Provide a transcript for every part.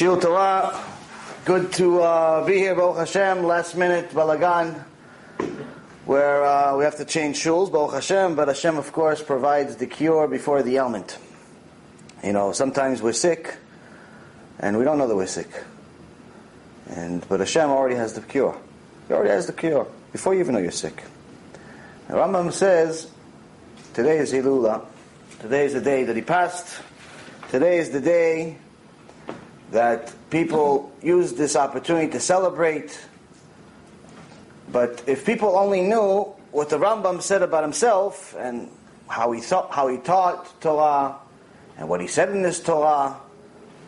Shiur Torah, good to uh, be here, Baruch Hashem. Last minute balagan, where uh, we have to change shuls, Baruch Hashem. But Hashem, of course, provides the cure before the ailment. You know, sometimes we're sick, and we don't know that we're sick. And but Hashem already has the cure. He already has the cure before you even know you're sick. The Rambam says, today is Hilula. Today is the day that he passed. Today is the day that people use this opportunity to celebrate. But if people only knew what the Rambam said about himself and how he thought, how he taught Torah and what he said in this Torah,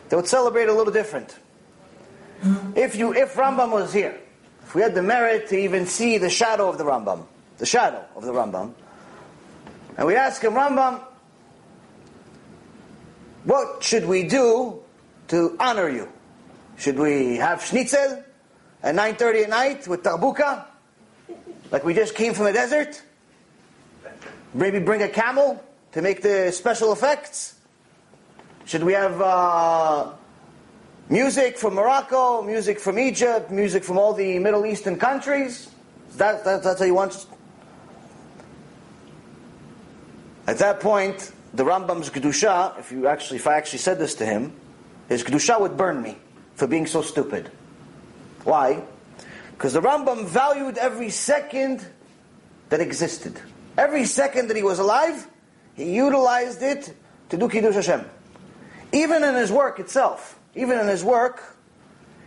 they would celebrate a little different. If you, if Rambam was here, if we had the merit to even see the shadow of the Rambam, the shadow of the Rambam, and we ask him, Rambam, what should we do to honor you? Should we have schnitzel at 9.30 at night with tarbuka? Like we just came from the desert? Maybe bring a camel to make the special effects? Should we have uh, music from Morocco, music from Egypt, music from all the Middle Eastern countries? That, that, that's how you want? At that point, the Rambam's Kedusha, if you actually, if I actually said this to him, his Kedusha would burn me for being so stupid. Why? Because the Rambam valued every second that existed. Every second that he was alive, he utilized it to do Kiddush Hashem. Even in his work itself, even in his work,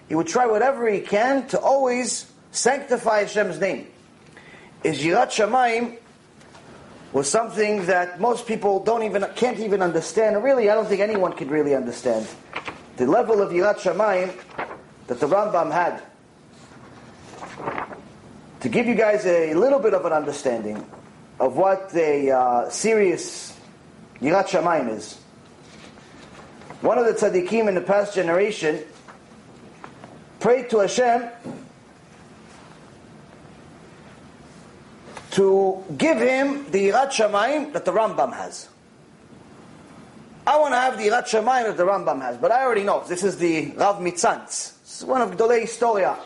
he would try whatever he can to always sanctify Hashem's name. Is Yirat Shamayim was something that most people don't even can't even understand. Really, I don't think anyone could really understand the level of Yirat Shamayim that the Rambam had. To give you guys a little bit of an understanding of what a uh, serious Yirat Shamayim is. One of the tzaddikim in the past generation prayed to Hashem to give him the Yirat Shamayim that the Rambam has. I want to have the Yirat Shamayim that the Rambam has, but I already know. This is the Rav Mitzantz. This is one of Gdolei Historia.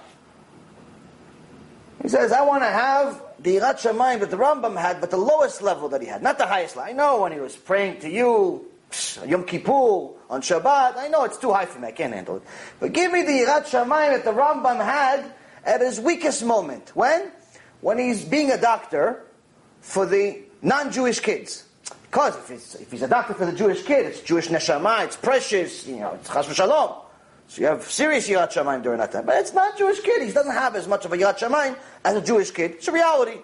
He says, I want to have the Yirat Shamayim that the Rambam had, but the lowest level that he had, not the highest level. I know when he was praying to you, Yom Kippur, on Shabbat, I know it's too high for me, I can't handle it. But give me the Yirat Shamayim that the Rambam had at his weakest moment. When? When he's being a doctor for the non-Jewish kids. Because if he's, if he's a doctor for the Jewish kid, it's Jewish neshama, it's precious, you know, it's chas v'shalom. So you have serious yirat shamayim during that time. But it's not Jewish kid. He doesn't have as much of a yirat shamayim as a Jewish kid. It's a reality.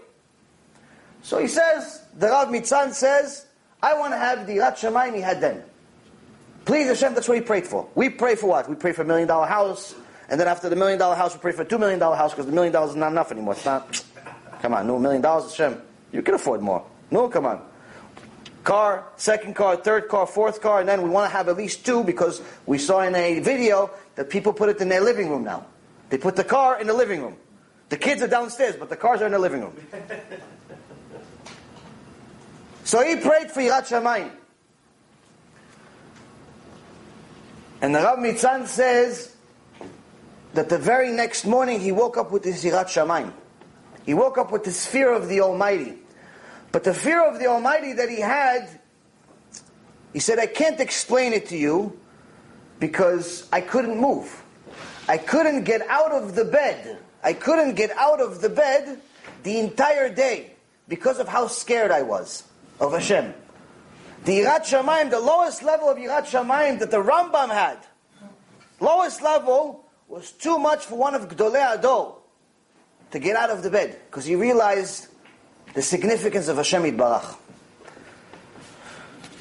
So he says, the Rav Mitzan says, I want to have the yirat shamayim he had then. Please Hashem, that's what he prayed for. We pray for what? We pray for a million dollar house, and then after the million dollar house, we pray for a two million dollar house because the million dollars is not enough anymore. It's not. Come on, no million dollars, Hashem. You can afford more. No, come on car, second car, third car, fourth car, and then we want to have at least two because we saw in a video that people put it in their living room now. They put the car in the living room. The kids are downstairs, but the cars are in the living room. so he prayed for Yirat Shamayim. And the Rav Mitzan says that the very next morning he woke up with this Yirat Shamayim. He woke up with this fear of the Almighty. But the fear of the Almighty that he had, he said, I can't explain it to you because I couldn't move. I couldn't get out of the bed. I couldn't get out of the bed the entire day because of how scared I was of Hashem. The Yirat Shamayim, the lowest level of Yirat Shamayim that the Rambam had, lowest level was too much for one of Gdolei Ador to get out of the bed because he realized the significance of Hashem Yitbarach.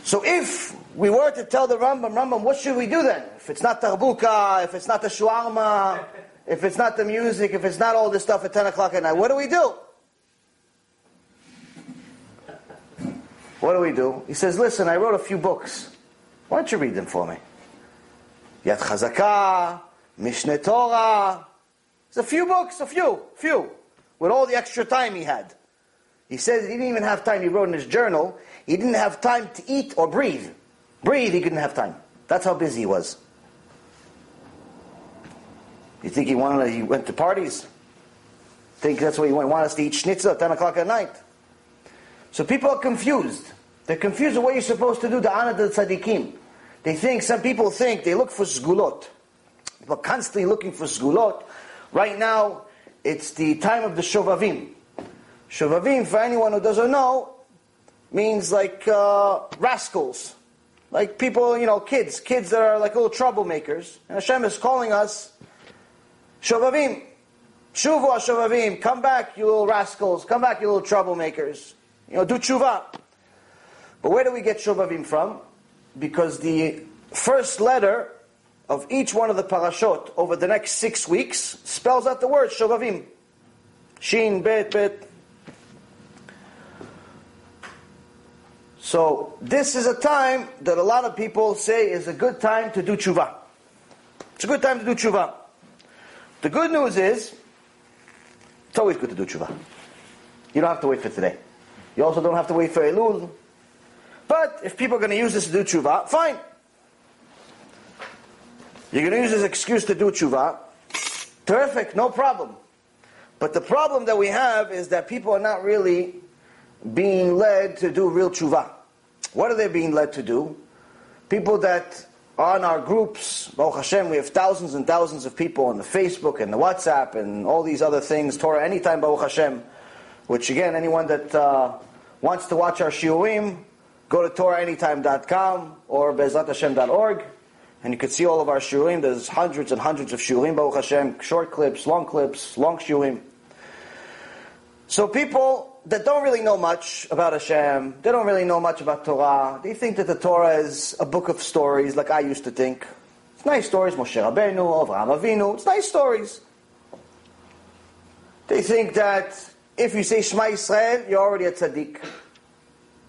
So if we were to tell the Rambam, Rambam, what should we do then? If it's not tarbuka, if it's not the shawarma, if it's not the music, if it's not all this stuff at 10 o'clock at night, what do we do? What do we do? He says, listen, I wrote a few books. Why don't you read them for me? Yad Chazakah, Mishneh Torah. There's a few books, a few, few, with all the extra time he had. He says he didn't even have time. He wrote in his journal, he didn't have time to eat or breathe. Breathe, he couldn't have time. That's how busy he was. You think he wanted? He went to parties. Think that's what he wanted, wanted us to eat schnitzel at ten o'clock at night. So people are confused. They're confused of what you're supposed to do The honor of the tzaddikim. They think some people think they look for sgulot. People are constantly looking for sgulot. Right now, it's the time of the shovavim. Shovavim, for anyone who doesn't know, means like uh, rascals, like people, you know, kids, kids that are like little troublemakers. And Hashem is calling us Shovavim. Shuvu Shovavim. Come back, you little rascals. Come back, you little troublemakers. You know, do tshuva. But where do we get Shovavim from? Because the first letter of each one of the parashot over the next six weeks spells out the word Shovavim. Shin, Bet, Bet. So this is a time that a lot of people say is a good time to do tshuva. It's a good time to do tshuva. The good news is, it's always good to do tshuva. You don't have to wait for today. You also don't have to wait for Elul. But if people are going to use this to do tshuva, fine. You're going to use this excuse to do tshuva, terrific, no problem. But the problem that we have is that people are not really being led to do real tshuva. What are they being led to do? People that are in our groups, Baruch Hashem, we have thousands and thousands of people on the Facebook and the WhatsApp and all these other things, Torah Anytime, Baruch Hashem, which again, anyone that uh, wants to watch our shiurim, go to TorahAnytime.com or BezratHashem.org, and you can see all of our shiurim. There's hundreds and hundreds of shiurim, Baruch Hashem, short clips, long clips, long shiurim. So people that don't really know much about Hashem, they don't really know much about Torah. They think that the Torah is a book of stories, like I used to think. It's nice stories, Moshe Rabbeinu, Avraham Avinu. It's nice stories. They think that if you say Shema Yisrael, you're already a tzaddik.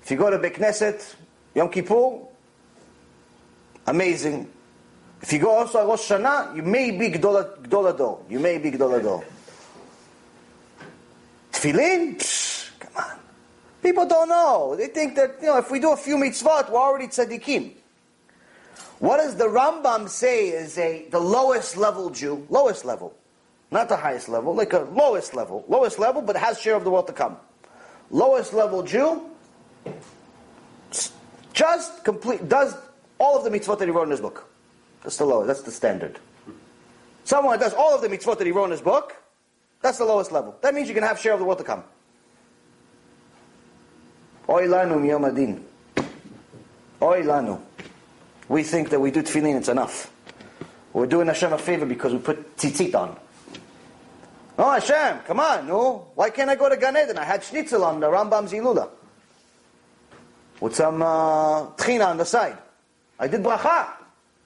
If you go to Beit Knesset, Yom Kippur, amazing. If you go also to Rosh Hashanah, you may be Gdol Ador. You may be Gdol Ador. Tefillin? People don't know. They think that, you know, if we do a few mitzvot, we're already tzaddikim. What does the Rambam say is a the lowest level Jew? Lowest level. Not the highest level, like a lowest level. Lowest level, but has share of the world to come. Lowest level Jew just complete does all of the mitzvot that he wrote in his book. That's the lowest, that's the standard. Someone does all of the mitzvot that he wrote in his book, that's the lowest level. That means you can have share of the world to come. Oy lanu miyom adin. Oy lanu. We think that we do tefillin, it's enough. We're doing Hashem a favor because we put tzitzit on. Oh Hashem, come on, no. Why can't I go to Gan Eden? I had schnitzel on the Rambam Zilula. With some uh, tchina on the side. I did bracha.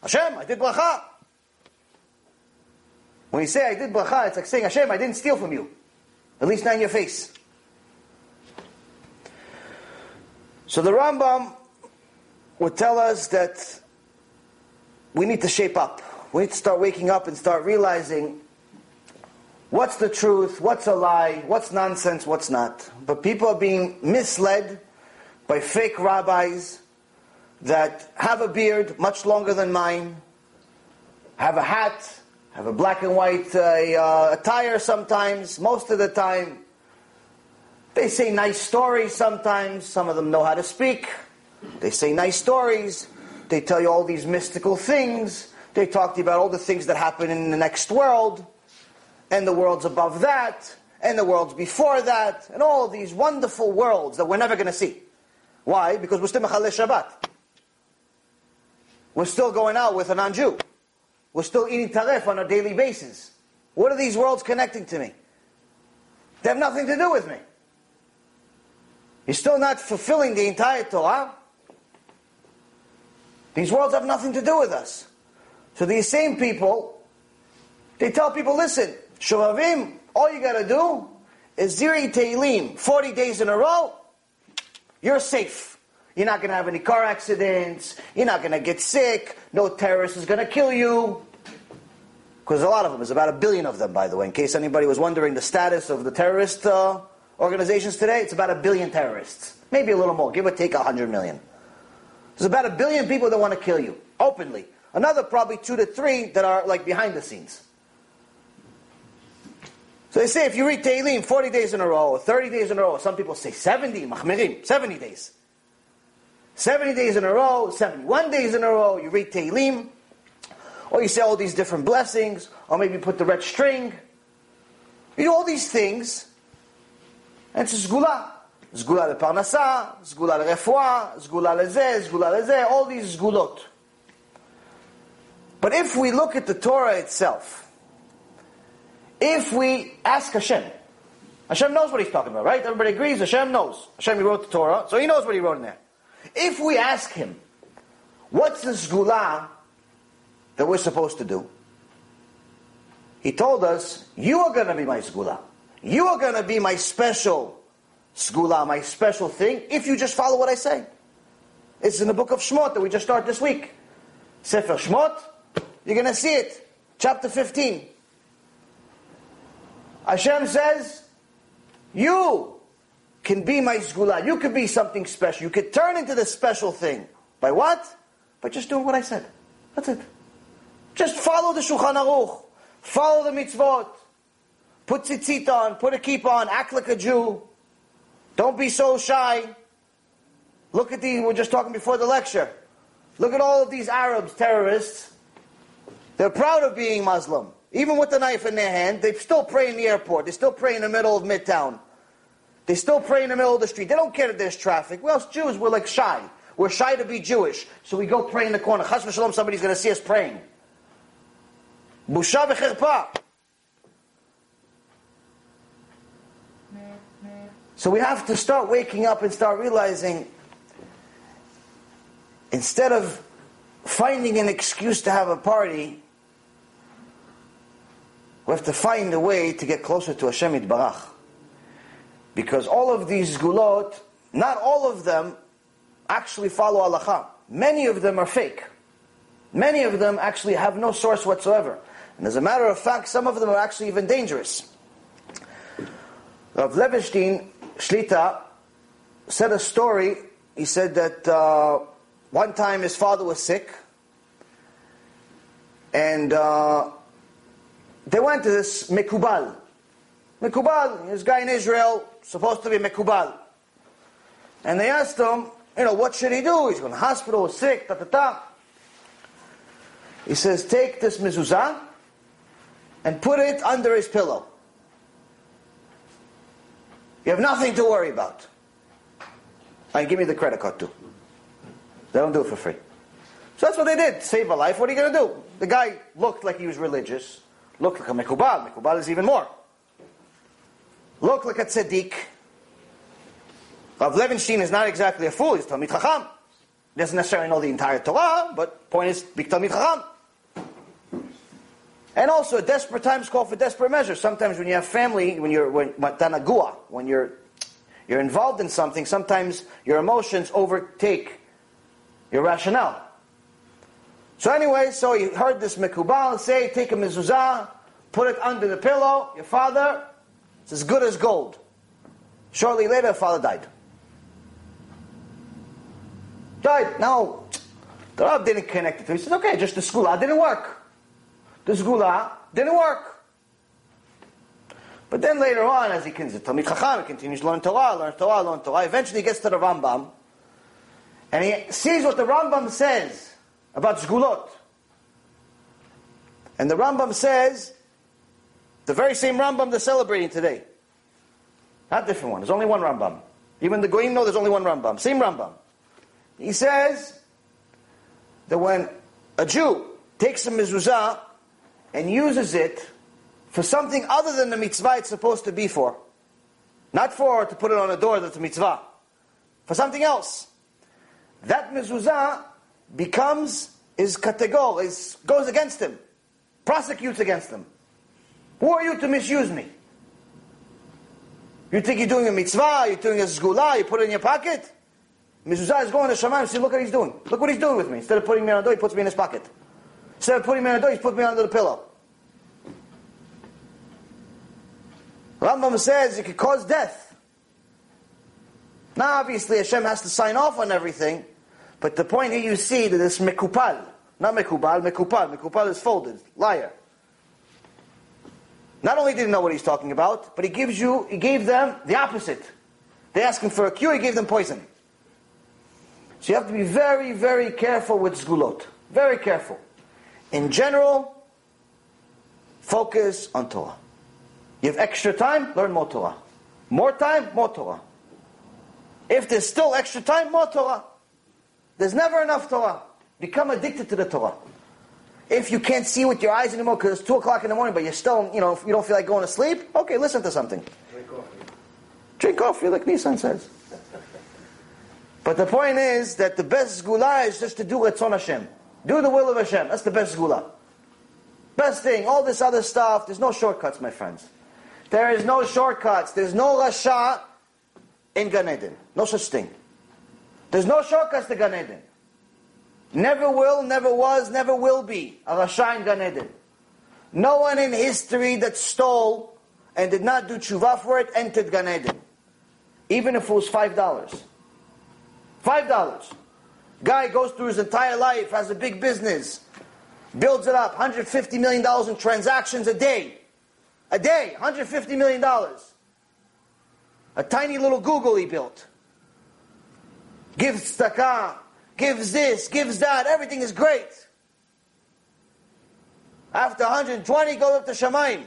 Hashem, I did bracha. When you say I did bracha, it's like saying, Hashem, I didn't steal from you. At least not in your face. So the Rambam would tell us that we need to shape up. We need to start waking up and start realizing what's the truth, what's a lie, what's nonsense, what's not. But people are being misled by fake rabbis that have a beard much longer than mine, have a hat, have a black and white uh, uh, attire sometimes, most of the time they say nice stories sometimes. Some of them know how to speak. They say nice stories. They tell you all these mystical things. They talk to you about all the things that happen in the next world, and the worlds above that, and the worlds before that, and all these wonderful worlds that we're never going to see. Why? Because we're still Mechaleh Shabbat. We're still going out with a non-Jew. We're still eating taref on a daily basis. What are these worlds connecting to me? They have nothing to do with me. You're still not fulfilling the entire Torah. These worlds have nothing to do with us. So these same people, they tell people, listen, Shovavim, all you got to do is Ziri Tehillim, 40 days in a row, you're safe. You're not going to have any car accidents. You're not going to get sick. No terrorist is going to kill you. Because a lot of them, there's about a billion of them, by the way, in case anybody was wondering the status of the terrorist uh, organizations today, it's about a billion terrorists. Maybe a little more, give or take a hundred million. There's about a billion people that want to kill you, openly. Another probably two to three that are like behind the scenes. So they say if you read Tehillim 40 days in a row, or 30 days in a row, some people say 70, mahmirim, 70 days. 70 days in a row, 71 days in a row, you read Tehillim, or you say all these different blessings, or maybe put the red string. You do all these things, a sgula. Sgula leparnasa, sgula lerefuah, sgula lezeh, sgula lezeh, all these sgulot. But if we look at the Torah itself, if we ask Hashem, Hashem knows what he's talking about, right? Everybody agrees, Hashem knows. Hashem, he wrote the Torah, so he knows what he wrote in there. If we ask him, what's the sgula that we're supposed to do? He told us, you are going to be my sgula. You are going to be my special sgula, my special thing, if you just follow what I say. It's in the book of Shmot that we just start this week. Sefer Shmot, you're going to see it. Chapter 15. Hashem says, you can be my sgula. You could be something special. You could turn into the special thing. By what? By just doing what I said. That's it. Just follow the Shulchan Aruch. Follow the mitzvot. Put tzitzit on. Put a keep on. Act like a Jew. Don't be so shy. Look at these. We are just talking before the lecture. Look at all of these Arabs, terrorists. They're proud of being Muslim. Even with the knife in their hand, they still pray in the airport. They still pray in the middle of Midtown. They still pray in the middle of the street. They don't care that there's traffic. Well, Jews, we're like shy. We're shy to be Jewish. So we go pray in the corner. Chas v'shalom, somebody's going to see us praying. Busha v'chirpa. So we have to start waking up and start realizing instead of finding an excuse to have a party, we have to find a way to get closer to Hashem Yitbarach. Because all of these gulot, not all of them actually follow halacha. Many of them are fake. Many of them actually have no source whatsoever. And as a matter of fact, some of them are actually even dangerous. Rav Levenstein, Shlita, said a story. He said that uh, one time his father was sick, and uh, they went to this Mekubal. Mekubal, this guy in Israel, supposed to be Mekubal. And they asked him, you know, what should he do? He's in to hospital, sick, ta ta ta. He says, take this mezuzah and put it under his pillow. You have nothing to worry about. And give me the credit card too. They don't do it for free. So that's what they did. Save a life. What are you going to do? The guy looked like he was religious. Looked like a mekubal. Mekubal is even more. Looked like a tzaddik. Rav Levenstein is not exactly a fool. He's Talmid Chacham. He doesn't necessarily know the entire Torah, but point is, big Talmid Chacham. And also, at desperate times call for desperate measures. Sometimes when you have family, when you're when, tanagua, when you're you're involved in something, sometimes your emotions overtake your rationale. So anyway, so he heard this mekubal say, take a mezuzah, put it under the pillow. Your father, it's as good as gold. Shortly later, father died. Died. Now, the Rav didn't connect it to. He said, okay, just the sgula didn't work the sgula didn't work. But then later on, as he continues, Chacham, he continues to learn Torah, learn Torah, learn Torah. Eventually he gets to the Rambam, and he sees what the Rambam says about sgulot. And the Rambam says, the very same Rambam they're celebrating today. Not different one. There's only one Rambam. Even the Goyim know there's only one Rambam. Same Rambam. He says that when a Jew takes a mezuzah and uses it for something other than the mitzvah it's supposed to be for. Not for to put it on a door that's a mitzvah. For something else. That mezuzah becomes his kategor, is, goes against him. Prosecutes against him. Who are you to misuse me? You think you're doing a mitzvah, you're doing a zgula, you put it in your pocket? Mezuzah is going to Shamayim, see, look what he's doing. Look what he's doing with me. Instead of putting me on a door, he puts me in his pocket. Instead of putting me on the door, he's put me under the pillow. Rambam says it could cause death. Now, obviously, Hashem has to sign off on everything, but the point here you see that it's mekupal, not mekubal, mekupal, mekupal is folded, liar. Not only did he know what he's talking about, but he gives you, he gave them the opposite. They asked him for a cure, he gave them poison. So you have to be very, very careful with sgulot. Very careful. In general, focus on Torah. You have extra time, learn more Torah. More time, more Torah. If there's still extra time, more Torah. There's never enough Torah. Become addicted to the Torah. If you can't see with your eyes anymore because it's 2 o'clock in the morning, but you're still, you know, you don't feel like going to sleep, okay, listen to something. Drink coffee. Drink coffee, like Nissan says. But the point is that the best gula is just to do Ratzon Hashem. Do the will of Hashem. That's the best gula. Best thing. All this other stuff, there's no shortcuts, my friends. There is no shortcuts. There's no rasha in Gan Eden. No such thing. There's no shortcuts to Gan Eden. Never will, never was, never will be a rasha in Gan Eden. No one in history that stole and did not do tshuva for it entered Gan Eden. Even if it was $5. $5. Guy goes through his entire life, has a big business, builds it up, $150 million in transactions a day. A day, $150 million. A tiny little Google he built. Gives tzedakah, gives this, gives that, everything is great. After 120, goes up to Shamayim.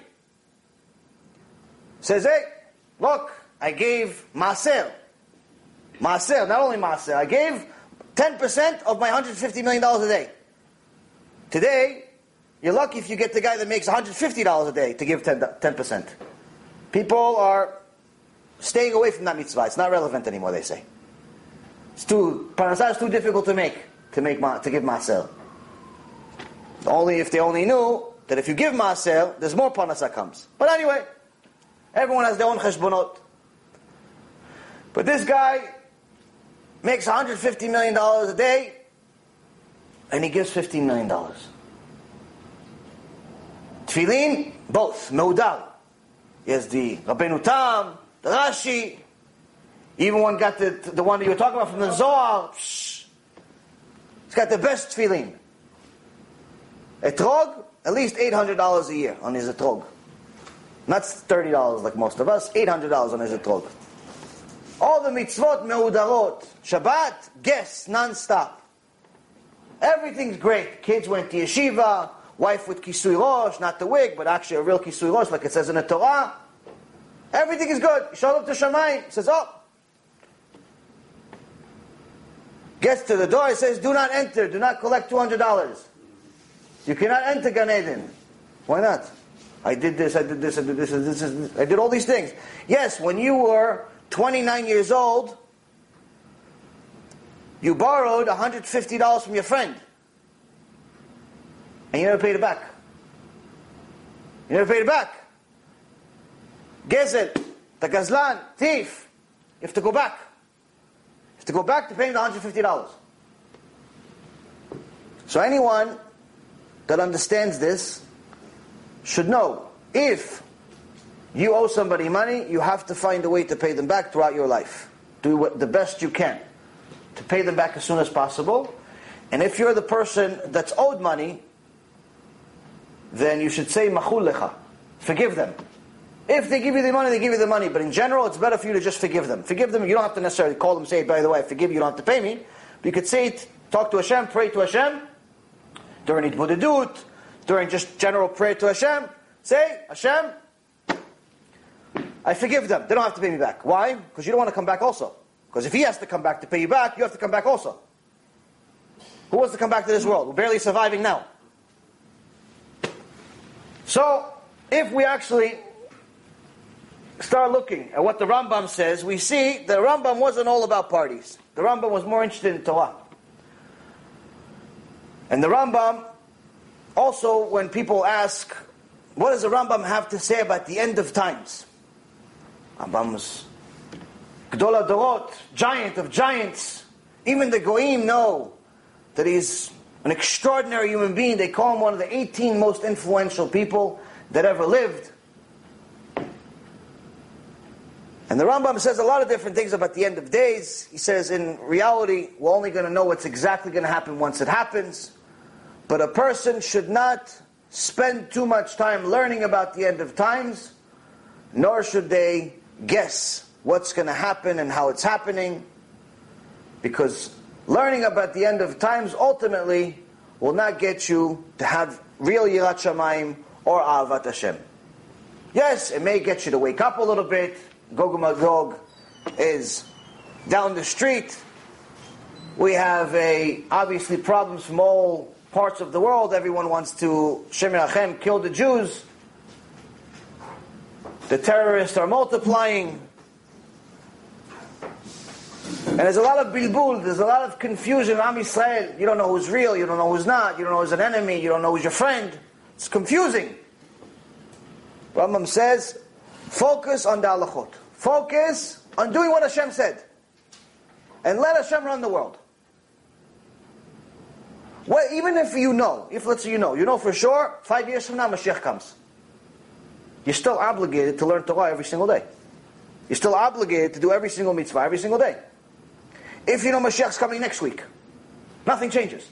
Says, hey, look, I gave Maser. Maser, not only Maser, I gave 10% of my $150 million a day. Today, you're lucky if you get the guy that makes $150 a day to give 10, 10%. People are staying away from that mitzvah. It's not relevant anymore, they say. It's too, parnasah is too difficult to make, to make, to give maser. Only if they only knew that if you give maser, there's more parnasah comes. But anyway, everyone has their own cheshbonot. But this guy makes $150 million a day, and he gives $15 million. Tefillin, both, meudal. He has the Rabbeinu Tam, the Rashi, even one got the, the one that you were talking about from the Zohar. Psh. He's got the best tefillin. Etrog, at least $800 a year on his etrog. Not $30 like most of us, $800 on his etrog. All the mitzvot meudarot. Shabbat, guests, non-stop. Everything's great. Kids went to yeshiva, wife with kisui rosh, not the wig, but actually a real kisui rosh, like it says in the Torah. Everything is good. Up to Shammai, says, oh. Gets to the door, he says, do not enter, do not collect $200. You cannot enter Gan Eden. Why not? I did this, I did this, I did this, I did this, I did all these things. Yes, when you were 29 years old, you borrowed $150 from your friend. And you never paid it back. You never paid it back. Gezel, the Gazlan, thief. You have to go back. You have to go back to paying the $150. So anyone that understands this should know if you owe somebody money, you have to find a way to pay them back throughout your life. Do what, the best you can to pay them back as soon as possible. And if you're the person that's owed money, then you should say machul lecha. Forgive them. If they give you the money, they give you the money. But in general, it's better for you to just forgive them. Forgive them. You don't have to necessarily call them, say, by the way, I forgive you, you don't have to pay me. But you could say it, talk to Hashem, pray to Hashem, during Itbudedut, during just general prayer to Hashem. Say, Hashem, I forgive them. They don't have to pay me back. Why? Because you don't want to come back also. Because if he has to come back to pay you back, you have to come back also. Who wants to come back to this world? We're barely surviving now. So, if we actually start looking at what the Rambam says, we see the Rambam wasn't all about parties. The Rambam was more interested in Torah. And the Rambam, also when people ask, what does the Rambam have to say about the end of times? Rambam's Gdola Dorot, giant of giants. Even the Goyim know that he's an extraordinary human being. They call him one of the 18 most influential people that ever lived. And the Rambam says a lot of different things about the end of days. He says, in reality, we're only going to know what's exactly going to happen once it happens. But a person should not spend too much time learning about the end of times, nor should they guess what's going to happen and how it's happening, because learning about the end of times ultimately will not get you to have real Yirat Shamayim or Ahavat Hashem. Yes, it may get you to wake up a little bit. Gog Magog is down the street. We have a obviously problems from all parts of the world. Everyone wants to Shem kill the Jews. The terrorists are multiplying. And there's a lot of bilbul, there's a lot of confusion. Am Yisrael, you don't know who's real, you don't know who's not, you don't know who's an enemy, you don't know who's your friend. It's confusing. Rambam says, focus on the halachot. Focus on doing what Hashem said. And let Hashem run the world. Well, even if you know, if let's say you know, you know for sure, five years from now Mashiach comes. You're still obligated to learn Torah every single day. You're still obligated to do every single mitzvah every single day. If you know Mashiach's coming next week, nothing changes.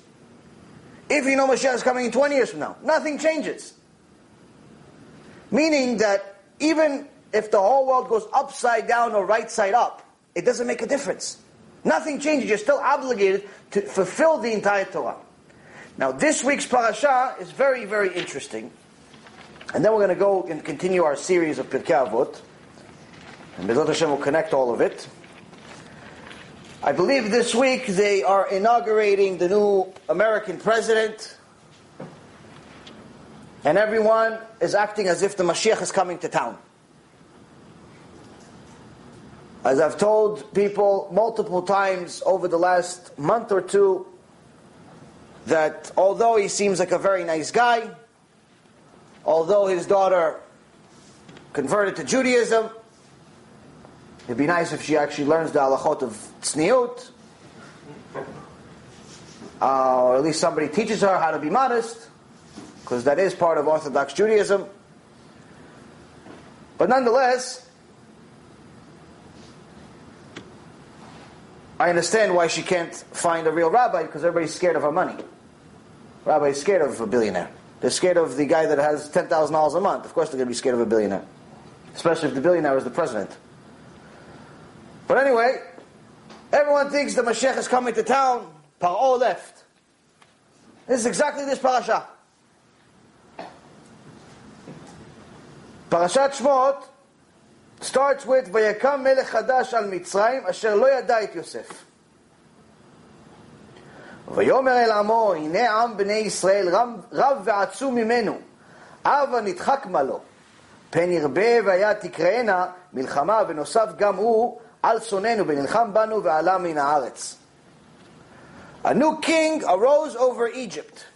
If you know Mashiach is coming in 20 years from now, nothing changes. Meaning that even if the whole world goes upside down or right side up, it doesn't make a difference. Nothing changes. You're still obligated to fulfill the entire Torah. Now, this week's parasha is very, very interesting. And then we're going to go and continue our series of Pirkei Avot. And Bezrat Hashem will connect all of it. I believe this week they are inaugurating the new American president. And everyone is acting as if the Mashiach is coming to town. As I've told people multiple times over the last month or two, that although he seems like a very nice guy, although his daughter converted to Judaism, it'd be nice if she actually learns the halachot of tzniut, uh, or at least somebody teaches her how to be modest, because that is part of Orthodox Judaism. But nonetheless, I understand why she can't find a real rabbi because everybody's scared of her money. Rabbi is scared of a billionaire. They're scared of the guy that has ten thousand dollars a month. Of course, they're going to be scared of a billionaire, especially if the billionaire is the president. But anyway, everyone thinks the Mashiach is coming to town. Paro left. This is exactly this parasha. Parashat Shmot starts with Vayakam Melech Hadash al Mitzrayim Asher lo yada Yosef. ויאמר אל עמו, הנה עם בני ישראל רב, רב ועצום ממנו, הבה נדחק מה לו. פן ירבה והיה תקראנה מלחמה, ונוסף גם הוא על שונאינו, ונלחם בנו ועלה מן הארץ. A new king arose over Egypt,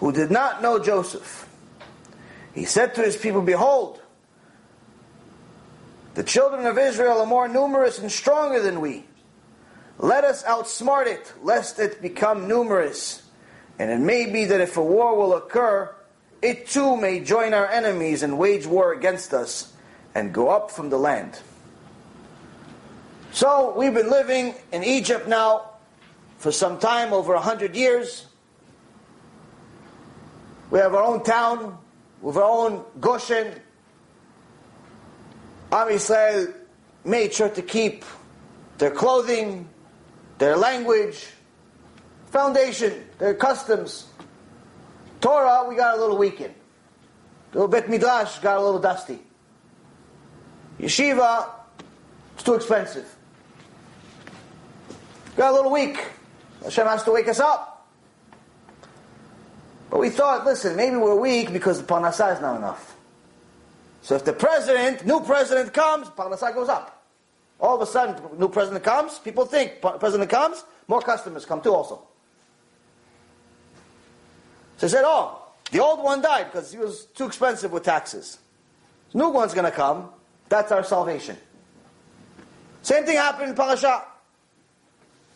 who did not know Joseph. He said to his people, Behold, the children of Israel are more numerous and stronger than we. Let us outsmart it, lest it become numerous. And it may be that if a war will occur, it too may join our enemies and wage war against us and go up from the land. So we've been living in Egypt now for some time, over a hundred years. We have our own town, have our own Goshen. Am Yisrael made sure to keep their clothing, their language, foundation, their customs. Torah, we got a little weakened. A little bit Midrash got a little dusty. Yeshiva, it's too expensive. Got a little weak. Hashem has to wake us up. But we thought, listen, maybe we're weak because the parnasah is not enough. So if the president, new president comes, parnasah goes up. All of a sudden, new president comes, people think, president comes, more customers come too also. So they said, oh, the old one died because he was too expensive with taxes. The new one's going to come. That's our salvation. Same thing happened in Parashah.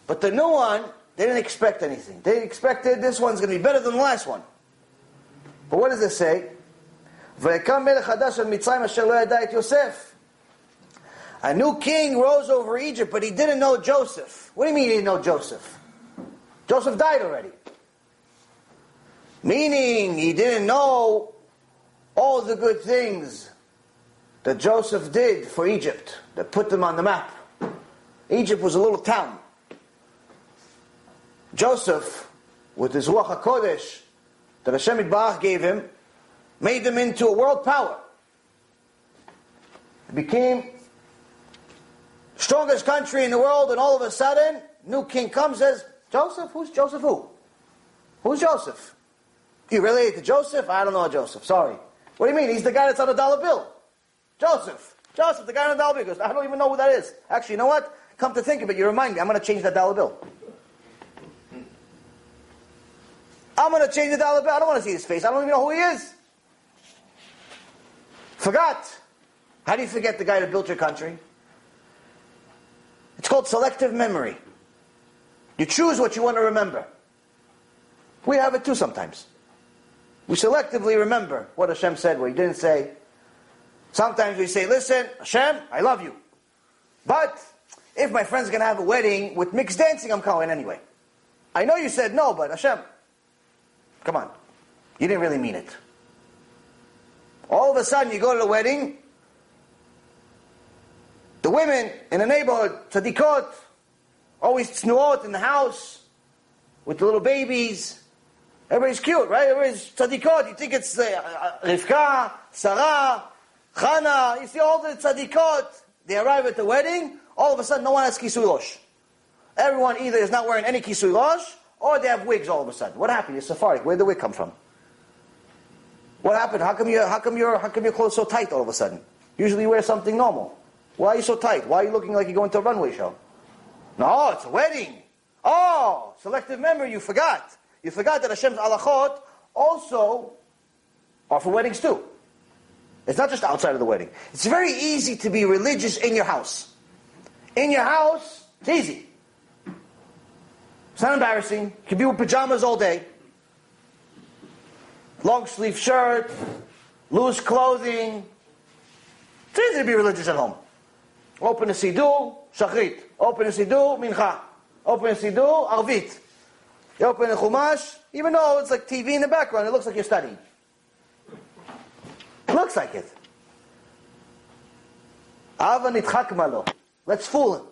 But the new one, they didn't expect anything. They expected this one's going to be better than the last one. But what does it say? ויקם מלך חדש על מצרים אשר לא ידע את יוסף. A new king rose over Egypt, but he didn't know Joseph. What do you mean he didn't know Joseph? Joseph died already. Meaning he didn't know all the good things that Joseph did for Egypt, that put them on the map. Egypt was a little town. Joseph, with his Ruach HaKodesh that Hashem Yitbarach gave him, made them into a world power. It became strongest country in the world, and all of a sudden, new king comes, says, Joseph? Who's Joseph who? Who's Joseph? You related to Joseph? I don't know Joseph, sorry. What do you mean? He's the guy that's on the dollar bill. Joseph. Joseph, the guy on the dollar bill. Goes, I don't even know who that is. Actually, you know what? Come to think of it, you remind me, I'm going to change that dollar bill. I'm going to change the dollar bill. I don't want to see his face. I don't even know who he is. Forgot. How do you forget the guy that built your country? It's called selective memory. You choose what you want to remember. We have it too sometimes. We selectively remember what Hashem said, what He didn't say. Sometimes we say, listen, Hashem, I love you. But if my friend's going to have a wedding with mixed dancing, I'm calling anyway. I know you said no, but Hashem, come on. You didn't really mean it. All of a sudden, you go to the wedding, the women in the neighborhood, tzadikot, always tznuot in the house, with the little babies. Everybody's cute, right? Everybody's tzadikot. You think it's uh, Rivka, Sarah, Chana. You see all the tzadikot. They arrive at the wedding. All of a sudden, no one has kisui rosh. Everyone either is not wearing any kisui or they have wigs all of a sudden. What happened? You're Sephardic. Where did the wig come from? What happened? How come, you, how, come your, how come your clothes so tight all of a sudden? Usually you wear something normal. Why are you so tight? Why are you looking like you're going to a runway show? No, it's a wedding. Oh, selective memory, you forgot. You forgot that Hashem's alachot also are for weddings too. It's not just outside of the wedding. It's very easy to be religious in your house. In your house, it's easy. It's not embarrassing. You can be with pajamas all day. Long sleeve shirt, loose clothing. It's easy to be religious at home. Open a siddur, shachrit. Open a siddur, mincha. Open a siddur, arvit. You open a chumash, even though it's like TV in the background, it looks like you're studying. It looks like it. Ava nitchak malo. Let's fool him.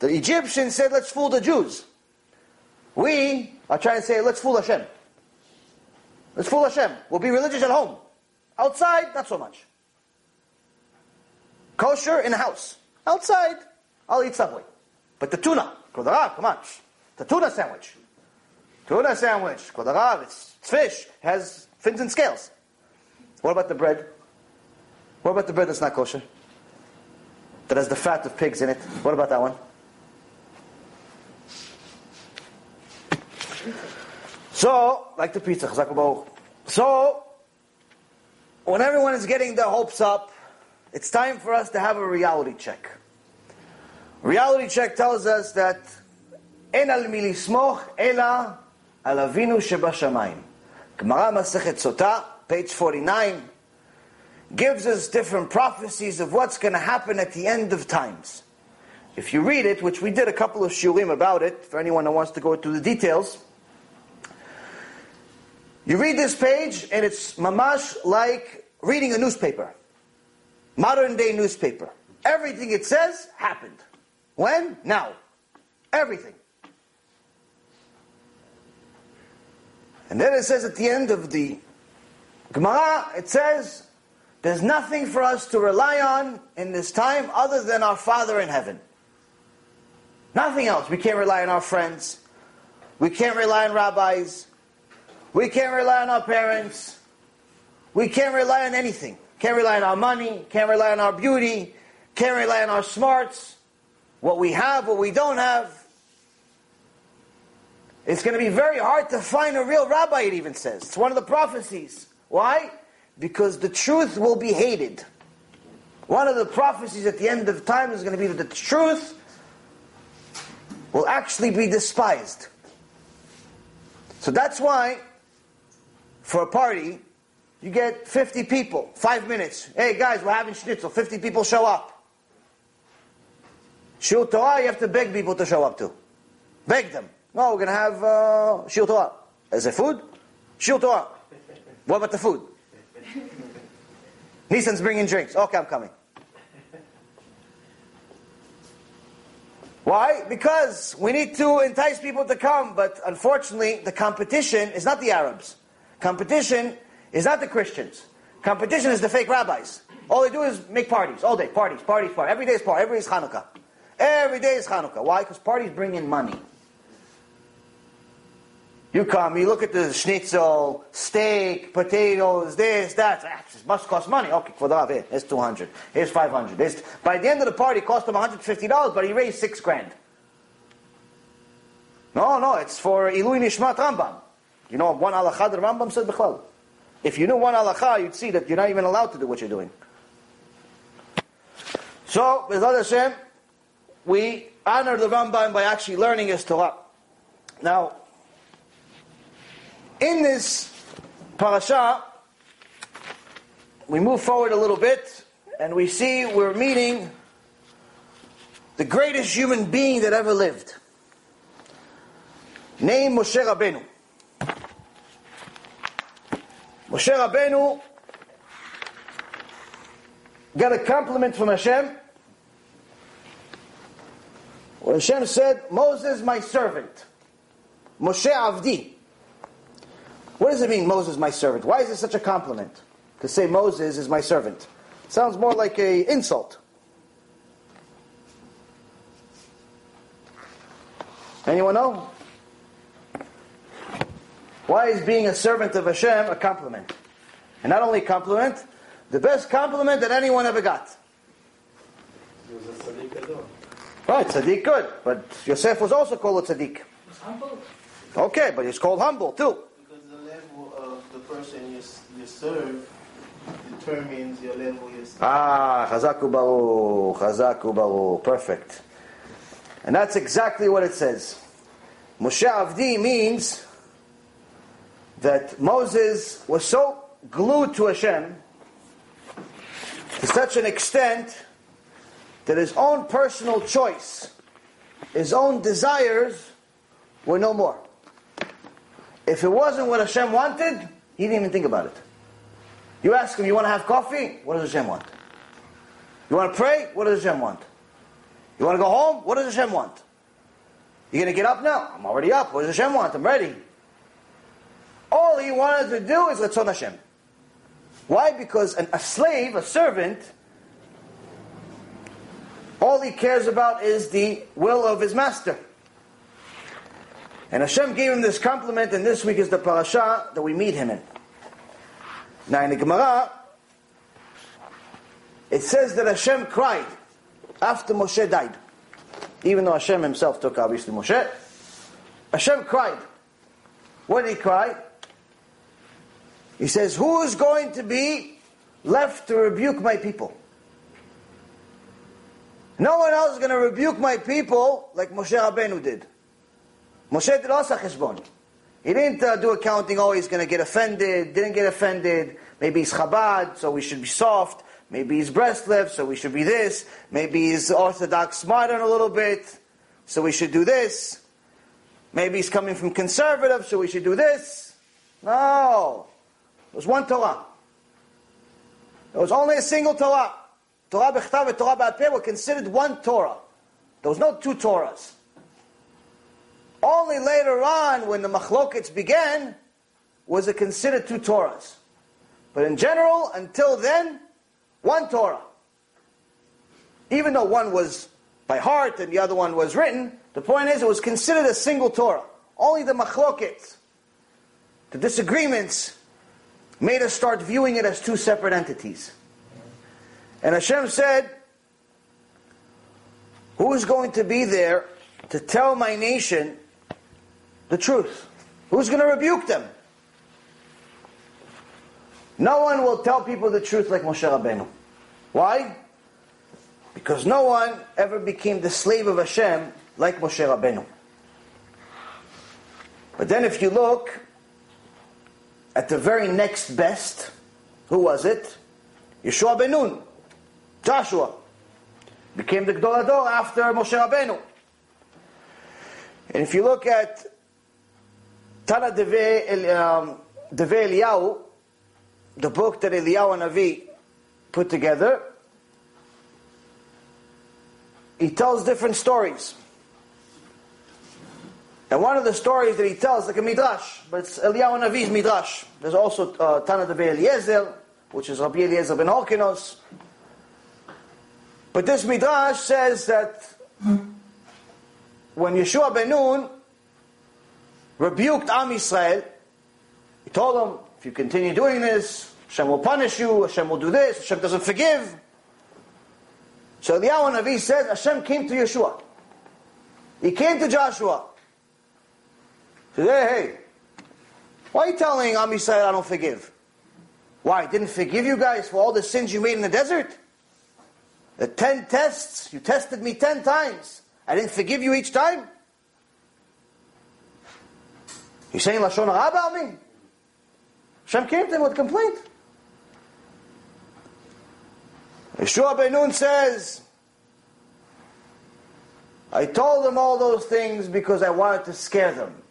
The Egyptians said, let's fool the Jews. We are trying to say, let's fool Hashem. Let's fool Hashem. We'll be religious at home. Outside, not so much. Kosher in the house. Outside, I'll eat Subway. But the tuna, Kodarav, come on. The tuna sandwich. Tuna sandwich, Kodarav, it's, it's fish, has fins and scales. What about the bread? What about the bread that's not kosher? That has the fat of pigs in it. What about that one? So, like the pizza, so, when everyone is getting their hopes up, it's time for us to have a reality check. Reality check tells us that En al milismoch ela אלא על אבינו Gemara Masechet Sotah, page 49, gives us different prophecies of what's going to happen at the end of times. If you read it, which we did a couple of shiurim about it, for anyone who wants to go through the details, you read this page and it's mamash like reading a newspaper. Modern day newspaper. Everything it says happened. When? Now. Everything. And then it says at the end of the Gemara, it says, there's nothing for us to rely on in this time other than our Father in heaven. Nothing else. We can't rely on our friends. We can't rely on rabbis. We can't rely on our parents. We can't rely on anything. Can't rely on our money. Can't rely on our beauty. Can't rely on our smarts. What we have, what we don't have. It's going to be very hard to find a real rabbi, it even says. It's one of the prophecies. Why? Because the truth will be hated. One of the prophecies at the end of time is going to be that the truth will actually be despised. So that's why, for a party, you get 50 people, five minutes. Hey guys, we're having schnitzel. 50 people show up. Shul Torah, you have to beg people to show up to. Beg them. No, we're going to have uh, Shul Torah. Is it food? Shul Torah. What about the food? Nissan's bringing drinks. Okay, I'm coming. Why? Because we need to entice people to come, but unfortunately, the competition is not the Arabs. Competition is not the Christians. Competition is the fake rabbis. All they do is make parties all day. Parties, parties, parties. Every day is party. Every day is Hanukkah. Every day is Hanukkah. Why? Because parties bring in money. You come, you look at the schnitzel, steak, potatoes, this, that. Ah, it must cost money. Okay, for the here, here's 200. Here's 500. Here's, by the end of the party, it cost him $150, but he raised six grand. No, no, it's for Ilui Nishmat Rambam. You know, one halakha the Rambam said Bichlal. If you knew one halakha, you'd see that you're not even allowed to do what you're doing. So, with Hashem, we honor the Rambam by actually learning his Torah. Now, in this parasha, we move forward a little bit, and we see we're meeting the greatest human being that ever lived. Named Moshe Rabbeinu. Moshe Rabbeinu got a compliment from Hashem. When Hashem said, Moses, my servant. Moshe Avdi. What does it mean, Moses, my servant? Why is it such a compliment? To say Moses is my servant. Sounds more like an insult. Anyone know? Why is being a servant of Hashem a compliment? And not only a compliment, the best compliment that anyone ever got. He was a tzaddik Right, tzaddik good. But Yosef was also called a tzaddik. was humble. Okay, but he's called humble too. Because the level of the person you, you serve determines your level you serve. Ah, chazaku baruch, chazaku baruch. Perfect. And that's exactly what it says. Moshe Avdi means that Moses was so glued to Hashem to such an extent that his own personal choice, his own desires were no more. If it wasn't what Hashem wanted, he didn't even think about it. You ask him, you want to have coffee? What does Hashem want? You want to pray? What does Hashem want? You want to go home? What does Hashem want? You're going to get up now? I'm already up. What does Hashem want? I'm ready. All he wanted to do is Ratzon Hashem. Why? Because an, a slave, a servant, all he cares about is the will of his master. And Hashem gave him this compliment, and this week is the parasha that we meet him in. Now in the Gemara, it says that Hashem cried after Moshe died. Even though Hashem himself took obviously Moshe. Hashem cried. What did he cry? He says, Who is going to be left to rebuke my people? No one else is going to rebuke my people like Moshe Rabbeinu did. Moshe did also cheshbon. He didn't uh, do accounting, oh, he's going to get offended, didn't get offended. Maybe he's Chabad, so we should be soft. Maybe he's Breslev, so we should be this. Maybe he's Orthodox modern a little bit, so we should do this. Maybe he's coming from conservative, so we should do this. No. There was one Torah. There was only a single Torah. Torah Bechtav and Torah Ba'al were considered one Torah. There was no two Torahs. Only later on, when the machlokets began, was it considered two Torahs. But in general, until then, one Torah. Even though one was by heart and the other one was written, the point is it was considered a single Torah. Only the machlokets, the disagreements, made us start viewing it as two separate entities. And Hashem said, Who is going to be there to tell my nation the truth? Who's going to rebuke them? No one will tell people the truth like Moshe Rabbeinu. Why? Because no one ever became the slave of Hashem like Moshe Rabbeinu. But then if you look at the very next best, who was it? Yeshua ben Nun, Joshua. Became the Gdol Ador after Moshe Rabbeinu. And if you look at Tana Deve, um, Devei Eliyahu, the book that Eliyahu Navi put together, he tells different stories. And one of the stories that he tells, like a midrash, but it's Eliyahu Navi's midrash. There's also uh, Tana Devei Eliezer, which is Rabbi Eliezer ben Horkinos. But this midrash says that when Yeshua ben Nun rebuked Am Yisrael, he told them, if you continue doing this, Hashem will punish you, Hashem will do this, Hashem doesn't forgive. So Eliyahu Navi says Hashem came to Yeshua. He came to Joshua. Said, hey, hey, why are you telling Am Yisrael I don't forgive? Why, I didn't forgive you guys for all the sins you made in the desert? The ten tests, you tested me ten times. I didn't forgive you each time? You saying Lashon Hara about me? Hashem came to him with complaint. Yeshua Ben Nun says, I told them all those things because I wanted to scare them.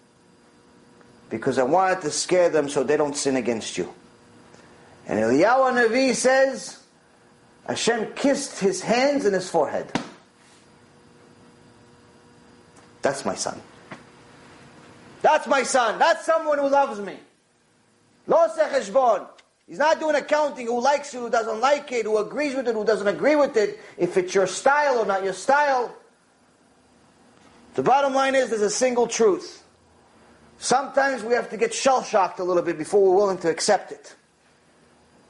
Because I wanted to scare them so they don't sin against you. And Eliyahu Navi says, Hashem kissed his hands and his forehead. That's my son. That's my son. That's someone who loves me. Lo secheshbon. He's not doing accounting who likes it, who doesn't like it, who agrees with it, who doesn't agree with it, if it's your style or not your style. The bottom line is there's a single truth. Sometimes we have to get shell shocked a little bit before we're willing to accept it.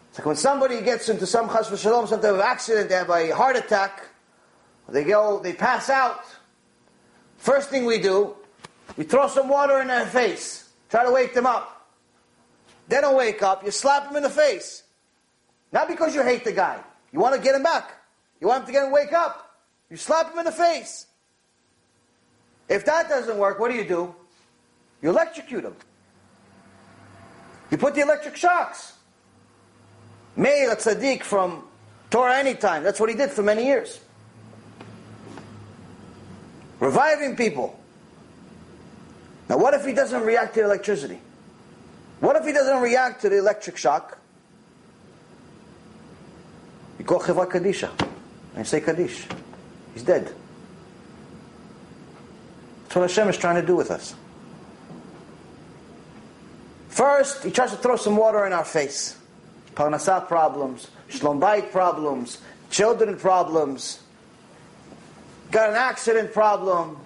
It's like when somebody gets into some chas v'shalom, some type of accident, they have a heart attack, they go, they pass out. First thing we do, we throw some water in their face, try to wake them up. They don't wake up, you slap them in the face. Not because you hate the guy. You want to get him back. You want him to get him wake up. You slap him in the face. If that doesn't work, what do you do? You electrocute him. You put the electric shocks. Meir Tzaddik from Torah Anytime. That's what he did for many years. Reviving people. Now, what if he doesn't react to electricity? What if he doesn't react to the electric shock? You call Chevra Kadisha and say Kaddish. He's dead. That's what Hashem is trying to do with us. First, he tries to throw some water in our face. Parnasah problems, Shlom Bayit problems, children problems, got an accident problem,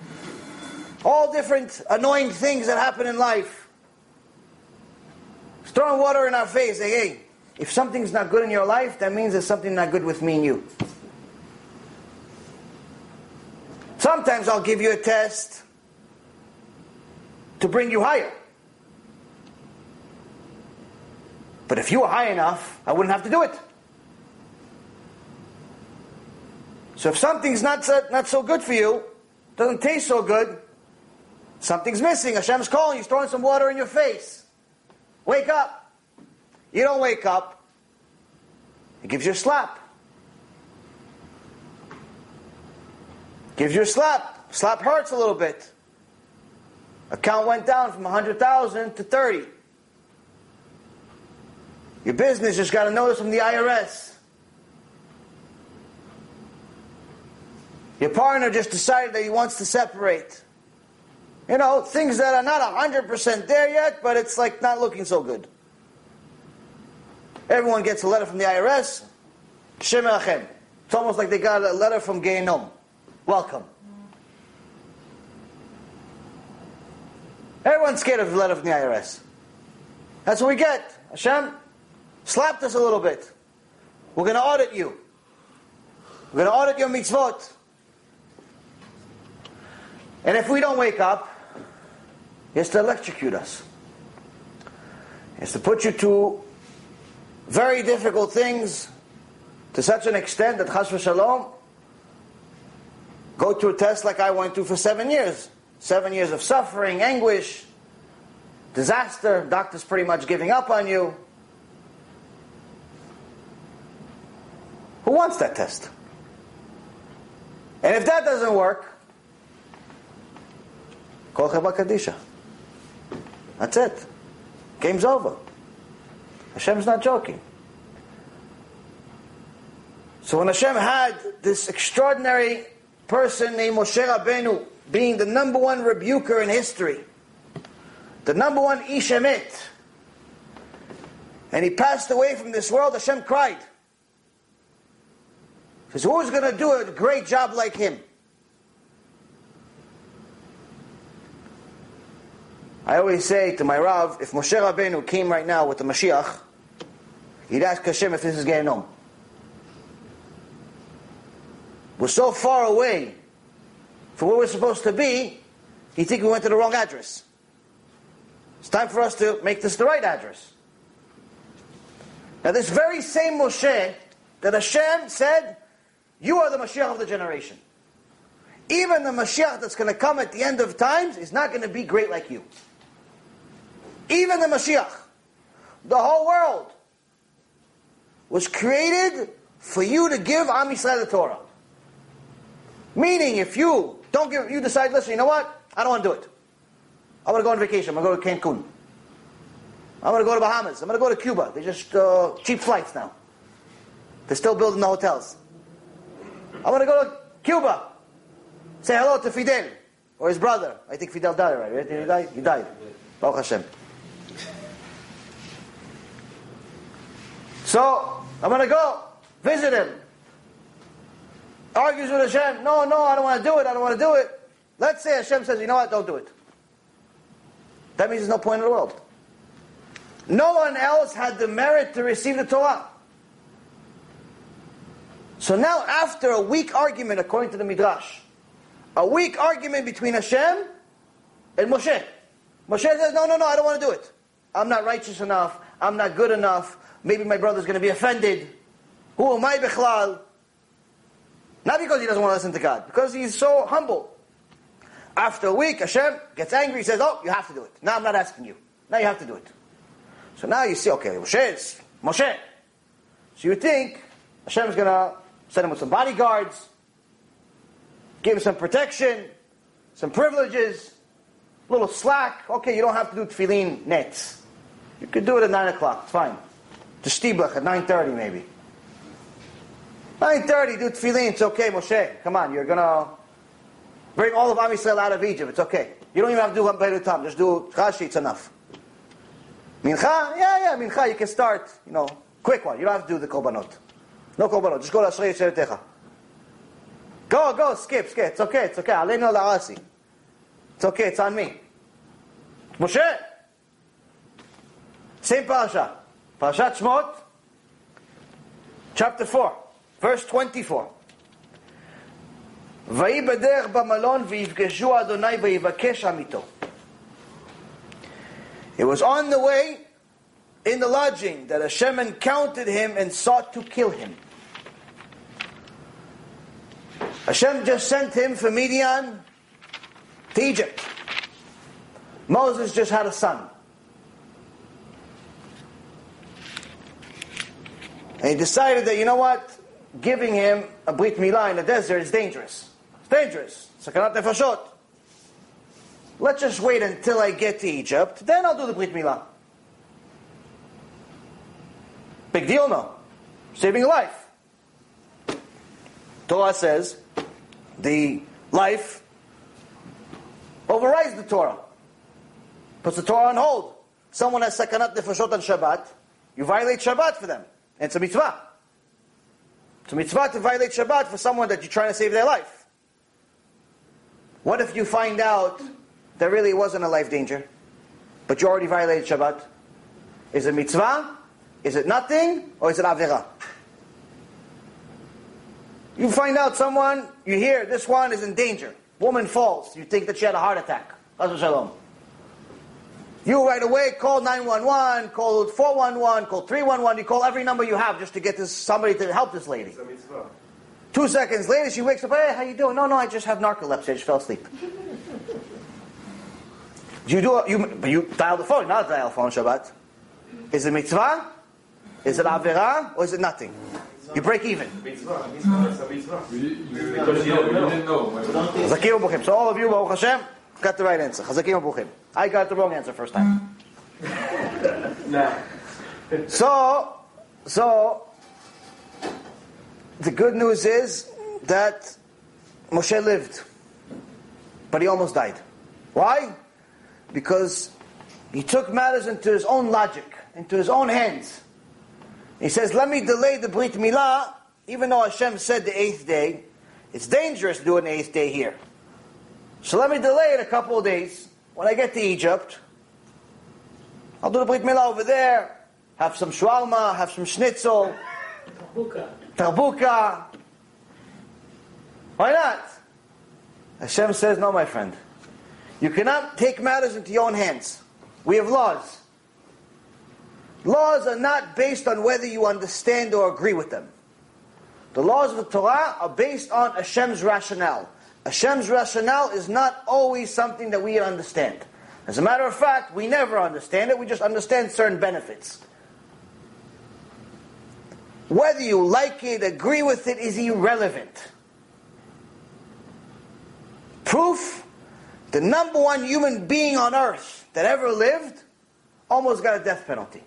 all different annoying things that happen in life. He's throwing water in our face, saying, hey, if something's not good in your life, that means there's something not good with me and you. Sometimes I'll give you a test to bring you higher. But if you were high enough, I wouldn't have to do it. So if something's not so, not so good for you, doesn't taste so good, something's missing. Hashem's calling you, He's throwing some water in your face. Wake up. You don't wake up. He gives you a slap. Gives you a slap. Slap hurts a little bit. Account went down from 100,000 to 30. Your business just got a notice from the IRS. Your partner just decided that he wants to separate. You know, things that are not 100% there yet, but it's like not looking so good. Everyone gets a letter from the IRS. Shem. It's almost like they got a letter from Gehenom. Welcome. Everyone's scared of the letter from the IRS. That's what we get. Hashem slapped us a little bit. We're going to audit you. We're going to audit your mitzvot. And if we don't wake up, he has to electrocute us. He has to put you to very difficult things to such an extent that chas v'shalom go through a test like I went through for seven years. Seven years of suffering, anguish, disaster, doctors pretty much giving up on you. Who wants that test? And if that doesn't work, call Chevra Kadisha. That's it. Game's over. Hashem's not joking. So when Hashem had this extraordinary person named Moshe Rabbeinu being the number one rebuker in history, the number one Ish Emet, and he passed away from this world, Hashem cried. Says, who's going to do a great job like him? I always say to my Rav, if Moshe Rabbeinu came right now with the Mashiach, he'd ask Hashem if this is getting Gehenom. We're so far away from where we're supposed to be, he think we went to the wrong address. It's time for us to make this the right address. Now this very same Moshe that Hashem said, you are the Mashiach of the generation. Even the Mashiach that's going to come at the end of times is not going to be great like you. Even the Mashiach, the whole world, was created for you to give Am Yisrael the Torah. Meaning, if you don't give, you decide, listen, you know what? I don't want to do it. I want to go on vacation. I'm going to go to Cancun. I'm going to go to Bahamas. I'm going to go to Cuba. They're just uh, cheap flights now. They're still building the hotels. I want to go to Cuba. Say hello to Fidel or his brother. I think Fidel died, right? Did he die? He died. Baruch Hashem. So, I'm going to go visit him. Argues with Hashem. No, no, I don't want to do it. I don't want to do it. Let's say Hashem says, you know what, don't do it. That means there's no point in the world. No one else had the merit to receive the Torah. So now, after a weak argument, according to the Midrash, a weak argument between Hashem and Moshe. Moshe says, no, no, no, I don't want to do it. I'm not righteous enough. I'm not good enough. Maybe my brother's going to be offended. Who am I, Bechlal? Not because he doesn't want to listen to God, because he's so humble. After a week, Hashem gets angry, he says, oh, you have to do it. Now I'm not asking you. Now you have to do it. So now you see, okay, Moshe is Moshe. So you think Hashem is going to send him with some bodyguards, give him some protection, some privileges, a little slack. Okay, you don't have to do tefillin netz. You could do it at 9 o'clock, it's fine. To Stiblach at 9.30 maybe. 9.30, do tefillin, it's okay, Moshe. Come on, you're going to bring all of Am Yisrael out of Egypt, it's okay. You don't even have to do one Rabbeinu Tam, just do Rashi, it's enough. Mincha? Yeah, yeah, Mincha, you can start, you know, quick one. You don't have to do the Korbanot. No Korbanot, just go to Ashrei Yisrael Go, go, skip, skip, it's okay, it's okay. Aleinu la'asi. It's okay, it's on me. Moshe! Same parasha. Parashat Shmot, chapter 4, verse 24. ויהי בדרך במלון ויפגשו אדוני ויבקש עמיתו. It was on the way in the lodging that Hashem encountered him and sought to kill him. Hashem just sent him from Midian to Egypt. Moses just had a son. And he decided that, you know what? Giving him a Brit Milah in the desert is dangerous. It's dangerous. Sakanat nefashot. Let's just wait until I get to Egypt, then I'll do the Brit Milah. Big deal, no? Saving a life. Torah says the life overrides the Torah. Puts the Torah on hold. Someone has sakanat nefashot on Shabbat, you violate Shabbat for them. And it's a mitzvah. It's a mitzvah to violate Shabbat for someone that you're trying to save their life. What if you find out there really wasn't a life danger, but you already violated Shabbat? Is it mitzvah? Is it nothing? Or is it avera? You find out someone, you hear this one is in danger. Woman falls. You think that she had a heart attack. Shalom. You right away call 911, call 411, call 311. You call every number you have just to get this somebody to help this lady. Two seconds later, she wakes up. Hey, how you doing? No, no, I just have narcolepsy. I just fell asleep. you do you? But you dial the phone, not dial phone Shabbat. Is it mitzvah? Is it avera? Or is it nothing? You break even. Mitzvah, mitzvah, it's a mitzvah. Because you didn't know. Chazakim Buchim. So all of you, Baruch Hashem, got the right answer. Chazakim. I got the wrong answer first time. So, so, the good news is that Moshe lived, but he almost died. Why? Because he took matters into his own logic, into his own hands. He says, let me delay the Brit Milah, even though Hashem said the eighth day. It's dangerous to do an eighth day here. So let me delay it a couple of days. When I get to Egypt, I'll do the Brit Milah over there, have some shawarma, have some schnitzel, tarbuka. Why not? Hashem says, no, my friend. You cannot take matters into your own hands. We have laws. Laws are not based on whether you understand or agree with them. The laws of the Torah are based on Hashem's rationale. Hashem's rationale is not always something that we understand. As a matter of fact, we never understand it, we just understand certain benefits. Whether you like it, agree with it, is irrelevant. Proof the number one human being on earth that ever lived almost got a death penalty.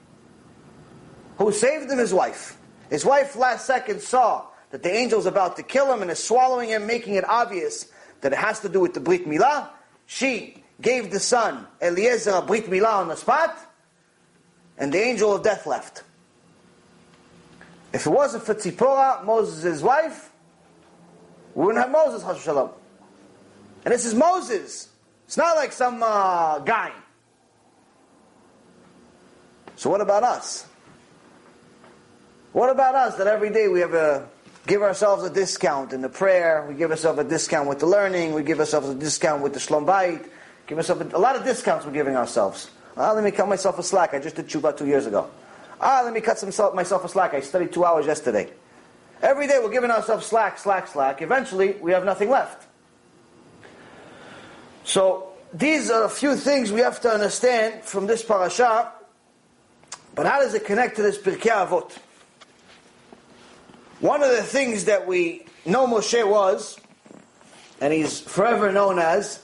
Who saved him? His wife. His wife last second saw that the angel was about to kill him and is swallowing him, making it obvious that it has to do with the Brit Milah. She gave the son, Eliezer, a Brit Milah on the spot, and the angel of death left. If it wasn't for Tzipora, Moses' wife, we wouldn't have Moses, Hashem. And this is Moses. It's not like some uh, guy. So what about us? What about us that every day we have a give ourselves a discount in the prayer, we give ourselves a discount with the learning, we give ourselves a discount with the shlom bayit, give ourselves a, a, lot of discounts we're giving ourselves. Ah, let me cut myself a slack. I just did tshuva two years ago. Ah, let me cut some, myself a slack. I studied two hours yesterday. Every day we're giving ourselves slack, slack, slack. Eventually we have nothing left. So these are a few things we have to understand from this parasha. But how does it connect to this Pirkei Avot? One of the things that we know Moshe was, and he's forever known as,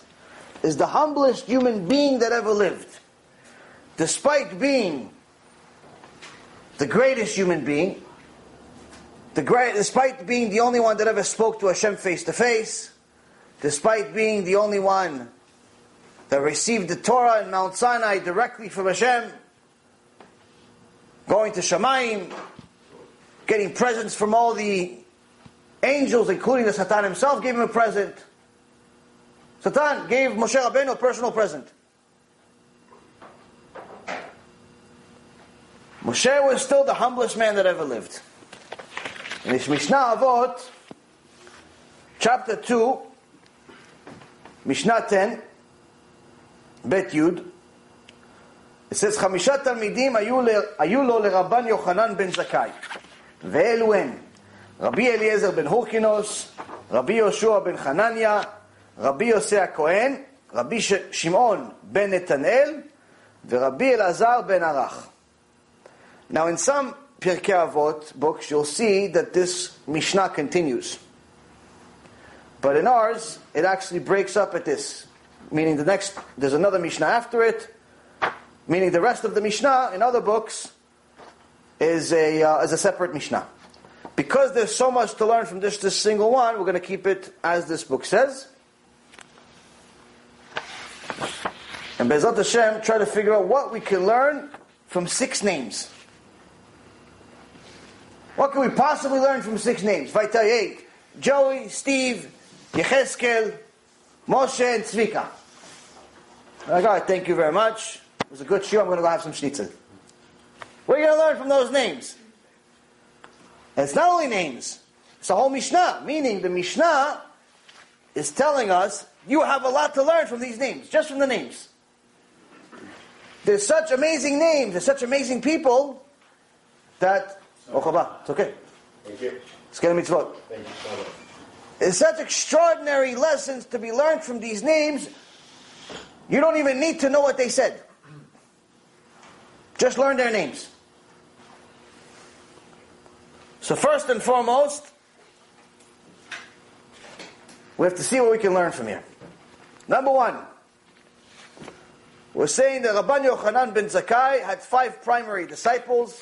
is the humblest human being that ever lived. Despite being the greatest human being, the great, despite being the only one that ever spoke to Hashem face to face, despite being the only one that received the Torah in Mount Sinai directly from Hashem, going to Shamayim, getting presents from all the angels, including the Satan himself, gave him a present. Satan gave Moshe Rabbeinu a personal present. Moshe was still the humblest man that ever lived. In this Mishnah Avot, chapter 2, Mishnah 10, Bet Yud, it says, חמישה תלמידים היו לו לרבן יוחנן בן זכאי, ואלו הם רבי אליעזר בן הורקינוס, רבי יהושע בן חנניה, רבי יוסי הכהן, רבי שמעון בן נתנאל, ורבי אלעזר בן ערך. Now in some Pirkei Avot books, you'll see that this Mishnah continues. But in ours, it actually breaks up at this. Meaning the next, there's another Mishnah after it. Meaning the rest of the Mishnah in other books is a, uh, is a separate Mishnah. Because there's so much to learn from this, this single one, we're going to keep it as this book says. And BeEzrat Hashem, try to figure out what we can learn from six names. What can we possibly learn from six names? Vaitai Joey, Steve, Yecheskel, Moshe, and Tzvika. I got thank you very much. It was a good show. I'm going to go have some schnitzel. What are you going to learn from those names? And it's not only names, it's a whole Mishnah, meaning the Mishnah is telling us you have a lot to learn from these names, just from the names. There's such amazing names, there's such amazing people that Oh, it's okay. Thank you. It's getting mitzvot. Thank you so much. There's such extraordinary lessons to be learned from these names. You don't even need to know what they said. Just learn their names. So first and foremost, we have to see what we can learn from here. Number one, We're saying that Rabban Yochanan ben Zakkai had five primary disciples.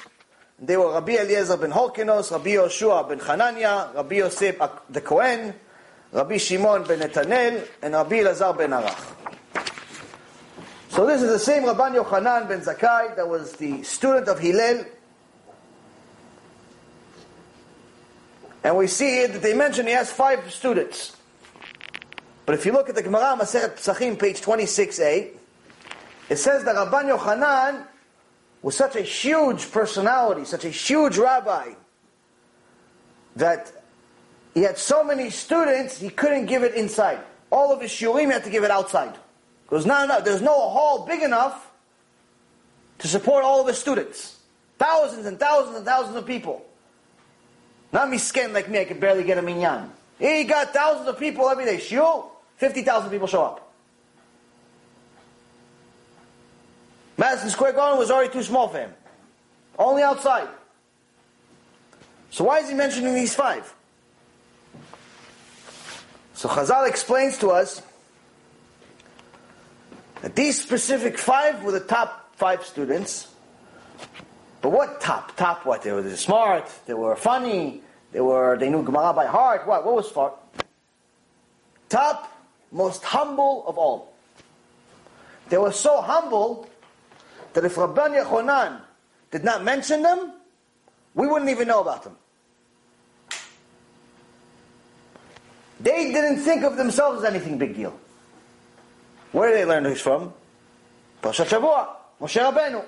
They were Rabbi Eliezer ben Holkinos, Rabbi Yoshua ben Hanania, Rabbi Yosef the Kohen, Rabbi Shimon ben Netanel, and Rabbi Elazar ben Arach. So this is the same Rabban Yochanan ben Zakkai that was the student of Hillel. And we see that they mention he has five students. But if you look at the Gemara Masechet Pesachim, page 26a, it says that Rabban Yochanan was such a huge personality, such a huge rabbi, that he had so many students, he couldn't give it inside. All of his shiurim, had to give it outside. Because now, no, there's no hall big enough to support all of his students. Thousands and thousands and thousands of people. Not me skin like me, I can barely get a minyan. He got thousands of people every day. Shul, 50,000 people show up. Madison Square Garden was already too small for him. Only outside. So why is he mentioning these five? So Chazal explains to us that these specific five were the top five students. But what top? Top what? They were smart, they were funny, they were they knew Gemara by heart. What? What was far? Top, most humble of all. They were so humble that if Rabban Yochanan did not mention them, we wouldn't even know about them. They didn't think of themselves as anything big deal. Where did they learn this from? Moshe Rabbeinu.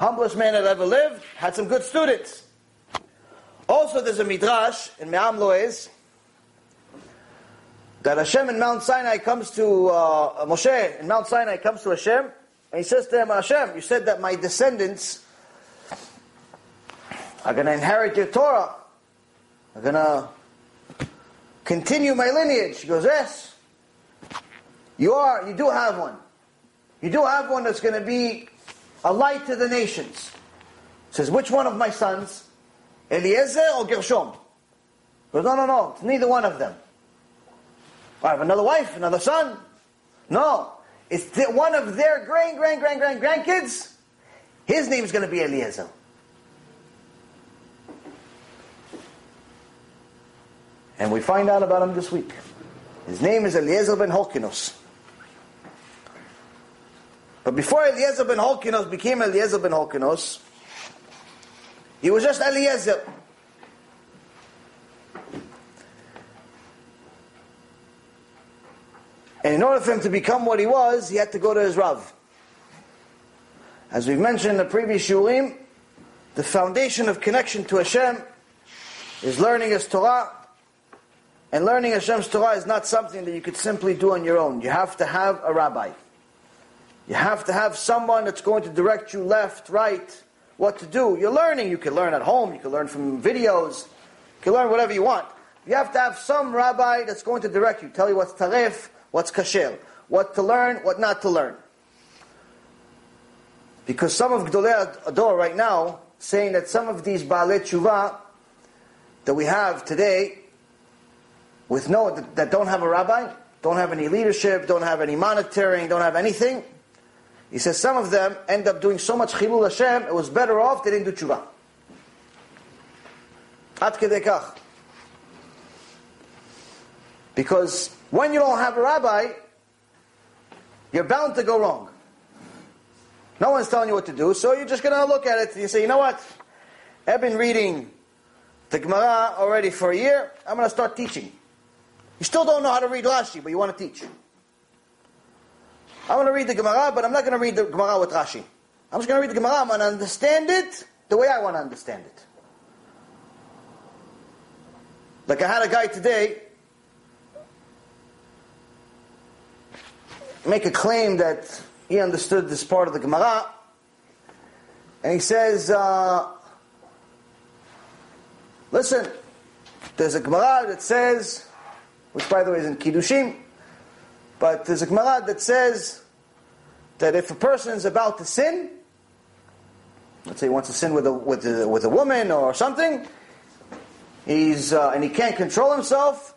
Humblest man that ever lived, had some good students. Also, there's a midrash in Me'am Loez that Hashem in Mount Sinai comes to uh, Moshe in Mount Sinai comes to Hashem and he says to him, Hashem, you said that my descendants are going to inherit your Torah, are going to continue my lineage. He goes, yes. You are, you do have one. You do have one that's going to be a light to the nations. says, which one of my sons? Eliezer or Gershom? Goes, no, no, no, it's neither one of them. I have another wife, another son. No, it's one of their grand, grand, grand, grand grandkids. His name is going to be Eliezer. And we find out about him this week. His name is Eliezer ben Holkinos. But before Eliezer ben Holkinos became Eliezer ben Holkinos, he was just Eliezer. And in order for him to become what he was, he had to go to his Rav. As we've mentioned in the previous Shiurim, the foundation of connection to Hashem is learning His Torah. And learning Hashem's Torah is not something that you could simply do on your own. You have to have a rabbi. You have to have someone that's going to direct you left, right, what to do. You're learning. You can learn at home. You can learn from videos. You can learn whatever you want. You have to have some rabbi that's going to direct you, tell you what's tarif, what's kasher, what to learn, what not to learn. Because some of Gdolei Ador right now saying that some of these Baalei Tshuva that we have today with no that don't have a rabbi, don't have any leadership, don't have any monitoring, don't have anything, he says some of them end up doing so much chilul Hashem, it was better off they didn't do tshuva. At kedekach. Because when you don't have a rabbi, you're bound to go wrong. No one's telling you what to do, so you're just going to look at it and you say, you know what? I've been reading the Gemara already for a year. I'm going to start teaching. You still don't know how to read Rashi, but you want to teach. I'm going to read the Gemara, but I'm not going to read the Gemara with Rashi. I'm just going to read the Gemara. I'm going to understand it the way I want to understand it. Like I had a guy today make a claim that he understood this part of the Gemara, and he says, uh, "Listen, there's a Gemara that says, which by the way is in Kiddushin, but there's a Gemara that says that if a person is about to sin, let's say he wants to sin with a, with a, with a woman or something, he's, uh, and he can't control himself,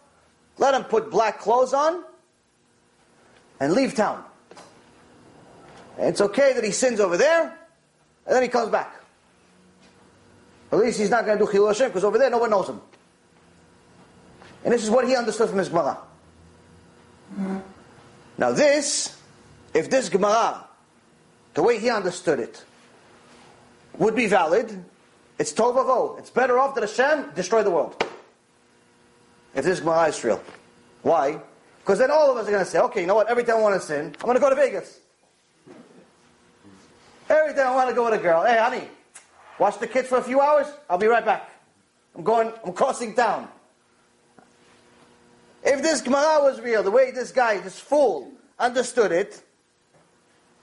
let him put black clothes on and leave town. And it's okay that he sins over there, and then he comes back. At least he's not going to do Chilul Hashem, because over there no one knows him. And this is what he understood from his Gemara. Now this, if this Gemara, the way he understood it, would be valid, it's Tovavo. It's better off that Hashem destroy the world. If this Gemara is real. Why? Because then all of us are going to say, okay, you know what, every time I want to sin, I'm going to go to Vegas. Every time I want to go with a girl, hey honey, watch the kids for a few hours, I'll be right back. I'm going, I'm crossing town. If this Gemara was real, the way this guy, this fool, understood it,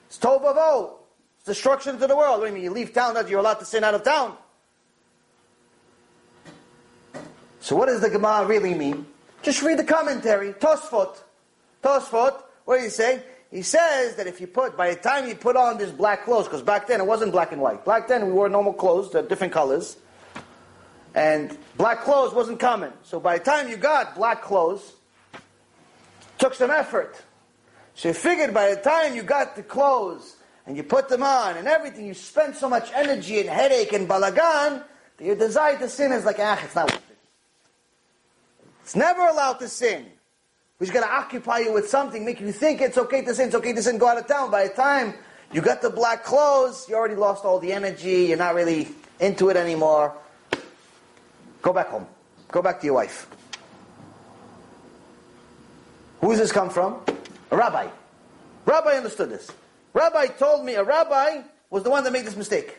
it's tovavo. It's destruction to the world. What do you mean? You leave town, that you're allowed to sin out of town. So what does the Gemara really mean? Just read the commentary. Tosfot. Tosfot, what do you say? He says that if you put, by the time you put on this black clothes, because back then it wasn't black and white. Back then we wore normal clothes, they're different colors. And black clothes wasn't common. So by the time you got black clothes, took some effort. So you figured by the time you got the clothes and you put them on and everything, you spent so much energy and headache and balagan that your desire to sin is like, ah, it's not worth it. It's never allowed to sin. He's going to occupy you with something, make you think it's okay to sin, it's okay to sin, go out of town. By the time you got the black clothes, you already lost all the energy, you're not really into it anymore. Go back home. Go back to your wife. Who does this come from? A rabbi. Rabbi understood this. Rabbi told me, a rabbi was the one that made this mistake.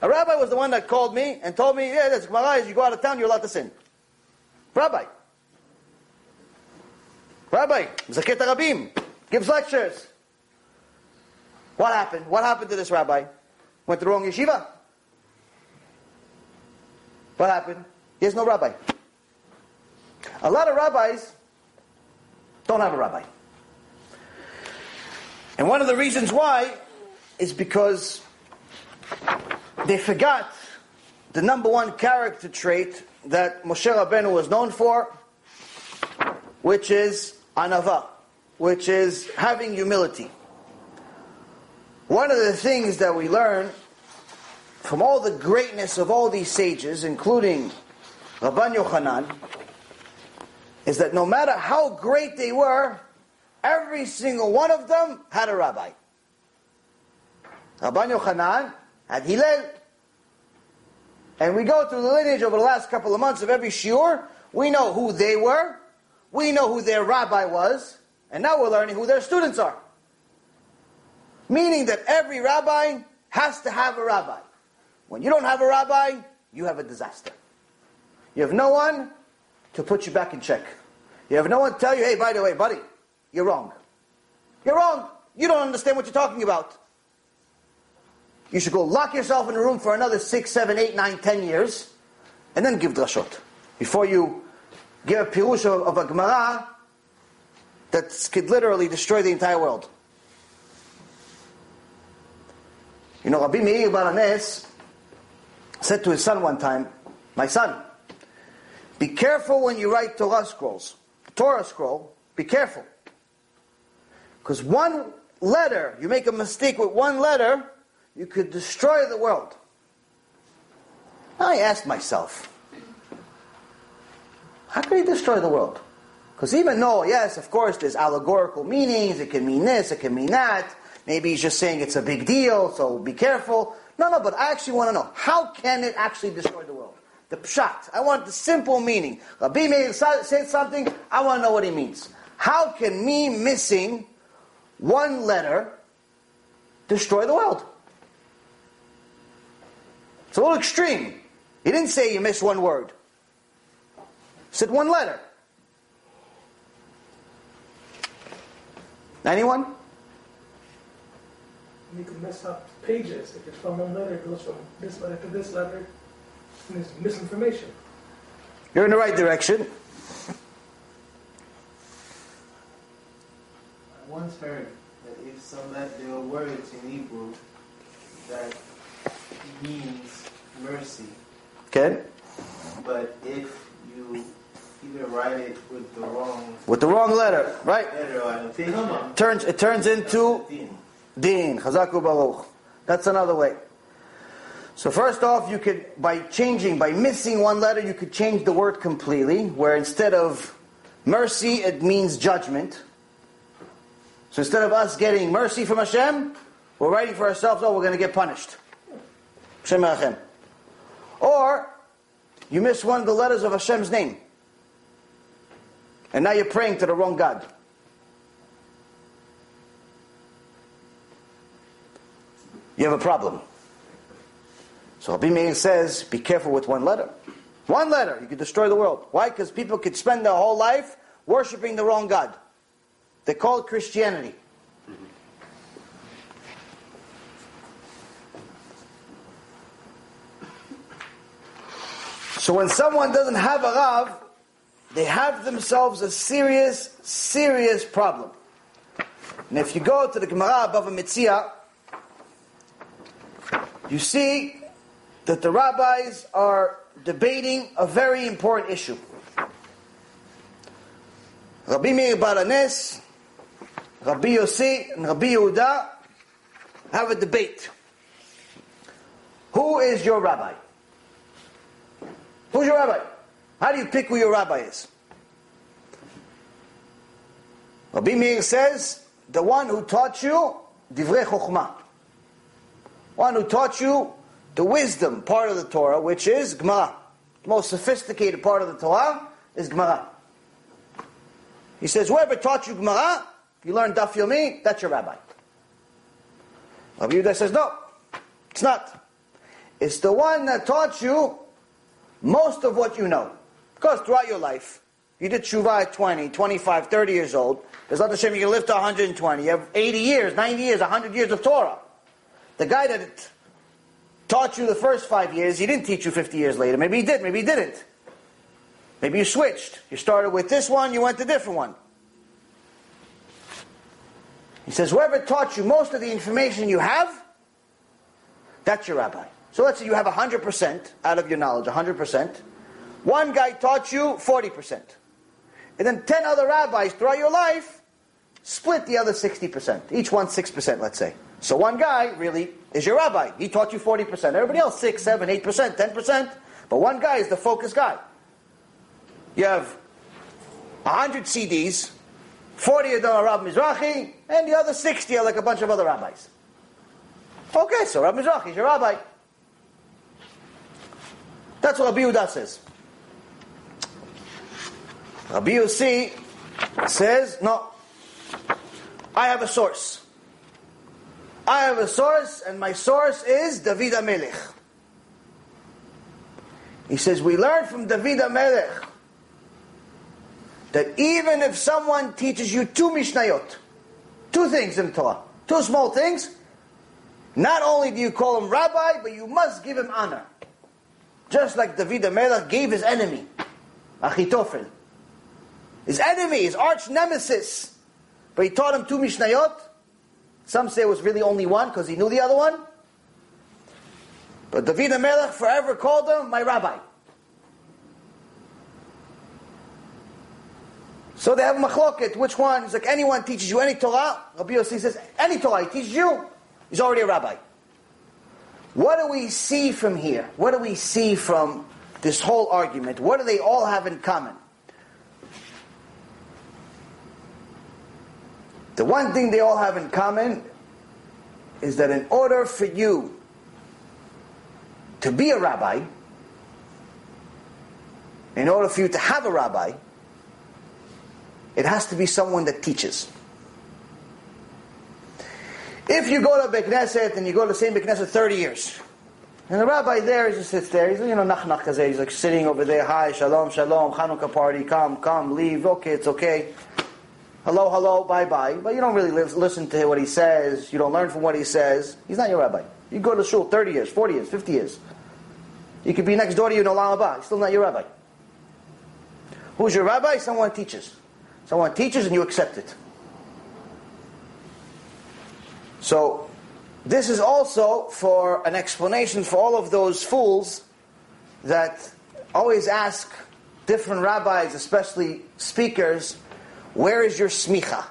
A rabbi was the one that called me and told me, yeah, that's Gemara, you go out of town, you're allowed to sin. Rabbi. Rabbi, Zaket Rabim, gives lectures. What happened? What happened to this rabbi? Went to the wrong yeshiva? What happened? There's no rabbi. A lot of rabbis don't have a rabbi. And one of the reasons why is because they forgot the number one character trait that Moshe Rabbeinu was known for, which is anava, which is having humility. One of the things that we learn from all the greatness of all these sages, including Rabban Yochanan, is that no matter how great they were, every single one of them had a rabbi. Rabban Yochanan had Hillel. And we go through the lineage over the last couple of months of every shiur. We know who they were. We know who their rabbi was. And now we're learning who their students are. Meaning that every rabbi has to have a rabbi. When you don't have a rabbi, you have a disaster. You have no one to put you back in check. You have no one to tell you, hey, by the way, buddy, you're wrong. You're wrong. You don't understand what you're talking about. You should go lock yourself in a room for another six, seven, eight, nine, ten years, and then give drashot. Before you give a pirush of, of a Gemara that could literally destroy the entire world. You know, Rabbi Meir Baranes said to his son one time, My son, be careful when you write Torah scrolls. Torah scroll, be careful. Because one letter, you make a mistake with one letter, you could destroy the world. I asked myself, how could he destroy the world? Because even though, yes, of course, there's allegorical meanings, it can mean this, it can mean that, maybe he's just saying it's a big deal, so be careful. No, no, but I actually want to know, how can it actually destroy the world? The pshat. I want the simple meaning. Rabbi Meir said something, I want to know what he means. How can me missing one letter destroy the world? It's a little extreme. He didn't say you missed one word. He said one letter. Anyone? You can mess up pages if it's from one letter, it goes from this letter to this letter, and it's misinformation. You're in the right direction. I once heard that if some that there are words in Hebrew that means mercy, Okay? but if you either write it with the wrong With the wrong letter, right? letter or annotation, Turns it turns into din, chazaku baruch. That's another way. So first off, you could, by changing, by missing one letter, you could change the word completely, where instead of mercy, it means judgment. So instead of us getting mercy from Hashem, we're writing for ourselves, oh, we're going to get punished. Hashem. Or, you miss one of the letters of Hashem's name. And now you're praying to the wrong God. You have a problem. So Rabbi Meir says, be careful with one letter. One letter, you could destroy the world. Why? Because people could spend their whole life worshiping the wrong God. They call it Christianity. So when someone doesn't have a Rav, they have themselves a serious, serious problem. And if you go to the Gemara Bava Metzia, you see that the rabbis are debating a very important issue. Rabbi Meir Baranes, Rabbi Yossi, and Rabbi Yehuda have a debate. Who is your rabbi? Who's your rabbi? How do you pick who your rabbi is? Rabbi Meir says, the one who taught you divrei chokhmah. One who taught you the wisdom part of the Torah, which is Gemara. The most sophisticated part of the Torah is Gemara. He says, whoever taught you Gemara, you learn Daf Yomi, that's your rabbi. Rabbi Yehuda says, no, it's not. It's the one that taught you most of what you know. Because throughout your life, you did tshuva at 20, 25, 30 years old. There's other Hashem, you can live to 120. You have 80 years, 90 years, 100 years of Torah. The guy that taught you the first five years, he didn't teach you 50 years later. Maybe he did, maybe he didn't. Maybe you switched. You started with this one, you went to a different one. He says, whoever taught you most of the information you have, that's your rabbi. So let's say you have 100% out of your knowledge, 100%. One guy taught you 40%. And then 10 other rabbis throughout your life split the other 60%. Each one 6%, let's say. So one guy really is your rabbi. He taught you 40%. Everybody else, 6, 7, 8%, 10%. But one guy is the focus guy. You have 100 CDs, 40 of them are Rav Mizrahi, and the other 60 are like a bunch of other rabbis. Okay, so Rav Mizrahi is your rabbi. That's what Rabbi Yehuda says. Rabbi Yossi says, no, I have a source. I have a source, and my source is David HaMelech. He says, we learn from David HaMelech that even if someone teaches you two Mishnayot, two things in Torah, two small things, not only do you call him rabbi, but you must give him honor. Just like David HaMelech gave his enemy, Achitophel. His enemy, his arch nemesis. But he taught him two Mishnayot. Some say it was really only one because he knew the other one. But David HaMelech forever called him my rabbi. So they have a machloket. Which one? It's like anyone teaches you any Torah. Rabbi Yossi says, any Torah he teaches you, he's already a rabbi. What do we see from here? What do we see from this whole argument? What do they all have in common? The one thing they all have in common is that in order for you to be a rabbi, in order for you to have a rabbi, it has to be someone that teaches. If you go to Beit Knesset and you go to the same Beit Knesset 30 years, and the rabbi there, he just sits there, he's, you know, nach nach he's like sitting over there, hi, shalom, shalom, Hanukkah party, come, come, leave, okay, it's okay. Hello, hello, bye bye. But you don't really listen to what he says, you don't learn from what he says. He's not your rabbi. You go to shul 30 years, 40 years, 50 years. You could be next door to you in Olam Haba, he's still not your rabbi. Who's your rabbi? Someone teaches. Someone teaches and you accept it. So, this is also for an explanation for all of those fools that always ask different rabbis, especially speakers, where is your smicha?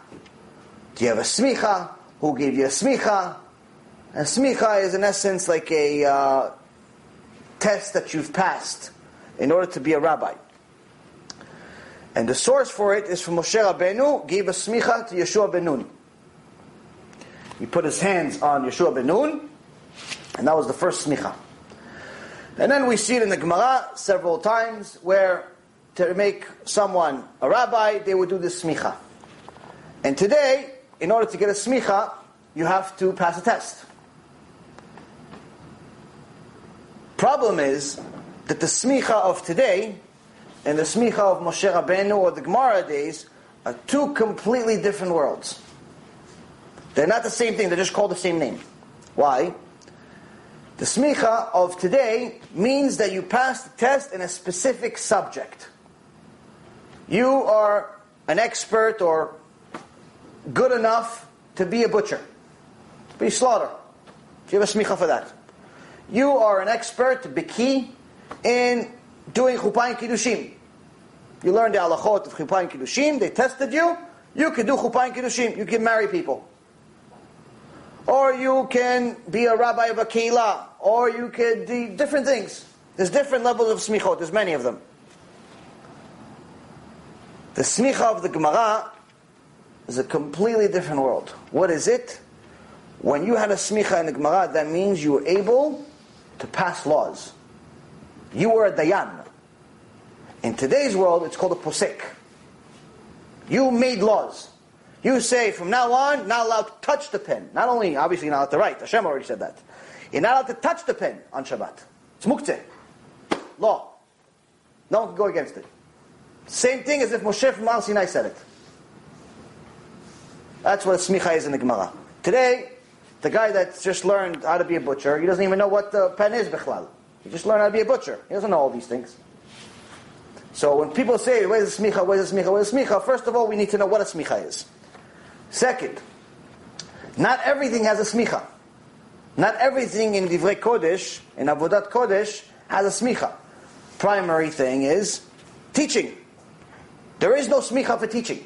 Do you have a smicha? who gave you a smicha. A smicha is in essence like a uh, test that you've passed in order to be a rabbi. And the source for it is from Moshe Rabbeinu, gave a smicha to Yeshua ben Nun. He put his hands on Yeshua ben Nun, and that was the first smicha. And then we see it in the Gemara several times where to make someone a rabbi, they would do the smicha. And today, in order to get a smicha, you have to pass a test. Problem is that the smicha of today and the smicha of Moshe Rabbeinu or the Gemara days are two completely different worlds. They're not the same thing, they're just called the same name. Why? The smicha of today means that you pass the test in a specific subject. You are an expert or good enough to be a butcher, to be slaughter. You have a smicha for that. You are an expert, biki, in doing chuppah and kiddushin. You learned the halachot of chuppah and kiddushin. They tested you. You can do chuppah and kiddushin. You can marry people. Or you can be a rabbi of a keilah. Or you can do different things. There's different levels of smichot. There's many of them. The smicha of the Gemara is a completely different world. What is it? When you had a smicha in the Gemara, that means you were able to pass laws. You were a dayan. In today's world, it's called a posek. You made laws. You say, from now on, not allowed to touch the pen. Not only, obviously, not allowed to write. Hashem already said that. You're not allowed to touch the pen on Shabbat. It's muktzeh. Law. No one can go against it. Same thing as if Moshe from Mount Sinai said it. That's what a smicha is in the Gemara. Today, the guy that's just learned how to be a butcher, he doesn't even know what the pen is, Bechlal. He just learned how to be a butcher. He doesn't know all these things. So when people say, where's the smicha, where's the smicha, where's the smicha, first of all, we need to know what a smicha is. Second, not everything has a smicha. Not everything in Divrei Kodesh, in Avodat Kodesh, has a smicha. Primary thing is teaching. There is no smicha for teaching.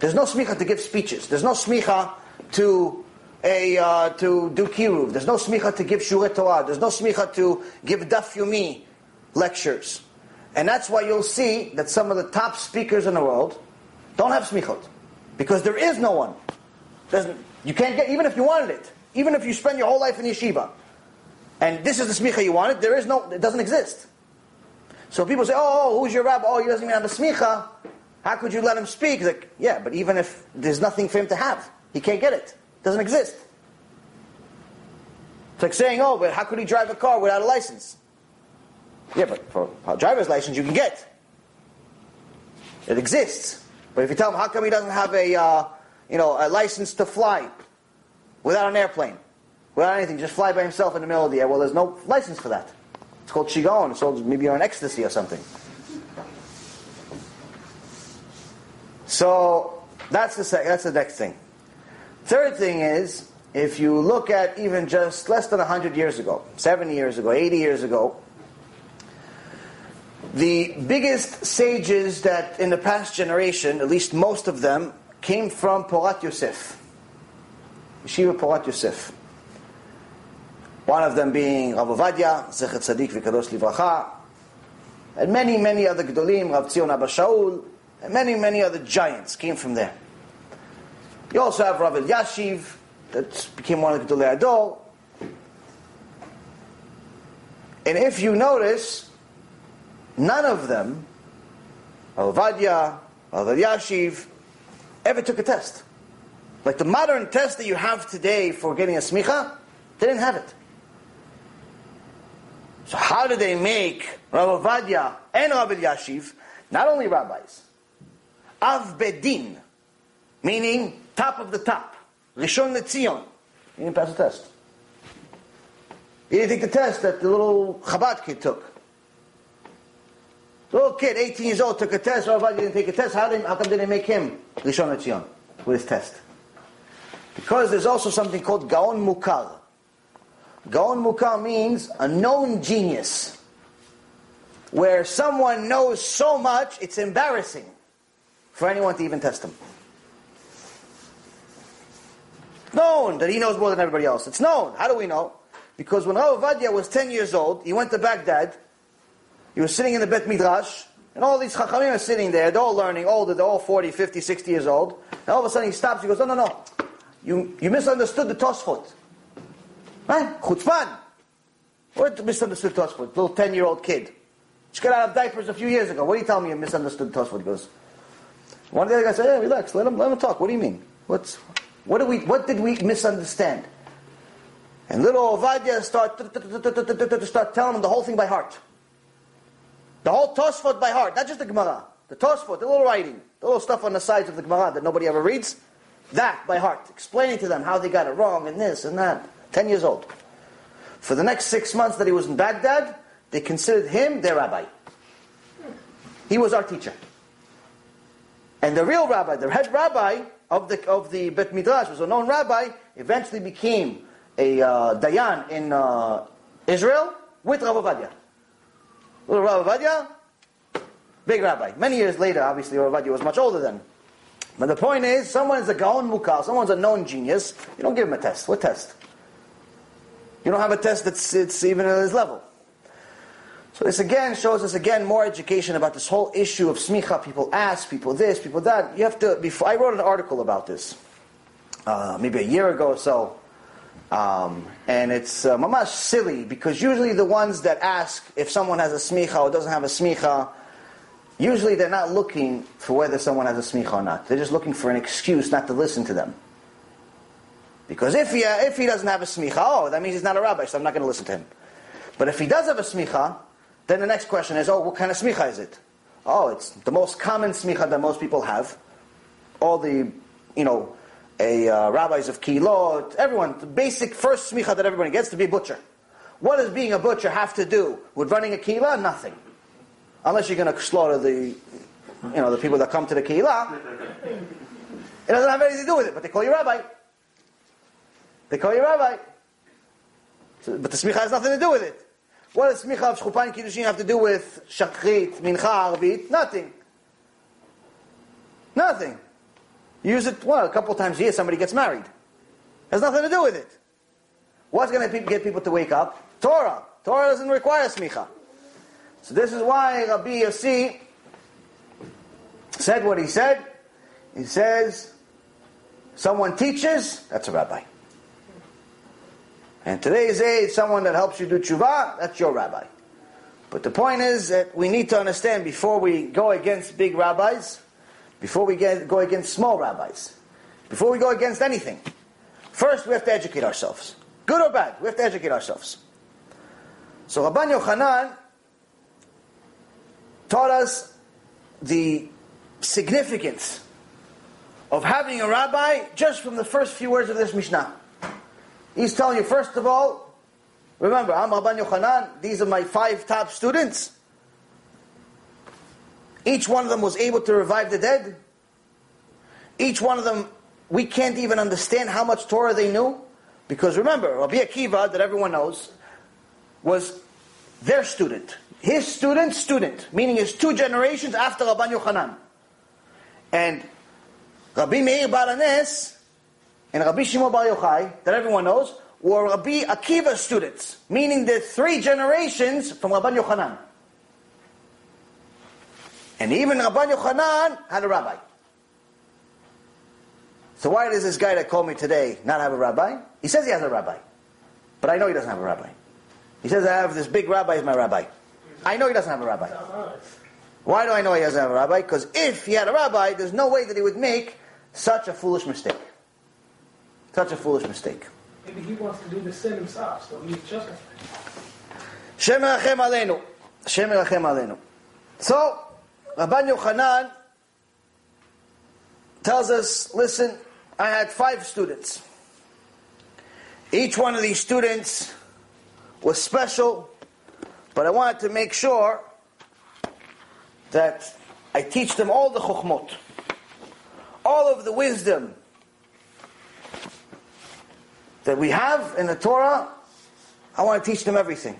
There's no smicha to give speeches. There's no smicha to a uh, to do kiruv. There's no smicha to give shuret Torah. There's no smicha to give daf yomi lectures. And that's why you'll see that some of the top speakers in the world don't have smichot. Because there is no one. Doesn't, you can't get, even if you wanted it, even if you spend your whole life in yeshiva, and this is the smicha you wanted, there is no, it doesn't exist. So people say, oh, oh, who's your rabbi? Oh, he doesn't even have a smicha. How could you let him speak? He's like, yeah, but even if there's nothing for him to have, he can't get it. It doesn't exist. It's like saying, oh, but how could he drive a car without a license? Yeah, but for a driver's license you can get. It exists. But if you tell him, how come he doesn't have a, uh, you know, a license to fly without an airplane, without anything, just fly by himself in the middle of the air? Well, there's no license for that. It's called shigon. It's called maybe you're on ecstasy or something. So that's the sec- that's the next thing. Third thing is if you look at even just less than 100 years ago, 70 years ago, 80 years ago, the biggest sages that in the past generation, at least most of them, came from Porat Yosef. Yeshiva Porat Yosef. One of them being Rav Ovadia, Zecher Tzadik V'Kadosh Livracha, and many, many other Gdolim, Rav Tzion Abba Shaul, and many, many other giants came from there. You also have Rav Elyashiv, that became one of the Gdolei HaDor. And if you notice, none of them, Rav Ovadia, Rav Elyashiv, ever took a test. Like the modern test that you have today for getting a smicha, they didn't have it. So how did they make Rav Ovadia and Rav Elyashiv not only rabbis, Av Beit Din, meaning top of the top, Rishon LeZion. He didn't pass the test. He didn't take the test that the little Chabad kid took. The little kid, 18 years old, took a test. Rav Ovadia didn't take a test. How, did, how come did they make him Rishon LeZion with his test? Because there's also something called Gaon Mukar. Gaon Mukar means a known genius. Where someone knows so much, it's embarrassing for anyone to even test him. known that he knows more than everybody else. It's known. How do we know? Because when Rav Ovadia was 10 years old, he went to Baghdad. He was sitting in the Bet Midrash, and all these Chachamim are sitting there. They're all learning, older, they're all 40, 50, 60 years old. And all of a sudden he stops, he goes, no, no, no. You, you misunderstood the Tosfot. Right? Chutzpan. What misunderstood Tosfot? Little 10 year old kid. Just got out of diapers a few years ago. What are you telling me you misunderstood Tosfot? Goes, one of the other guys said, hey, relax, let him, let him talk. What do you mean? What's, what, do we, what did we misunderstand? And little Ovadia start, start telling him the whole thing by heart. The whole Tosfot by heart, not just the Gemara. The Tosfot, the little writing, the little stuff on the sides of the Gemara that nobody ever reads. That by heart. Explaining to them how they got it wrong and this and that. Ten years old. For the next six months that he was in Baghdad, they considered him their rabbi. He was our teacher. And the real rabbi, the head rabbi of the, of the Bet Midrash, was a known rabbi, eventually became a uh, Dayan in uh, Israel with Rav Ovadia. Little Rav Ovadia, big rabbi. Many years later, obviously, Rav Ovadia was much older than. But the point is, someone is a Gaon Mukar, someone's a known genius, you don't give him a test. What test? You don't have a test that's it's even at his level. So this again shows us again more education about this whole issue of smicha. People ask, people this, people that. You have to. Before I wrote an article about this, uh, maybe a year ago or so, um, and it's uh, mamash silly because usually the ones that ask if someone has a smicha or doesn't have a smicha, usually they're not looking for whether someone has a smicha or not. They're just looking for an excuse not to listen to them. Because if he, uh, if he doesn't have a smicha, oh, that means he's not a rabbi, so I'm not going to listen to him. But if he does have a smicha, then the next question is, oh, what kind of smicha is it? Oh, it's the most common smicha that most people have. All the, you know, a, uh, rabbis of Kilot, everyone, the basic first smicha that everybody gets to be butcher. What does being a butcher have to do with running a kila? Nothing. Unless you're going to slaughter the, you know, the people that come to the kila. It doesn't have anything to do with it, but they call you rabbi. They call you rabbi. So, but the smicha has nothing to do with it. What does smicha of Shchupan Kiddushin have to do with Shachrit, Mincha, Arvit? Nothing. Nothing. You use it, well, a couple times a year somebody gets married. Has nothing to do with it. What's going to get people to wake up? Torah. Torah doesn't require smicha. So this is why Rabbi Yossi said what he said. He says, someone teaches, that's a rabbi. And today's age, someone that helps you do tshuva, that's your rabbi. But the point is that we need to understand before we go against big rabbis, before we get, go against small rabbis, before we go against anything, first we have to educate ourselves. Good or bad, we have to educate ourselves. So Rabban Yochanan taught us the significance of having a rabbi just from the first few words of this Mishnah. He's telling you, first of all, remember, I'm Rabban Yochanan, these are my five top students. Each one of them was able to revive the dead. Each one of them, we can't even understand how much Torah they knew. Because remember, Rabbi Akiva, that everyone knows, was their student. His student, student. Meaning his two generations after Rabban Yochanan. And Rabbi Meir Bar Hanes and Rabbi Shimon Bar Yochai, that everyone knows, were Rabbi Akiva's students, meaning the three generations from Rabban Yochanan. And even Rabban Yochanan had a rabbi. So why does this guy that called me today not have a rabbi? He says he has a rabbi. But I know he doesn't have a rabbi. He says I have this big rabbi as my rabbi. I know he doesn't have a rabbi. Why do I know he doesn't have a rabbi? Because if he had a rabbi, there's no way that he would make such a foolish mistake. Such a foolish mistake. Maybe he wants to do the sin himself, so he's justified. Shem Rachem Aleinu. Shem Rachem Aleinu. So, Rabban Yochanan tells us, listen, I had five students. Each one of these students was special, but I wanted to make sure that I teach them all the chokhmot, all of the wisdom that we have in the Torah, I want to teach them everything.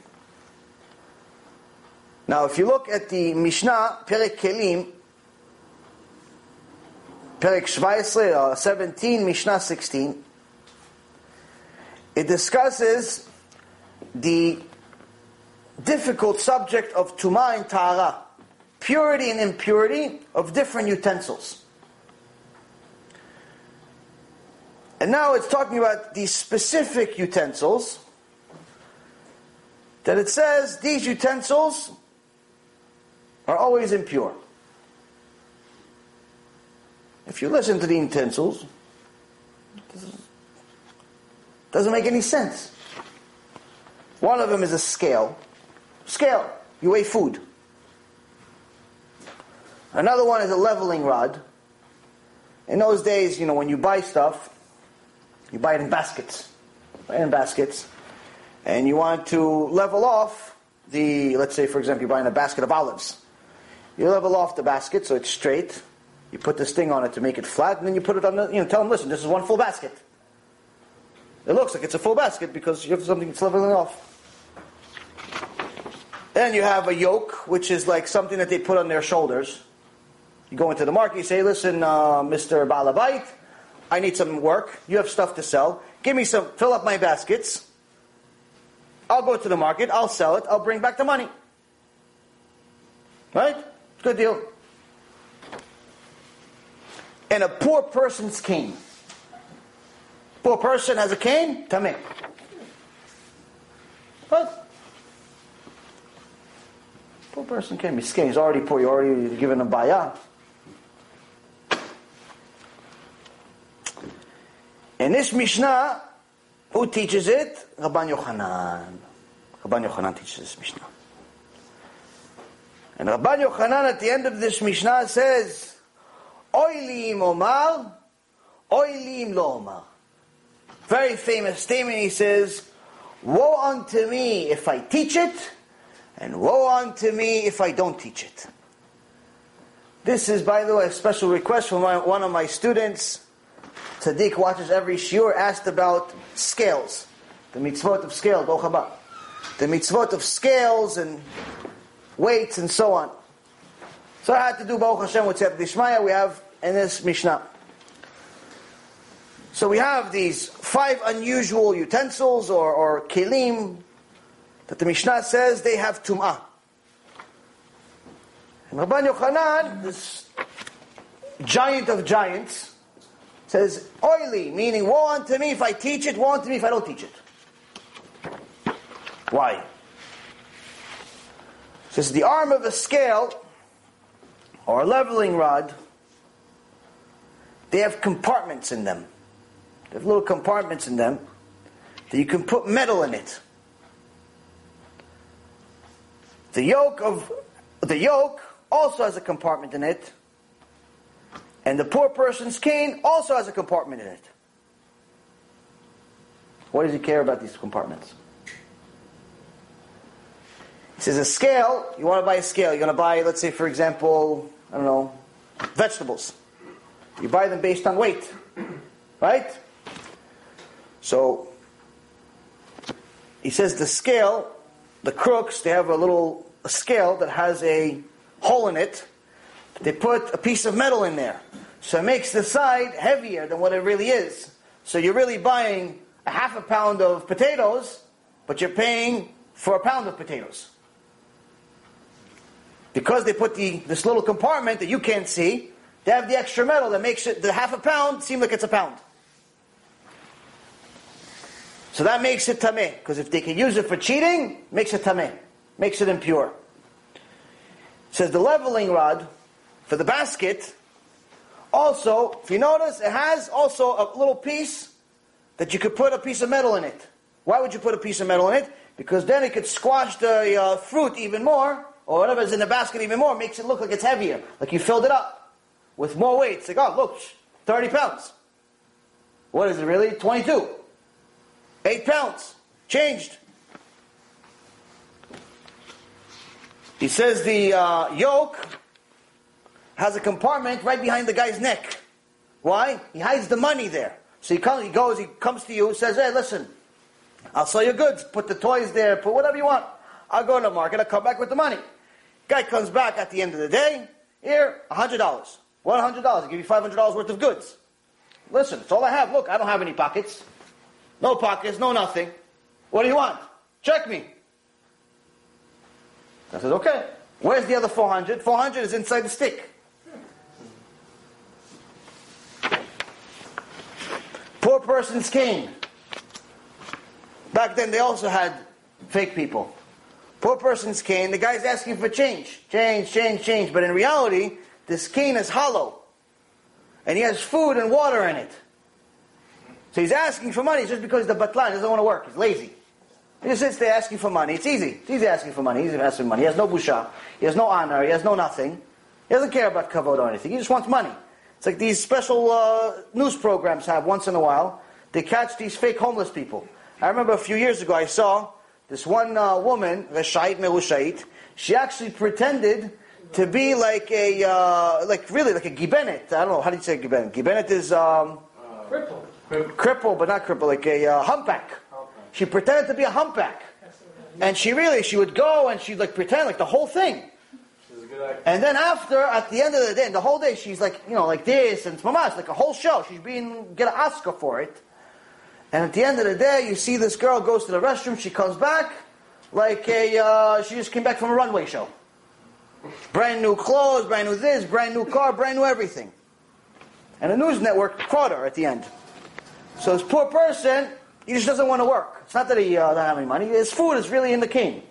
Now, if you look at the Mishnah, Perek Kelim, Perek 17, uh, 17, Mishnah 16, it discusses the difficult subject of tuma and ta'ara, purity and impurity of different utensils. And now it's talking about these specific utensils that it says these utensils are always impure. If you listen to the utensils, doesn't make any sense. One of them is a scale. Scale. You weigh food. Another one is a leveling rod. In those days, you know, when you buy stuff, you buy it in baskets. Buy it in baskets. And you want to level off the, let's say, for example, you're buying a basket of olives. You level off the basket so it's straight. You put this thing on it to make it flat, and then you put it on the, you know, tell them, listen, this is one full basket. It looks like it's a full basket because you have something that's leveling off. Then you have a yoke, which is like something that they put on their shoulders. You go into the market, you say, listen, uh, Mr. Balabait, I need some work. You have stuff to sell. Give me some, fill up my baskets. I'll go to the market, I'll sell it, I'll bring back the money. Right? Good deal. And a poor person's cane. Poor person has a cane, tameh. What? Poor person can't be skin. He's already poor. You're already given him bayah. In this Mishnah, who teaches it? Rabban Yochanan. Rabban Yochanan teaches this Mishnah. And Rabban Yochanan at the end of this Mishnah says, Oilim Omar, Oilim Lo Omar. Very famous statement. He says, Woe unto me if I teach it, and woe unto me if I don't teach it. This is, by the way, a special request from my, one of my students. Tzaddik watches every shiur, asked about scales. The mitzvot of scales, Bochaba. The mitzvot of scales and weights and so on. So I had to do Baruch Hashem with Tzep Dishmaya, we have in this Mishnah. So we have these five unusual utensils or, or kelim that the Mishnah says they have tum'ah. And Rabban Yochanan, this giant of giants, says oily, meaning woe unto me if I teach it, woe unto me if I don't teach it. Why? Says the arm of a scale or a leveling rod, they have compartments in them. They have little compartments in them that you can put metal in it. The yoke of the yoke also has a compartment in it. And the poor person's cane also has a compartment in it. What does he care about these compartments? He says a scale, you want to buy a scale, you're going to buy, let's say, for example, I don't know, vegetables. You buy them based on weight. Right? So, he says the scale, the crooks, they have a little scale that has a hole in it. They put a piece of metal in there. So it makes the side heavier than what it really is. So you're really buying a half a pound of potatoes, but you're paying for a pound of potatoes. Because they put the, this little compartment that you can't see, they have the extra metal that makes it, the half a pound seem like it's a pound. So that makes it tameh. Because if they can use it for cheating, makes it tameh. Makes it impure. says the leveling rod for the basket, also, if you notice, it has also a little piece that you could put a piece of metal in it. Why would you put a piece of metal in it? Because then it could squash the uh, fruit even more, or whatever's in the basket even more, makes it look like it's heavier, like you filled it up with more weight. It's like, oh, look, 30 pounds. What is it really? 22. 8 pounds. Changed. He says the uh, yoke has a compartment right behind the guy's neck. Why? He hides the money there. So he, comes, he goes, he comes to you, says, hey, listen, I'll sell your goods, put the toys there, put whatever you want. I'll go to the market, I'll come back with the money. Guy comes back at the end of the day, here, $100. $100, I'll give you $500 worth of goods. Listen, it's all I have. Look, I don't have any pockets. no pockets, no nothing. What do you want? Check me. I said, okay. Where's the other 400? 400 is inside the stick. Poor person's cane. Back then they also had fake people. Poor person's cane, the guy's asking for change. Change, change, change. But in reality, this cane is hollow. And he has food and water in it. So he's asking for money just because the batlan doesn't want to work. He's lazy. He just sits there asking for money. It's easy. It's easy asking for money. He's asking for money. He has no busha. He has no honor. He has no nothing. He doesn't care about kavod or anything. He just wants money. It's like these special uh, news programs have once in a while. They catch these fake homeless people. I remember a few years ago I saw this one uh, woman, Reshait Merushait. She actually pretended to be like a, uh, like really like a gibenet. I don't know how do you say gibenet. Gibenet is um, Cripple. cripple, but not cripple, like a uh, humpback. She pretended to be a humpback, and she really she would go and she'd like pretend like the whole thing. She's a good actor. And then after, at the end of the day, the whole day, she's like, you know, like this, and it's mamash, like a whole show. She's being, get an Oscar for it. And at the end of the day, you see this girl goes to the restroom, she comes back, like a, uh, she just came back from a runway show. Brand new clothes, brand new this, brand new car, brand new everything. And the news network caught her at the end. So this poor person, he just doesn't want to work. It's not that he uh, doesn't have any money. His food is really in the king.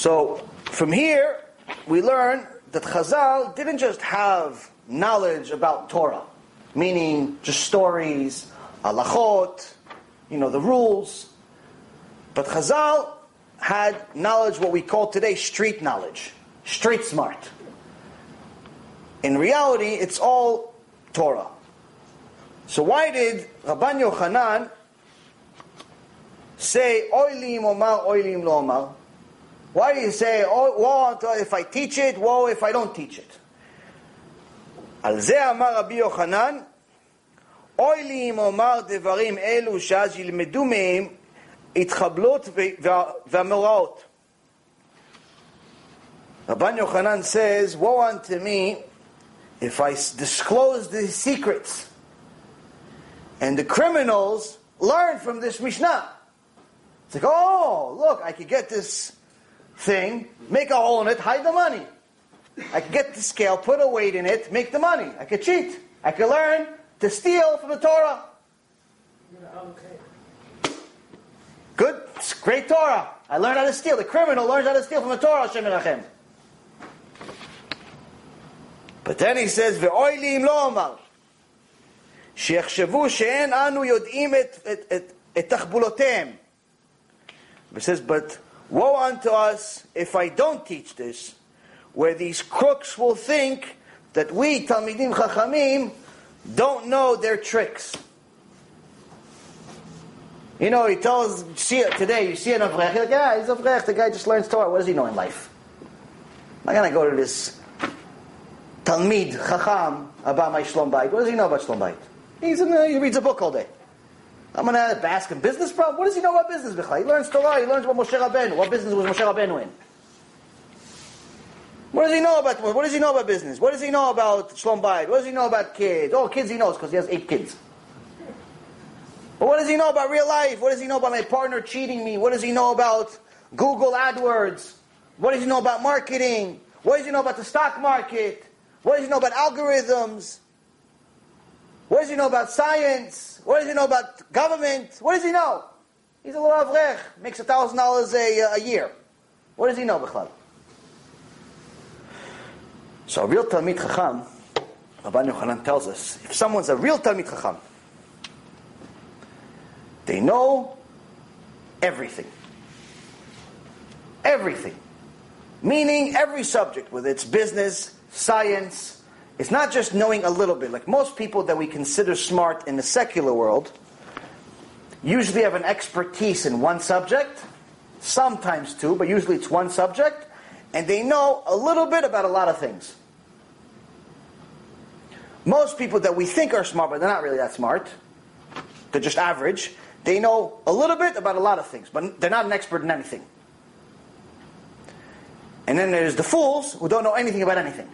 So from here, we learn that Chazal didn't just have knowledge about Torah, meaning just stories, halachot, you know, the rules. But Chazal had knowledge, what we call today street knowledge, street smart. In reality, it's all Torah. So why did Rabban Yochanan say, Oilim omar, oilim lo omar? Why do you say, oh, woe if I teach it, woe if I don't teach it? על זה אמר רבי יוחנן, אוי לי אם אומר דברים אלו שאז ילמדו מהם התחבלות וה- והמאורעות. Rabban Yochanan says, Woe unto me if I s- disclose the secrets. And the criminals learn from this Mishnah. It's like, oh, look, I could get this thing, make a hole in it, hide the money. I could get the scale, put a weight in it, make the money. I could cheat. I could learn to steal from the Torah. You're gonna allocate. Good. It's great Torah. I learned how to steal. The criminal learns how to steal from the Torah, Hashem Menachem. But then he says, ואוי לא אמר, שיחשבו שאין אנו יודעים את, את, את, את תחבולותיהם. He says, but woe unto us if I don't teach this, where these crooks will think that we, Talmidim Chachamim, don't know their tricks. You know, he tells, see it today, you see an Avrech, like, yeah, he's Avrech, the guy just learns Torah. What does he know in life? I'm not going to go to this Talmid Chacham about my Shlom Bayit. What does he know about Shlom Bayit? He's in the, he reads a book all day. I'm going to ask him business problem. What does he know about business? Bichlal? He learns Torah. He learns about Moshe Rabbeinu. What business was Moshe Rabbeinu in? What does he know about? What does he know about business? What does he know about Shlom Bayit? What does he know about kids? Oh, kids he knows because he has eight kids. But what does he know about real life? What does he know about my partner cheating me? What does he know about Google AdWords? What does he know about marketing? What does he know about the stock market? What does he know about algorithms? What does he know about science? What does he know about government? What does he know? He's a little avrech, makes thousand dollars a uh, a year. What does he know, Bechlal? So a real Talmid Chacham, Rabban Yochanan tells us, if someone's a real Talmid Chacham, they know everything. Everything. Meaning every subject, whether it's business, science, it's not just knowing a little bit. Like most people that we consider smart in the secular world usually have an expertise in one subject, sometimes two, but usually it's one subject, and they know a little bit about a lot of things. Most people that we think are smart, but they're not really that smart, they're just average, they know a little bit about a lot of things, but they're not an expert in anything. And then there's the fools who don't know anything about anything.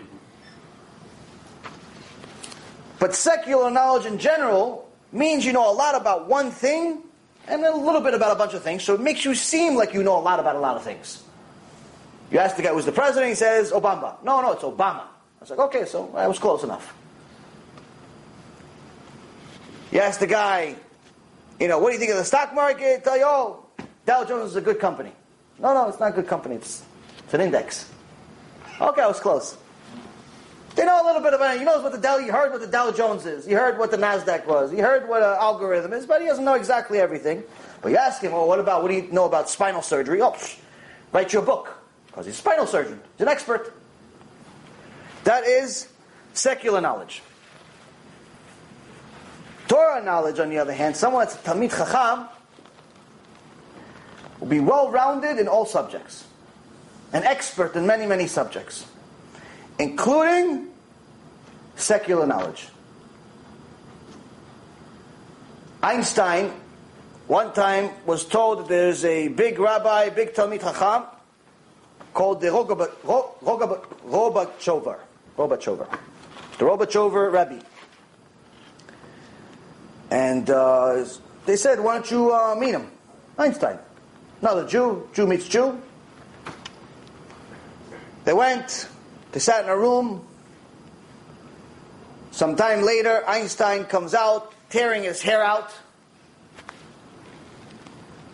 But secular knowledge in general means you know a lot about one thing and a little bit about a bunch of things, so it makes you seem like you know a lot about a lot of things. You ask the guy who's the president, he says Obama. No, no, it's Obama. I was like, okay, so I was close enough. You ask the guy, you know, what do you think of the stock market? Tell you, oh, Dow Jones is a good company. No, no, it's not a good company. It's, it's an index. Okay, I was close. They know a little bit it. He knows what the Dow, you heard what the Dow Jones is. You heard what the NASDAQ was. You heard what an algorithm is, but he doesn't know exactly everything. But you ask him, well, what about, what do you know about spinal surgery? Oh, psh, write your book. Because he's a spinal surgeon. He's an expert. That is secular knowledge. Torah knowledge, on the other hand, someone that's a Talmid Chacham, will be well-rounded in all subjects. An expert in many, many subjects including secular knowledge. Einstein, one time, was told that there's a big rabbi, big Talmid Chacham, called the Rogachover. Rogachover. The Rogachover Rabbi. And uh, they said, why don't you uh, meet him? Einstein. Another Jew, Jew meets Jew. They went, they sat in a room. Some time later, Einstein comes out, tearing his hair out,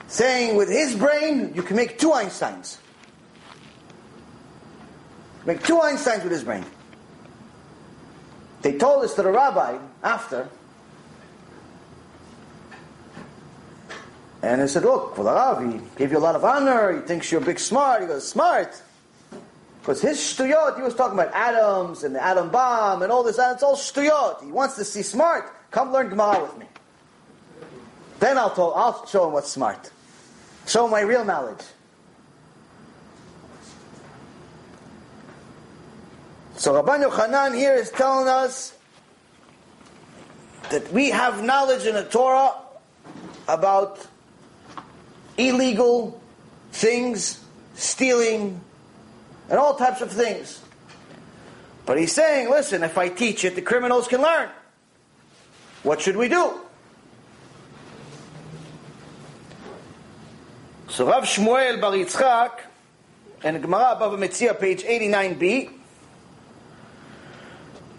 saying, with his brain, you can make two Einsteins. Make two Einsteins with his brain. They told this to the rabbi after. And he said, look, well, the Rav, he gave you a lot of honor. He thinks you're big smart. He goes, smart? Because his shtuyot, he was talking about atoms and the atom bomb and all this, and it's all shtuyot. He wants to see smart. Come learn Gemara with me. Then I'll, tell, I'll show him what's smart. Show him my real knowledge. So Rabban Yochanan here is telling us that we have knowledge in the Torah about illegal things, stealing, and all types of things. But he's saying, listen, if I teach it, the criminals can learn. What should we do? So Rav Shmuel Bar Yitzchak, and Gemara Bava Metzia, page 89b,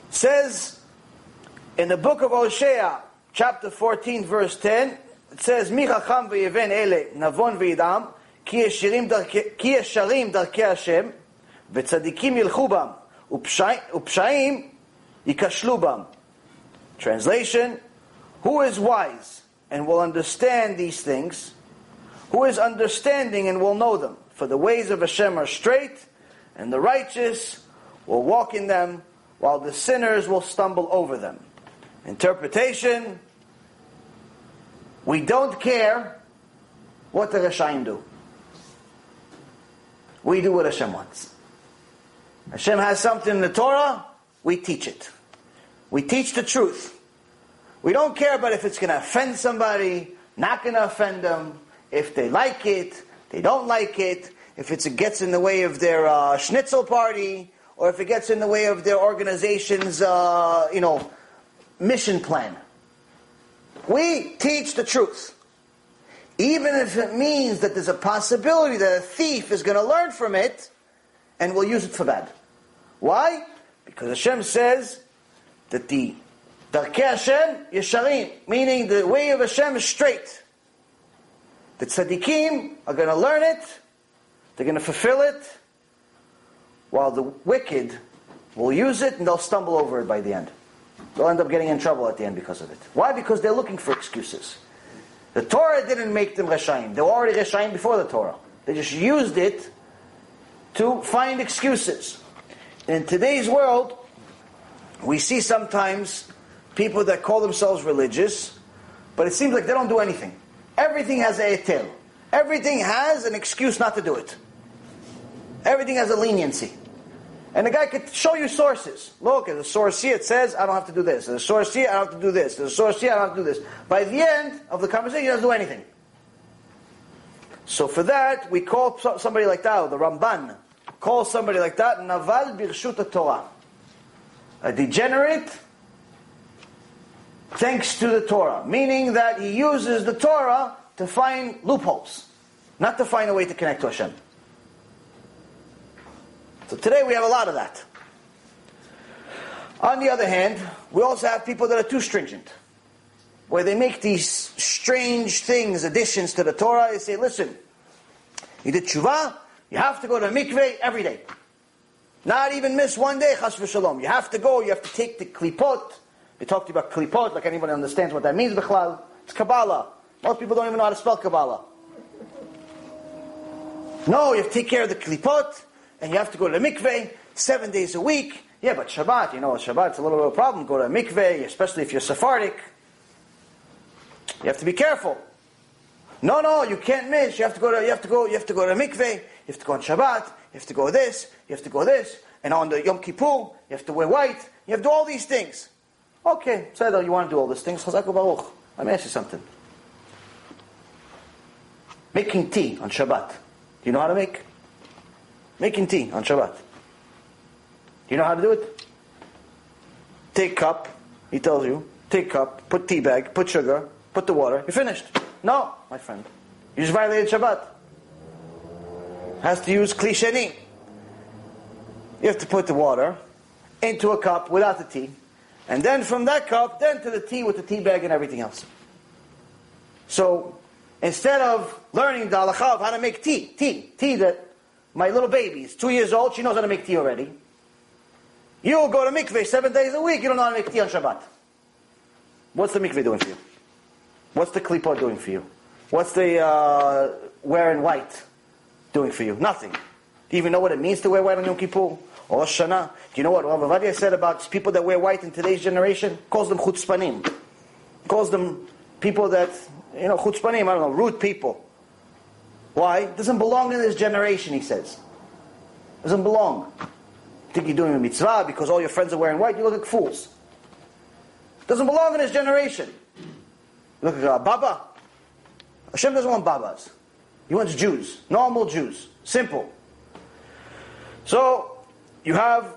says in the book of Hosea, chapter 14, verse 10, it says, Mi chacham v'yeven ele, navon v'yidam, ki yesharim darkei Hashem, וצדיקים ילכו בם, ופשעים ייכשלו בם. Translation, who is wise and will understand these things? Who is understanding and will know them? For the ways of Hashem are straight, and the righteous will walk in them, while the sinners will stumble over them. Interpretation, we don't care what the Rashaim do. We do what Hashem wants. Hashem has something in the Torah, we teach it. We teach the truth. We don't care about if it's going to offend somebody, not going to offend them, if they like it, they don't like it, if it gets in the way of their uh, schnitzel party, or if it gets in the way of their organization's, uh, you know, mission plan. We teach the truth. Even if it means that there's a possibility that a thief is going to learn from it, and will use it for bad. Why? Because Hashem says that the Darkei Hashem Yesharim, meaning the way of Hashem is straight. The tzaddikim are going to learn it, they're going to fulfill it, while the wicked will use it and they'll stumble over it by the end. They'll end up getting in trouble at the end because of it. Why? Because they're looking for excuses. The Torah didn't make them Reshaim. They were already Reshaim before the Torah. They just used it to find excuses. In today's world, we see sometimes people that call themselves religious, but it seems like they don't do anything. Everything has a tail. Everything has an excuse not to do it. Everything has a leniency. And the guy could show you sources. Look, at the source here, it says, I don't have to do this. A source here, I don't have to do this. A source here, I don't have to do this. By the end of the conversation, he doesn't do anything. So for that, we call somebody like that, the Ramban, call somebody like that Naval Birshut Torah. A degenerate thanks to the Torah, meaning that he uses the Torah to find loopholes, not to find a way to connect to Hashem. So today we have a lot of that. On the other hand, we also have people that are too stringent, where they make these strange things, additions to the Torah. They say, listen, you did tshuva, you have to go to a mikveh every day. Not even miss one day, chas v'shalom. You have to go, you have to take the klipot. They talked about klipot, like anybody understands what that means, b'chlal. It's Kabbalah. Most people don't even know how to spell Kabbalah. No, you have to take care of the klipot, and you have to go to the mikveh seven days a week. Yeah, but Shabbat, you know, Shabbat, it's a little bit of a problem. Go to a mikveh, especially if you're Sephardic. You have to be careful. No, no, you can't miss. You have to go to, you have to go, you have to go to mikveh. You have to go on Shabbat. You have to go this. You have to go this. And on the Yom Kippur, you have to wear white. You have to do all these things. Okay, so you want to do all these things. Chazak Baruch. Let me ask you something. Making tea on Shabbat. Do you know how to make? Making tea on Shabbat. Do you know how to do it? Take cup, he tells you. Take cup, put tea bag, put sugar, put the water. You're finished. No, my friend. You just violated Shabbat. Has to use kli sheni. You have to put the water into a cup without the tea. And then from that cup, then to the tea with the tea bag and everything else. So, instead of learning the halacha of how to make tea, tea, tea that my little baby is two years old, she knows how to make tea already. You go to mikveh seven days a week, you don't know how to make tea on Shabbat. What's the mikveh doing for you? What's the klipot doing for you? What's the uh, wearing white doing for you? Nothing. Do you even know what it means to wear white on Yom Kippur? Or Shana? Do you know what Rav Ovadia said about people that wear white in today's generation? Calls them chutzpanim. Calls them people that, you know, chutzpanim, I don't know, rude people. Why? Doesn't belong in this generation, he says. Doesn't belong. Think you're doing a mitzvah because all your friends are wearing white, you look like fools. Doesn't belong in this generation. Look at uh, Baba. Hashem doesn't want Babas. He wants Jews, normal Jews, simple. So you have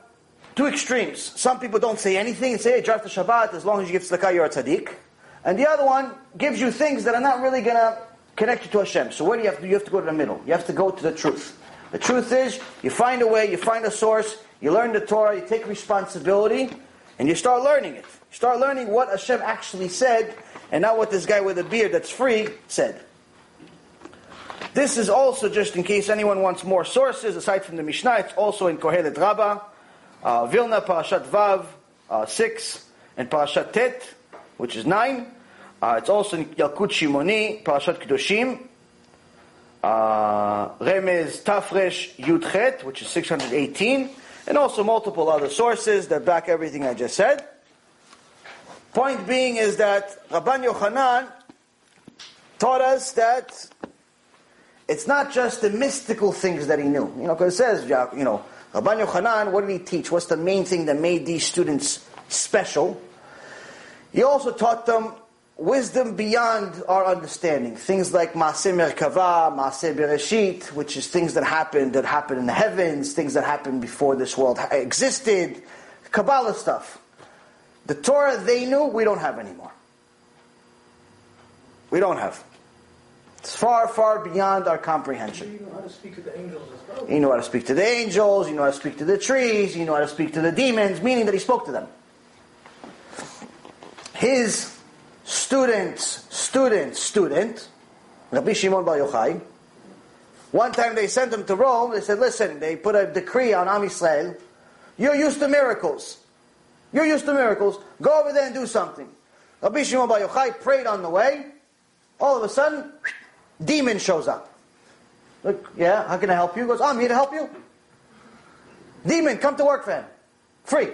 two extremes. Some people don't say anything and say, hey, drive to Shabbat as long as you give tzedakah, you're a tzaddik. And the other one gives you things that are not really going to connect you to Hashem. So what do you have to do? You have to go to the middle. You have to go to the truth. The truth is, you find a way, you find a source, you learn the Torah, you take responsibility, and you start learning it. You start learning what Hashem actually said, and not what this guy with a beard that's free said. This is also just in case anyone wants more sources aside from the Mishnah. It's also in Kohelet Rabbah, uh, Vilna Parashat Vav uh, six, and Parashat Tet, which is nine. Uh, it's also in Yalkut Shimoni, Parashat Kedoshim, uh, Remez Tafresh Yudchet, which is 618, and also multiple other sources that back everything I just said. Point being is that Rabban Yochanan taught us that it's not just the mystical things that he knew. You know, because it says, you know, Rabban Yochanan, what did he teach? What's the main thing that made these students special? He also taught them wisdom beyond our understanding. Things like Maaseh Merkava, Maaseh Bereshit, which is things that happened, that happened in the heavens, things that happened before this world existed, Kabbalah stuff. The Torah they knew, we don't have anymore. We don't have. It's far, far beyond our comprehension. You know how to speak to the angels as well. You know how to speak to the angels, you know how to speak to the trees, you know how to speak to the demons, meaning that he spoke to them. His student's student's student, Rabbi Shimon Bar Yochai, one time they sent him to Rome, they said, listen, they put a decree on Am Yisrael, you're used to miracles. You're used to miracles, go over there and do something. Rabbi Shimon Bar Yochai prayed on the way, all of a sudden, demon shows up. Look, yeah, how can I help you? He goes, oh, I'm here to help you. Demon, come to work for him. Free.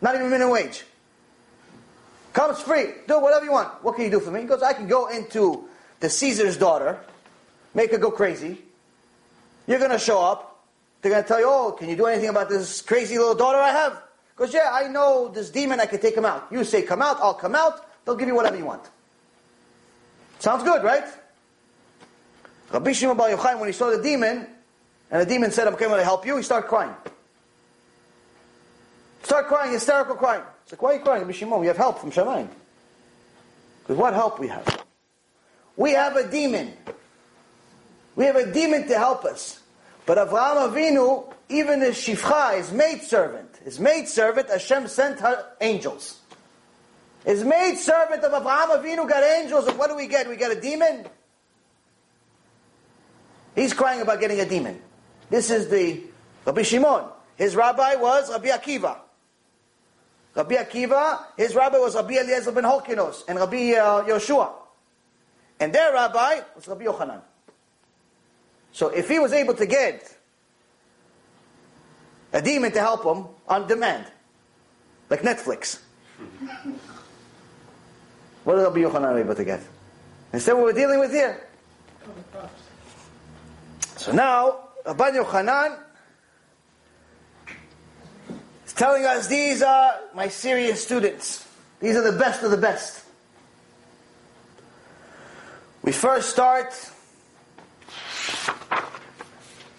Not even minimum wage. Comes free. Do whatever you want. What can you do for me? He goes, I can go into the Caesar's daughter, make her go crazy. You're going to show up. They're going to tell you, oh, can you do anything about this crazy little daughter I have? Because, yeah, I know this demon, I can take him out. You say, come out, I'll come out. They'll give you whatever you want. Sounds good, right? Rabbi Shimon Bar Yochai, when he saw the demon, and the demon said, I'm coming to help you, he started crying. Start crying, hysterical crying. It's like, why are you crying? Rabbi Shimon, we have help from Shamayim. Because what help we have? We have a demon. We have a demon to help us. But Avraham Avinu, even his shifcha, his maidservant, his maidservant, Hashem sent her angels. His maidservant of Avraham Avinu got angels, and what do we get? We get a demon? He's crying about getting a demon. This is the Rabbi Shimon. His rabbi was Rabbi Akiva. Rabbi Akiva, his rabbi was Rabbi Eliezer ben Horkinos and Rabbi uh, Yoshua. And their rabbi was Rabbi Yochanan. So if he was able to get a demon to help him on demand, like Netflix, what did Rabbi Yochanan able to get? Instead, what we're dealing with here. So now, Rabbi Yochanan is telling us these are my serious students. These are the best of the best. We first start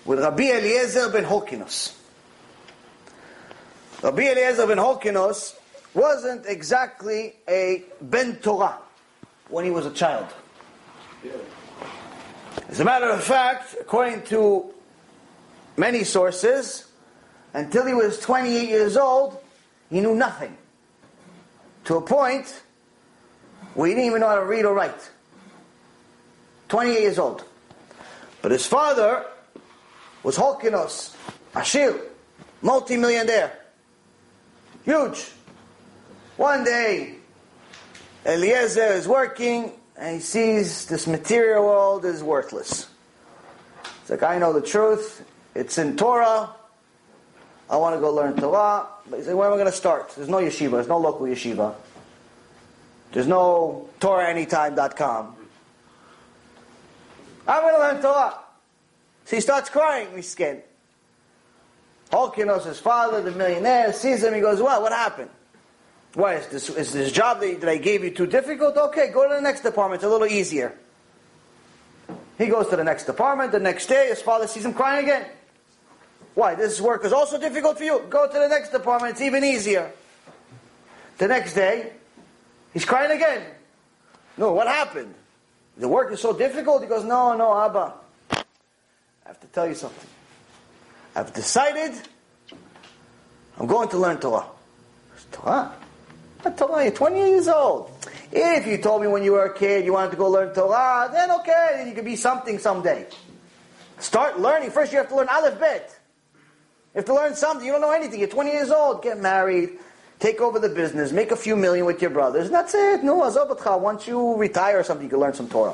with Rabbi Eliezer ben Horkinos. Rabbi Eliezer ben Horkinos wasn't exactly a ben Torah when he was a child. As a matter of fact, according to many sources, until he was 28 years old, he knew nothing. To a point where he didn't even know how to read or write. 28 years old. But his father was Holkinos, Ashil, multi-millionaire. Huge. One day, Eliezer is working and he sees this material world is worthless. It's like, I know the truth. It's in Torah. I want to go learn Torah. But he's like, where am I going to start? There's no yeshiva. There's no local yeshiva. There's no TorahAnytime.com. I'm going to learn Torah. So he starts crying. Scared. Holkinos, his father, the millionaire, sees him. He goes, well, what happened? Why, is this, is this job that, I gave you too difficult? Okay, go to the next department. It's a little easier. He goes to the next department. The next day, his father sees him crying again. Why? This work is also difficult for you. Go to the next department. It's even easier. The next day, he's crying again. No, what happened? The work is so difficult. He goes, no, no, Abba. I have to tell you something. I've decided I'm going to learn Torah. Torah? What Torah? You're 20 years old. If you told me when you were a kid you wanted to go learn Torah, then okay, then you could be something someday. Start learning. First you have to learn Aleph Bet. You have to learn something. You don't know anything. You're 20 years old. Get married. Take over the business. Make a few million with your brothers. And That's it. No, azabatcha. Once you retire or something, you can learn some Torah.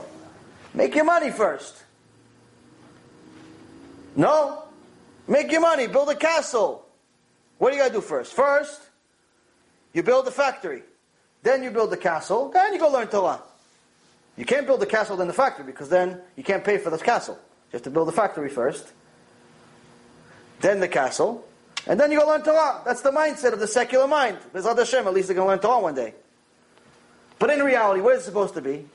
Make your money first. No. Make your money. Build a castle. What do you got to do first? First, you build a factory. Then you build the castle. Then you go learn Torah. You can't build the castle then the factory because then you can't pay for the castle. You have to build the factory first. Then the castle. And then you go learn Torah. That's the mindset of the secular mind. BeEzrat Hashem, at least they're going to learn Torah one day. But in reality, what is it supposed to be?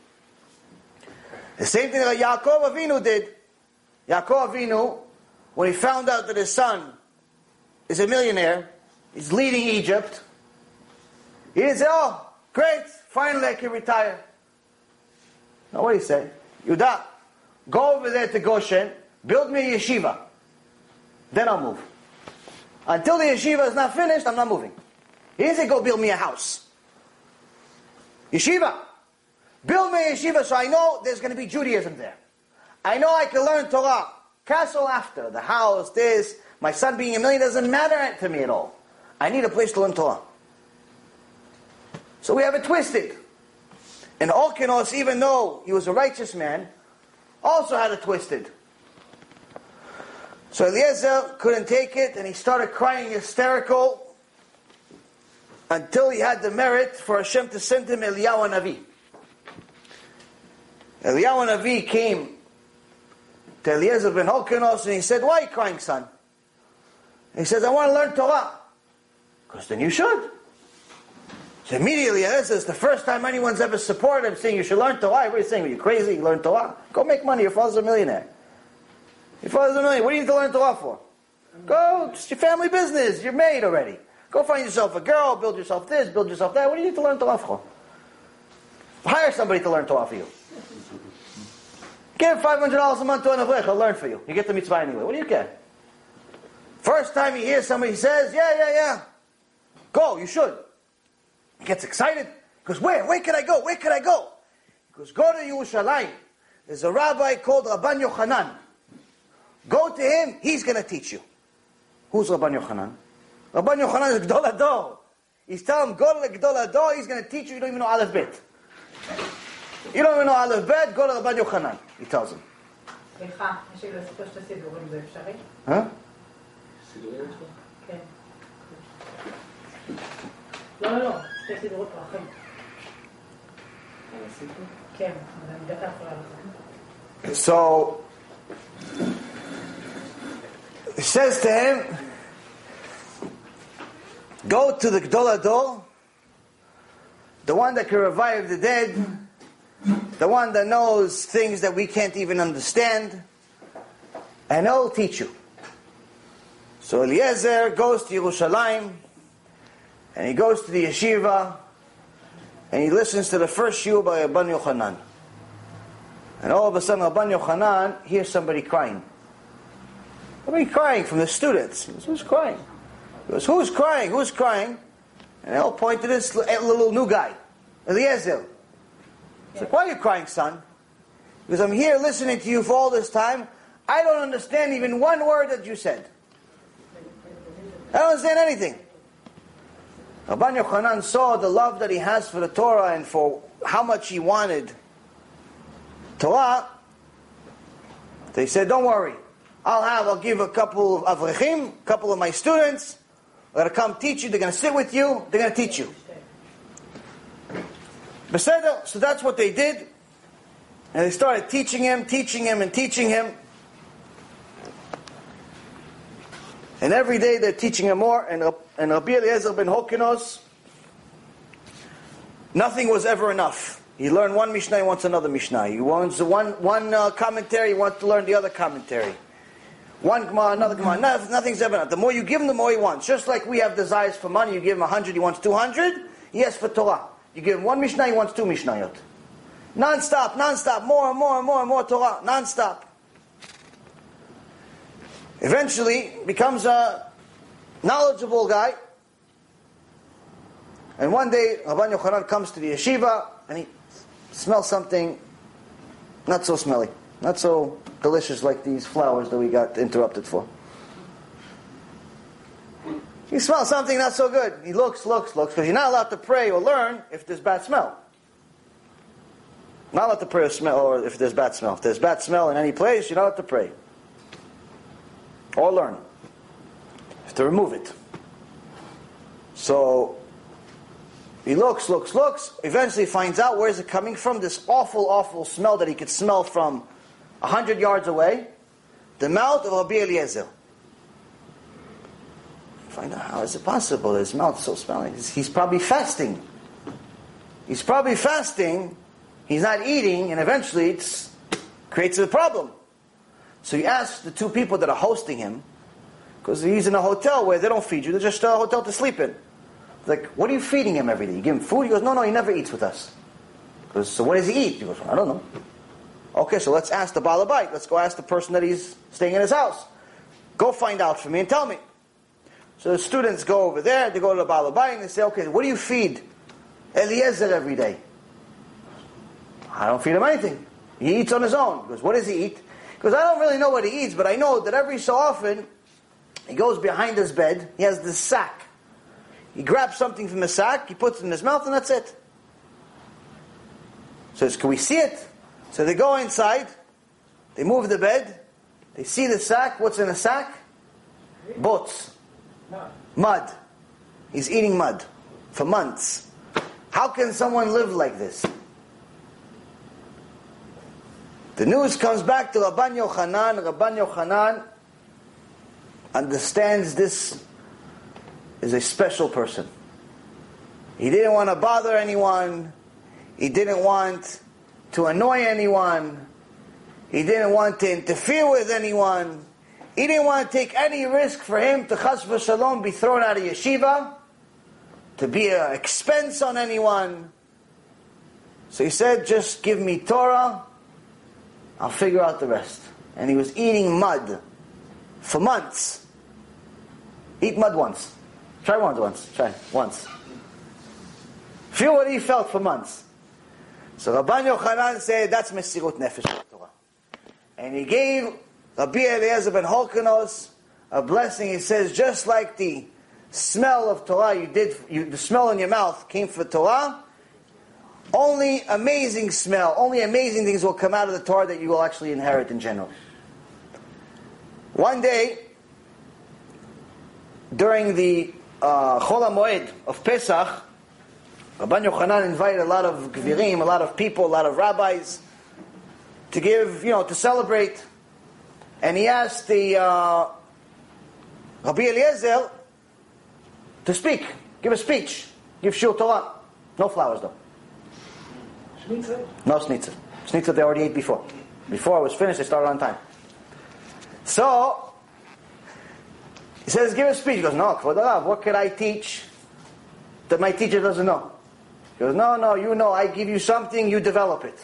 The same thing that Yaakov Avinu did. Yaakov Avinu, when he found out that his son is a millionaire, he's leading Egypt, he didn't say, oh, great, finally I can retire. No, what did he say? Go over there to Goshen, build me a yeshiva. Then I'll move. Until the yeshiva is not finished, I'm not moving. He didn't say, go build me a house. Yeshiva. Build me a yeshiva so I know there's going to be Judaism there. I know I can learn Torah. Castle after, the house, this, my son being a million doesn't matter to me at all. I need a place to learn Torah. So we have it twisted. And Orkinos, even though he was a righteous man, also had it twisted. So Eliezer couldn't take it and he started crying hysterical until he had the merit for Hashem to send him Eliyahu Navi. Eliyahu Navi came to Eliezer ben Horkinos and he said, Why are you crying, son? he says, I want to learn Torah. Because then you should. So immediately, this is the first time anyone's ever supported him saying you should learn Torah. Everybody's saying, Are you crazy? You learn Torah? Go make money. Your father's a millionaire. Your father's a millionaire. What do you need to learn Torah for? Go, it's your family business. You're made already. Go find yourself a girl, build yourself this, build yourself that. What do you need to learn Torah for? Hire somebody to learn Torah for you. Give $500 a month to an Avrech, he'll learn for you. You get the mitzvah anyway. What do you care? First time you hear somebody says, yeah, yeah, yeah. Go, you should. He gets excited. He goes, where? Where can I go? Where can I go? He goes, go to Yerushalayim. There's a rabbi called Rabban Yochanan. Go to him. He's going to teach you. Who's Rabban Yochanan? Rabban Yochanan is Gdol HaDor. He's telling him, go to Gdol HaDor. He's going to teach you. You don't even know Aleph Bet. You don't even know Aleph Bet. Go to Rabban Yochanan. He tells him. Huh? Okay. לא, לא, לא, שתי סדרות So, it says to him, go to the Gdol HaDor, the one that can revive the dead, the one that knows things that we can't even understand, and he'll teach you. So Eliezer goes to Yerushalayim, and he goes to the yeshiva, and he listens to the first shiur by Rabban Yochanan. And all of a sudden, Rabban Yochanan hears somebody crying. Somebody crying from the students. He goes, Who's crying? He goes, Who's crying? Who's crying? And they'll point to this little new guy, Eliezer. He's like, Why are you crying, son? Because I'm here listening to you for all this time. I don't understand even one word that you said. I don't understand anything. Rabban Yochanan saw the love that he has for the Torah and for how much he wanted Torah. They said, don't worry. I'll have, I'll give a couple of avrechim, a couple of my students. They're going to come teach you. They're going to sit with you. They're going to teach you. So that's what they did. And they started teaching him, teaching him, and teaching him. And every day they're teaching him more. And, and Rabbi Eliezer ben Hokinos, nothing was ever enough. He learned one Mishnah, he wants another Mishnah. He wants one, one uh, commentary, he wants to learn the other commentary. One Gemara, another Gemara. No, nothing's ever enough. The more you give him, the more he wants. Just like we have desires for money, you give him 100, he wants 200. He asks for Torah. You give him one Mishnah, he wants two Mishnayot. Non-stop, non-stop, more and more and more and more Torah, non-stop. Eventually, becomes a knowledgeable guy. And one day, Rabban Yochanan comes to the yeshiva, and he smells something not so smelly, not so delicious like these flowers that we got interrupted for. He smells something not so good. He looks, looks, looks, because you're not allowed to pray or learn if there's bad smell. Not allowed to pray or smell, or if there's bad smell. If there's bad smell in any place, you're not allowed to pray or learn. You have to remove it. So he looks, looks, looks. Eventually finds out where is it coming from. This awful, awful smell that he could smell from a hundred yards away. The mouth of Rabbi Eliezer. Find out how is it possible? His mouth so smelling. He's, he's probably fasting. He's probably fasting. He's not eating, and eventually it creates a problem. So he asks the two people that are hosting him, because he's in a hotel where they don't feed you, they're just a hotel to sleep in. Like, what are you feeding him every day? You give him food? He goes, no, no, he never eats with us. Goes, so what does he eat? He goes, I don't know. Okay, so let's ask the balabite. Let's go ask the person that he's staying in his house. Go find out for me and tell me. So the students go over there, they go to the balabite and they say, okay, what do you feed Eliezer every day? I don't feed him anything. He eats on his own. He goes, what does he eat? Because I don't really know what he eats, but I know that every so often he goes behind his bed, he has this sack. He grabs something from the sack, he puts it in his mouth, and that's it. Says, can we see it? So they go inside, they move the bed, they see the sack. What's in the sack? Bots. Mud. He's eating mud for months. How can someone live like this? The news comes back to Rabban Yochanan. Rabban Yochanan understands this is a special person. He didn't want to bother anyone. He didn't want to annoy anyone. He didn't want to interfere with anyone. He didn't want to take any risk for him to chas v'shalom be thrown out of yeshiva, to be an expense on anyone. So he said, just give me Torah, I'll figure out the rest. And he was eating mud for months. Eat mud once. Try once, once. Try once. Feel what he felt for months. So Rabban Yochanan said, that's Mesirut Nefesh Torah. And he gave Rabbi Eliezer ben Holkanos a blessing. He says, just like the smell of Torah you did, you, the smell in your mouth came for Torah, only amazing smell, only amazing things will come out of the Torah that you will actually inherit in general. One day, during the uh, Chol HaMoed of Pesach, Rabban Yochanan invited a lot of gvirim, a lot of people, a lot of rabbis to give, you know, to celebrate. And he asked the uh, Rabbi Eliezer to speak, give a speech, give shul Torah. No flowers though. Schnitzel? No schnitzel. Schnitzel they already ate before. Before I was finished, they started on time. So, he says, give a speech. He goes, no, Kvod what could I teach that my teacher doesn't know? He goes, no, no, you know, I give you something, you develop it.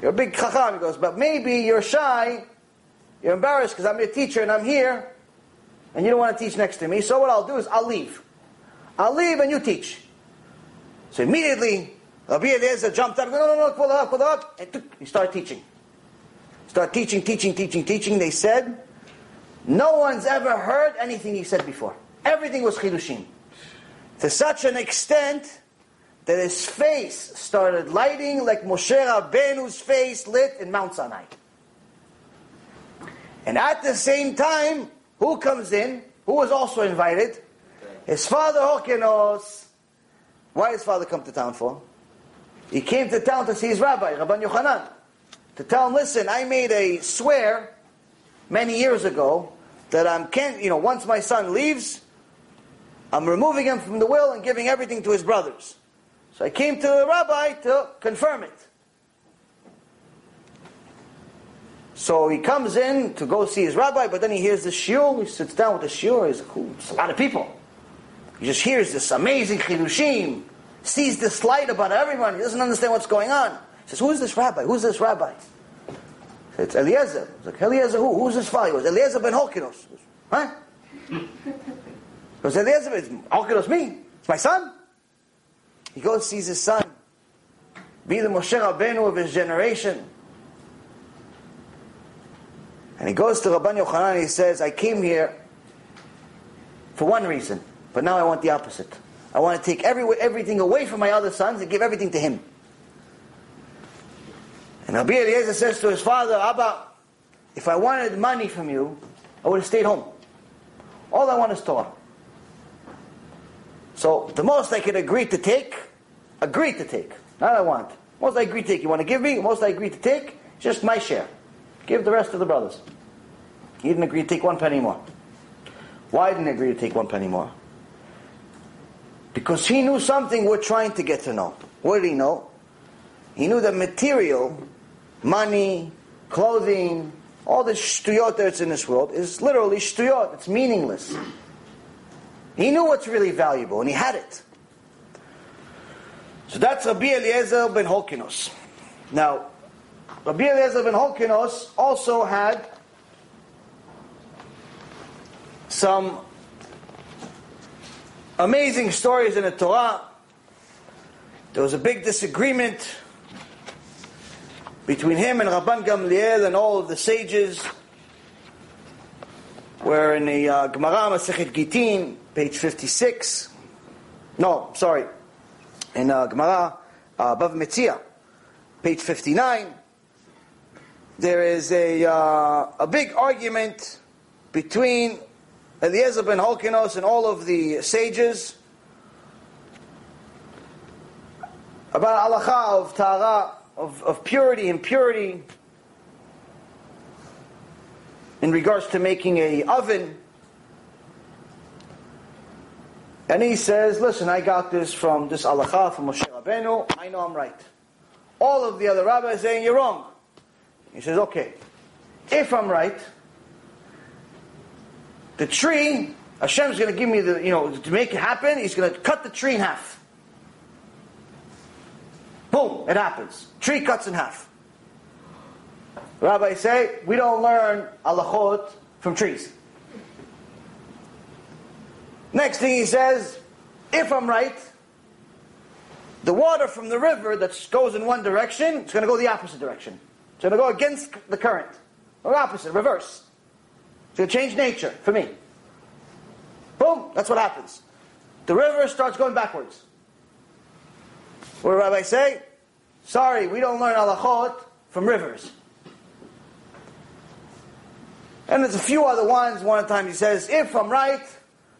You're a big chacham. He goes, but maybe you're shy, you're embarrassed because I'm your teacher and I'm here, and you don't want to teach next to me. So what I'll do is I'll leave. I'll leave and you teach. So immediately, Rabbi Eliezer jumped up, no, no, no, Kvod Harav, Kvod Harav, and took- he started teaching. Start teaching, teaching, teaching, teaching. They said, no one's ever heard anything he said before. Everything was chidushim. To such an extent that his face started lighting like Moshe Rabbeinu's face lit in Mount Sinai. And at the same time, who comes in? Who was also invited? His father Hokenos. Why does father come to town for? He came to town to see his rabbi, Rabban Yochanan, to tell him, listen, I made a swear many years ago that I'm can't, you know, once my son leaves, I'm removing him from the will and giving everything to his brothers. So I came to the rabbi to confirm it. So he comes in to go see his rabbi, but then he hears the shiur. He sits down with the shiur. He's cool. It's a lot of people. He just hears this amazing chidushim, sees this light about everyone. He doesn't understand what's going on. He says, "Who is this rabbi? Who's this rabbi?" It's Eliezer. He's like, Eliezer who? Who's his father? He goes, Eliezer ben goes, Huh? He goes, Eliezer, it's Holkinos me? It's my son? He goes, sees his son. Be the Moshe Rabbeinu of his generation. And he goes to Rabban Yochanan and he says, I came here for one reason, but now I want the opposite. I want to take every, everything away from my other sons and give everything to him. And Rabbi Eliezer says to his father, Abba, if I wanted money from you, I would have stayed home. All I want is Torah. So the most I could agree to take, agree to take. Not I want. Most I agree to take. You want to give me? Most I agree to take, just my share. Give the rest to the brothers. He didn't agree to take one penny more. Why didn't he agree to take one penny more? Because he knew something we're trying to get to know. What did he know? He knew that material, money, clothing, all the shtuyot that's in this world is literally shtuyot. It's meaningless. He knew what's really valuable, and he had it. So that's Rabbi Eliezer ben Holkinos. Now, Rabbi Eliezer ben Holkinos also had some amazing stories in the Torah. There was a big disagreement between him and Rabban Gamliel and all of the sages. Where in the uh, Gemara Masechet Gitin, page 56. No, sorry. In uh, Gemara uh, Metzia, page 59. There is a, uh, a big argument between Eliezer ben Holkinos and all of the sages about halacha of tahara, of, of purity, impurity, in regards to making a oven. And he says, listen, I got this from this halacha from Moshe Rabbeinu, I know I'm right. All of the other rabbis saying you're wrong. He says, okay, if I'm right, the tree, Hashem's going to give me the, you know, to make it happen, He's going to cut the tree in half. Boom, it happens. Tree cuts in half. Rabbis say, we don't learn halachot from trees. Next thing he says, if I'm right, the water from the river that goes in one direction, it's going to go the opposite direction. It's going to go against the current. Or opposite, reverse. It's going to change nature for me. Boom, that's what happens. The river starts going backwards. What do rabbis say? Sorry, we don't learn halachot from rivers. And there's a few other ones. One time he says, if I'm right,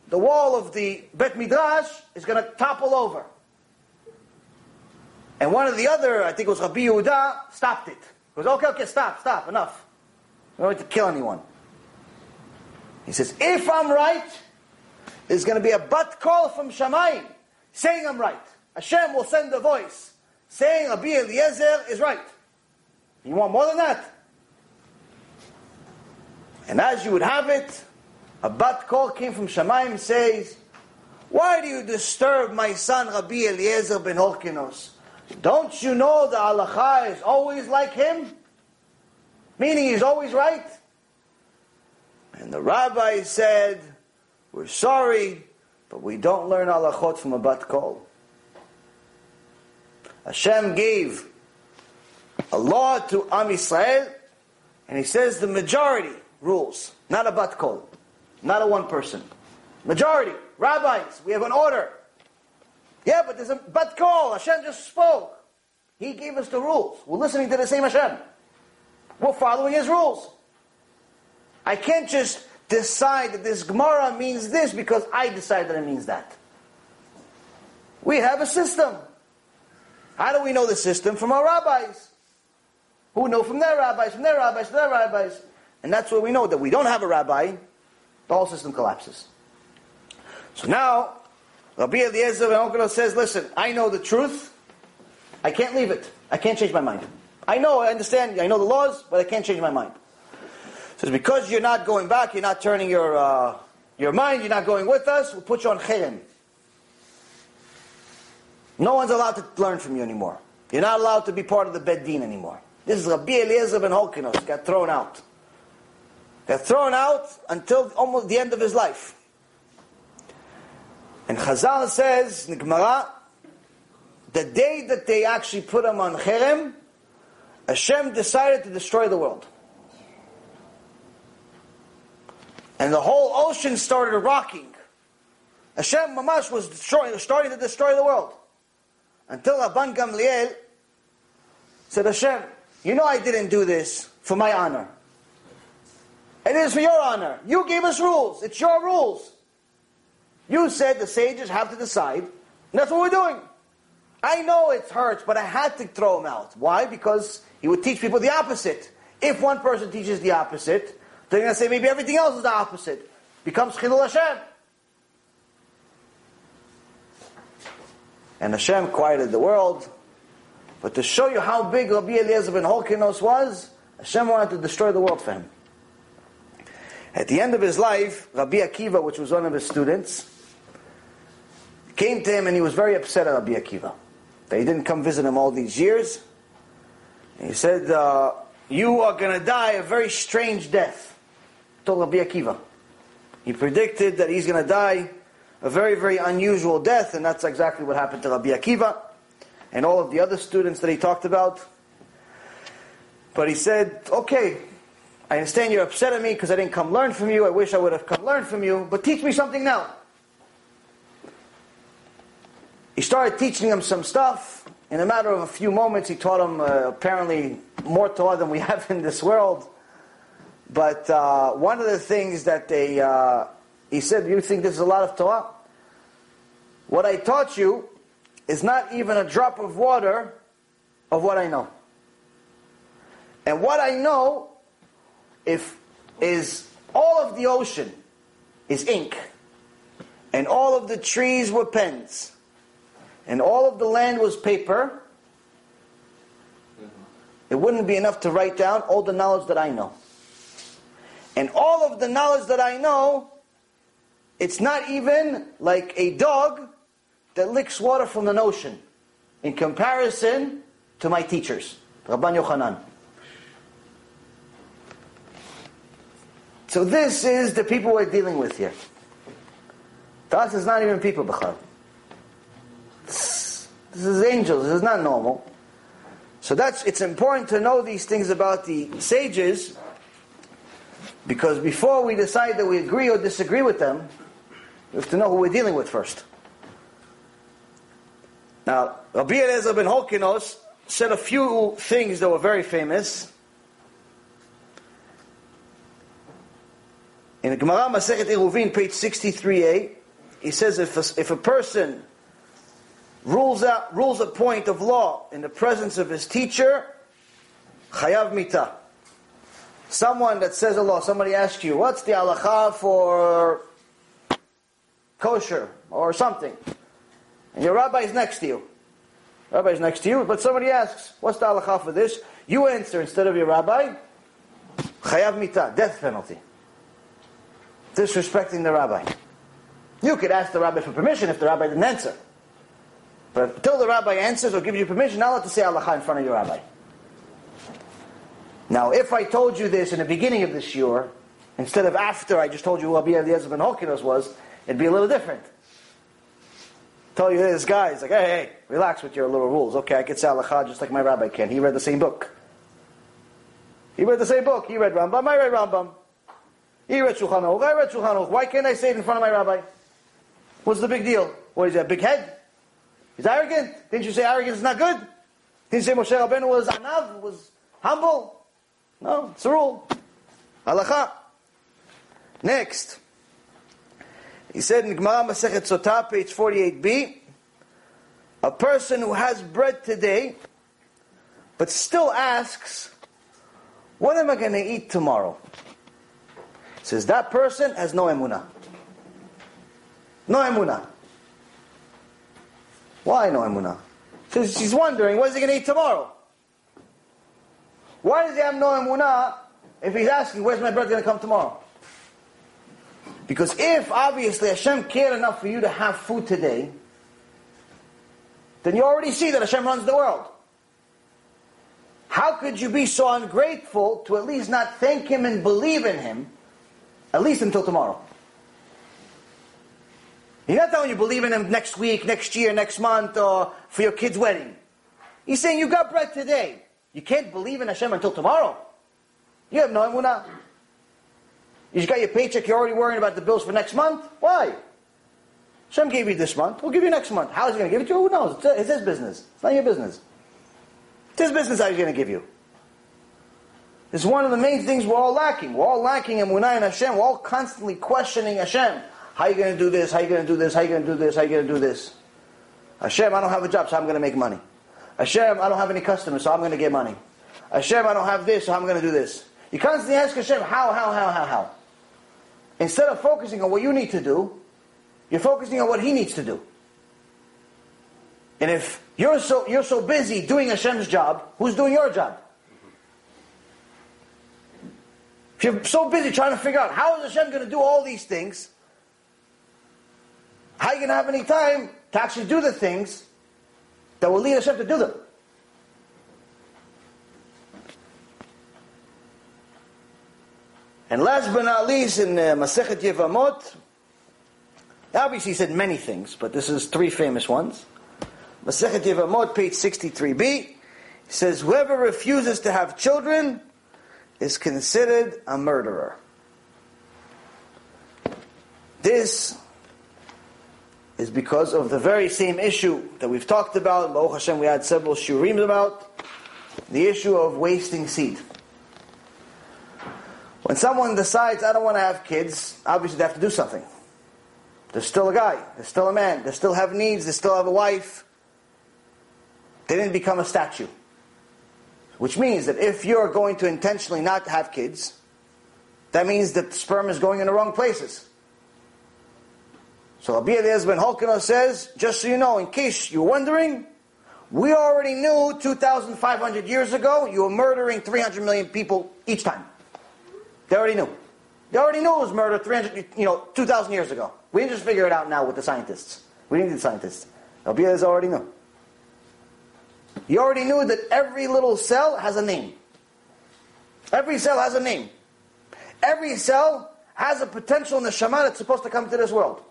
the wall of the Bet Midrash is going to topple over. And one of the other, I think it was Rabbi Yehuda, stopped it. He goes, okay, okay, stop, stop, enough. We don't need to kill anyone. He says, if I'm right, there's going to be a bat kol from Shamayim saying I'm right. Hashem will send a voice saying Rabbi Eliezer is right. You want more than that? And as you would have it, a bat kol came from Shamayim says, Why do you disturb my son Rabbi Eliezer ben Horkinos? Don't you know the halacha is always like him? Meaning he's always right? And the rabbi said, We're sorry, but we don't learn halachot from a bat kol. Hashem gave a law to Am Yisrael, and he says the majority rules, not a bat kol, not a one person. Majority, rabbis, we have an order. Yeah, but there's a bat kol. Hashem just spoke. He gave us the rules. We're listening to the same Hashem. We're following His rules. I can't just decide that this Gemara means this because I decide that it means that. We have a system. How do we know the system? From our rabbis. Who know from their rabbis, from their rabbis, from their rabbis. And that's where we know that we don't have a rabbi, the whole system collapses. So now, Rabbi Eliezer Okra says, listen, I know the truth. I can't leave it. I can't change my mind. I know, I understand, I know the laws, but I can't change my mind. Says, because you're not going back, you're not turning your, uh, your mind, you're not going with us, we'll put you on cherem. No one's allowed to learn from you anymore. You're not allowed to be part of the Beit Din anymore. This is Rabbi Eliezer ben Holkinos, got thrown out. Got thrown out until almost the end of his life. And Chazal says in the Gemara, the day that they actually put him on Cherem, Hashem decided to destroy the world. And the whole ocean started rocking. Hashem Mamash was destroying, starting to destroy the world. Until Rabban Gamliel said, Hashem, you know I didn't do this for my honor. It is for your honor. You gave us rules. It's your rules. You said the sages have to decide, and that's what we're doing. I know it hurts, but I had to throw him out. Why? Because he would teach people the opposite. If one person teaches the opposite, they're going to say maybe everything else is the opposite. Becomes Chilul Hashem. And Hashem quieted the world. But to show you how big Rabbi Eliezer ben Holkinos was, Hashem wanted to destroy the world for him. At the end of his life, Rabbi Akiva, which was one of his students, came to him and he was very upset at Rabbi Akiva. That he didn't come visit him all these years. And he said, uh, You are going to die a very strange death. Told Rabbi Akiva. He predicted that he's going to die a very, very unusual death, and that's exactly what happened to Rabbi Akiva and all of the other students that he talked about. But he said, Okay, I understand you're upset at me because I didn't come learn from you. I wish I would have come learn from you, but teach me something now. He started teaching him some stuff. In a matter of a few moments, he taught him uh, apparently more Torah than we have in this world. But uh, one of the things that they, uh, he said, you think this is a lot of Torah? What I taught you is not even a drop of water of what I know. And what I know if is all of the ocean is ink, and all of the trees were pens, and all of the land was paper, it wouldn't be enough to write down all the knowledge that I know. And all of the knowledge that I know, it's not even like a dog that licks water from an ocean. In comparison to my teachers. Rabban Yochanan. So this is the people we're dealing with here. To us, it's not even people. This this is angels. This is not normal. So that's it's important to know these things about the sages, because before we decide that we agree or disagree with them, we have to know who we're dealing with first. Now, Rabbi Eliezer ben Holkinos said a few things that were very famous. In Gemara Masechet Eruvin, page 63a, he says if a, if a person rules out rules a point of law in the presence of his teacher, chayav mita. Someone that says a law, somebody asks you, what's the halacha for kosher or something? And your rabbi is next to you. Rabbi is next to you, but somebody asks, what's the halacha for this? You answer instead of your rabbi, chayav mita, death penalty. Disrespecting the rabbi. You could ask the rabbi for permission if the rabbi didn't answer. But until the rabbi answers or gives you permission, not allowed to say halacha in front of your rabbi. Now, if I told you this in the beginning of this year, instead of after I just told you who Rabbi Eliezer ben Hokinos was, it'd be a little different. Tell you this guy, he's like, hey, hey, relax with your little rules. Okay, I can say halacha just like my rabbi can. He read the same book. He read the same book. He read Rambam, I read Rambam. He read Shulchan Aruch, I read Shulchan Aruch. Why can't I say it in front of my rabbi? What's the big deal? What is that, big head? He's arrogant. Didn't you say arrogance is not good? Didn't you say Moshe Rabbeinu was anav, was humble? No, it's a rule. Halacha. Next. He said in Gemara Masechet Sotah, page 48b, a person who has bread today, but still asks, what am I going to eat tomorrow? Says that person has no emunah. No emunah. Why no emunah? Says she's wondering, what is he going to eat tomorrow? Why does he have no emunah if he's asking, where's my bread going to come tomorrow? Because if obviously Hashem cared enough for you to have food today, then you already see that Hashem runs the world. How could you be so ungrateful to at least not thank Him and believe in Him, at least until tomorrow? You're not telling you believe in Him next week, next year, next month, or for your kid's wedding. He's saying you got bread today. You can't believe in Hashem until tomorrow. You have no emunah. You just got your paycheck, you're already worrying about the bills for next month? Why? Hashem gave you this month, we'll give you next month. How is he going to give it to you? Who knows? Uh, it's his business. It's not your business. It's his business how he's going to give you. It's one of the main things we're all lacking. We're all lacking in Munai and Hashem. We're all constantly questioning Hashem. How are you going to do this? How are you going to do this? How are you going to do this? How are you going to do this? Hashem, I don't have a job, so I'm going to make money. Hashem, I don't have any customers, so I'm going to get money. Hashem, I don't have this, so I'm going to do this. You constantly ask Hashem, how, how, how, how, how? Instead of focusing on what you need to do, you're focusing on what He needs to do. And if you're so, you're so busy doing Hashem's job, who's doing your job? If you're so busy trying to figure out how is Hashem going to do all these things, how are you going to have any time to actually do the things that will lead Hashem to do them? And last but not least, in uh, Masechet Yevamot, obviously he said many things, but this is three famous ones. Masechet Yevamot, page 63b, says, whoever refuses to have children is considered a murderer. This is because of the very same issue that we've talked about, Baruch Hashem we had several shiurim about, the issue of wasting seed. When someone decides, I don't want to have kids, obviously they have to do something. They're still a guy, they're still a man, they still have needs, they still have a wife. They didn't become a statue. Which means that if you're going to intentionally not have kids, that means that sperm is going in the wrong places. So Rabbi Eliezer ben Horkenos says, just so you know, in case you're wondering, we already knew 2,500 years ago you were murdering 300 million people each time. They already knew. They already knew it was murder 300, you know, 2,000 years ago. We didn't just figure it out now with the scientists. We didn't need the scientists. Rabbi Eliezer already knew. You already knew that every little cell has a name. Every cell has a name. Every cell has a potential in the neshama that's supposed to come to this world.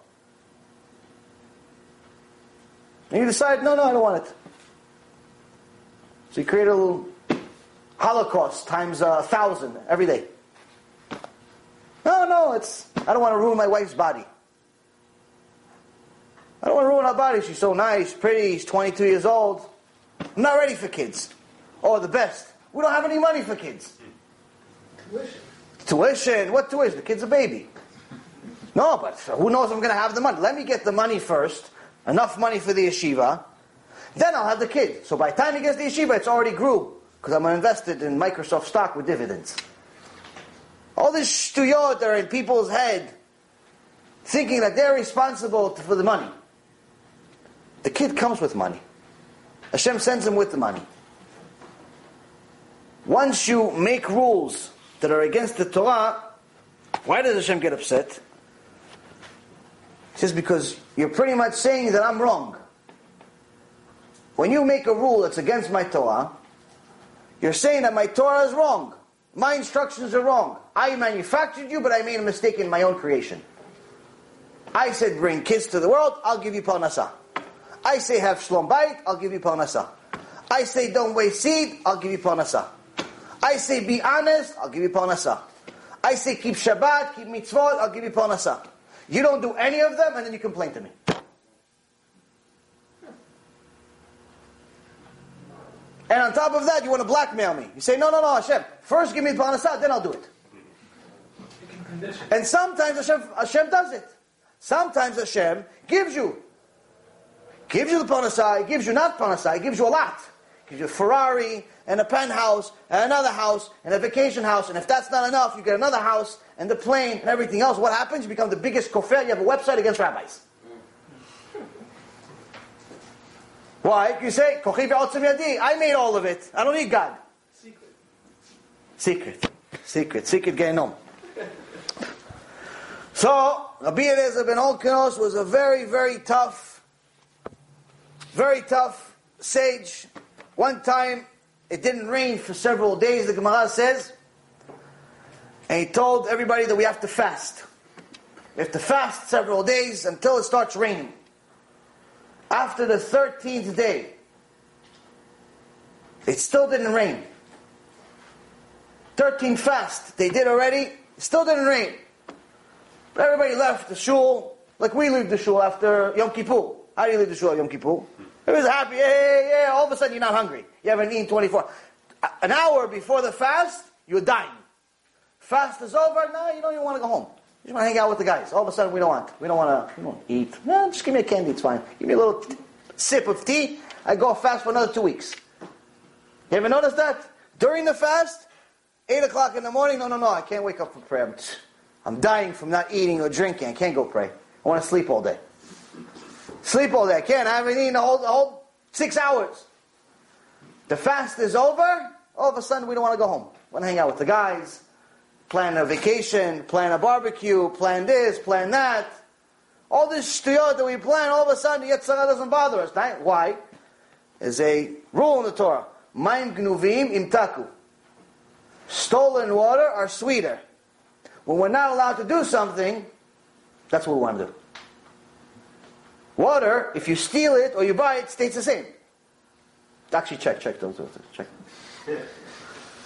And you decide, no, no, I don't want it. So you create a little Holocaust times a thousand every day. No, no, it's I don't want to ruin my wife's body. I don't want to ruin her body. She's so nice, pretty, she's 22 years old. I'm not ready for kids. Or the best. We don't have any money for kids. Tuition. Tuition, what tuition? The kid's a baby. No, but who knows if I'm going to have the money? Let me get the money first, enough money for the yeshiva, then I'll have the kid. So by the time he gets the yeshiva, it's already grew, because I'm invested in Microsoft stock with dividends. All this shtuyot are in people's head, thinking that they're responsible for the money. The kid comes with money. Hashem sends him with the money. Once you make rules that are against the Torah, why does Hashem get upset? Says, because you're pretty much saying that I'm wrong. When you make a rule that's against my Torah, you're saying that my Torah is wrong. My instructions are wrong. I manufactured you, but I made a mistake in my own creation. I said bring kids to the world, I'll give you parnasah. I say have shlom bayit, I'll give you parnasah. I say don't waste seed, I'll give you parnasah. I say be honest, I'll give you parnasah. I say keep Shabbat, keep mitzvot, I'll give you parnasah. You don't do any of them, and then you complain to me. And on top of that, you want to blackmail me. You say, no, no, no, Hashem, first give me the parnasah, then I'll do it. And sometimes Hashem, Hashem does it. Sometimes Hashem gives you. Gives you the parnasah, gives you not parnasah, gives you a lot. Gives you a Ferrari, and a penthouse, and another house, and a vacation house, and if that's not enough, you get another house, and the plane, and everything else. What happens? You become the biggest kofar, you have a website against rabbis. Why? You say. I made all of it. I don't need God. Secret. Secret. Secret. Secret Gehenom. So, Rabbi Eliezer ben Horkenos was a very, very tough, very tough sage. One time, it didn't rain for several days, the Gemara says. And he told everybody that we have to fast. We have to fast several days until it starts raining. After the 13th day, it still didn't rain. 13 fast, they did already, still didn't rain. But everybody left the shul, like we leave the shul after Yom Kippur. How do you leave the shul Yom Kippur? Everybody's happy, yeah, yeah, yeah. All of a sudden you're not hungry. You haven't eaten 24. An hour before the fast, you're dying. Fast is over, Now you don't even want to go home. You just want to hang out with the guys. All of a sudden we don't want. We don't want to we don't eat. No, just give me a candy, it's fine. Give me a little t- sip of tea, I go fast for another two weeks. You ever notice that? During the fast, 8 o'clock in the morning, no, no, no, I can't wake up for prayer. I'm, I'm dying from not eating or drinking. I can't go pray. I want to sleep all day. Sleep all day. I can't. I haven't eaten the whole, the whole six hours. The fast is over. All of a sudden, we don't want to go home. We want to hang out with the guys, plan a vacation, plan a barbecue, plan this, plan that. All this shtuyot that we plan, all of a sudden, the Yetzirah doesn't bother us. Right? Why? There's a rule in the Torah. Maim gnuvim imtaku. Stolen water are sweeter. When we're not allowed to do something, that's what we want to do. Water, if you steal it or you buy it, stays the same. Actually, check, check those. those, Check.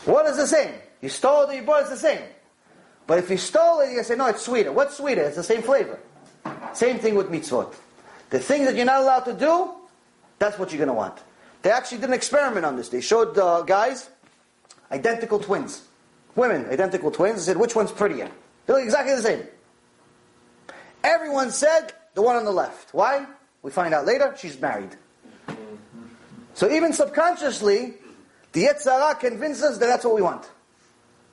What is the same? You stole it you bought it, it's the same. But if you stole it, you say, no, it's sweeter. What's sweeter? It's the same flavor. Same thing with mitzvot. The things that you're not allowed to do, that's what you're going to want. They actually did an experiment on this. They showed uh, guys identical twins. Women, identical twins. They said, which one's prettier? They look exactly the same. Everyone said the one on the left. Why? We find out later, she's married. So even subconsciously, the Yetzirah convinces us that that's what we want.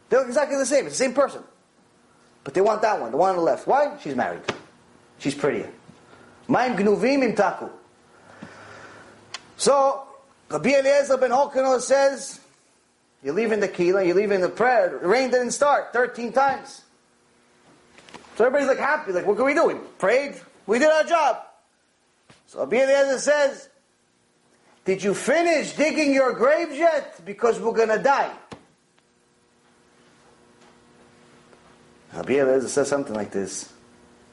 They look exactly the same. It's the same person. But they want that one, the one on the left. Why? She's married. She's prettier. Maim gnuvim im taku. So, Rabbi Eliezer ben Horkenos says, you're leaving the kila, you're leaving the prayer. The rain didn't start 13 times. So everybody's like happy, like, what can we do? We prayed, we did our job. So Rabbi Eliezer says, Did you finish digging your graves yet? Because we're going to die. Rabbi Eliezer says something like this.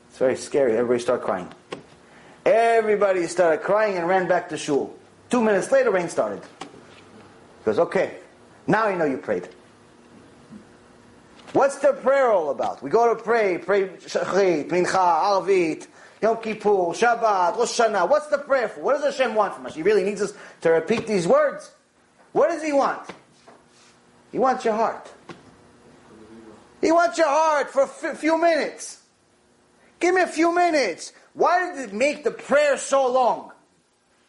It's very scary. Everybody start crying. Everybody started crying and ran back to shul. Two minutes later, rain started. He goes, okay, now you know you prayed. What's the prayer all about? We go to pray, pray Shachrit, Mincha, Arvit, Yom Kippur, Shabbat, Rosh Hashanah. What's the prayer for? What does Hashem want from us? He really needs us to repeat these words. What does He want? He wants your heart. He wants your heart for a few minutes. Give me a few minutes. Why did it make the prayer so long?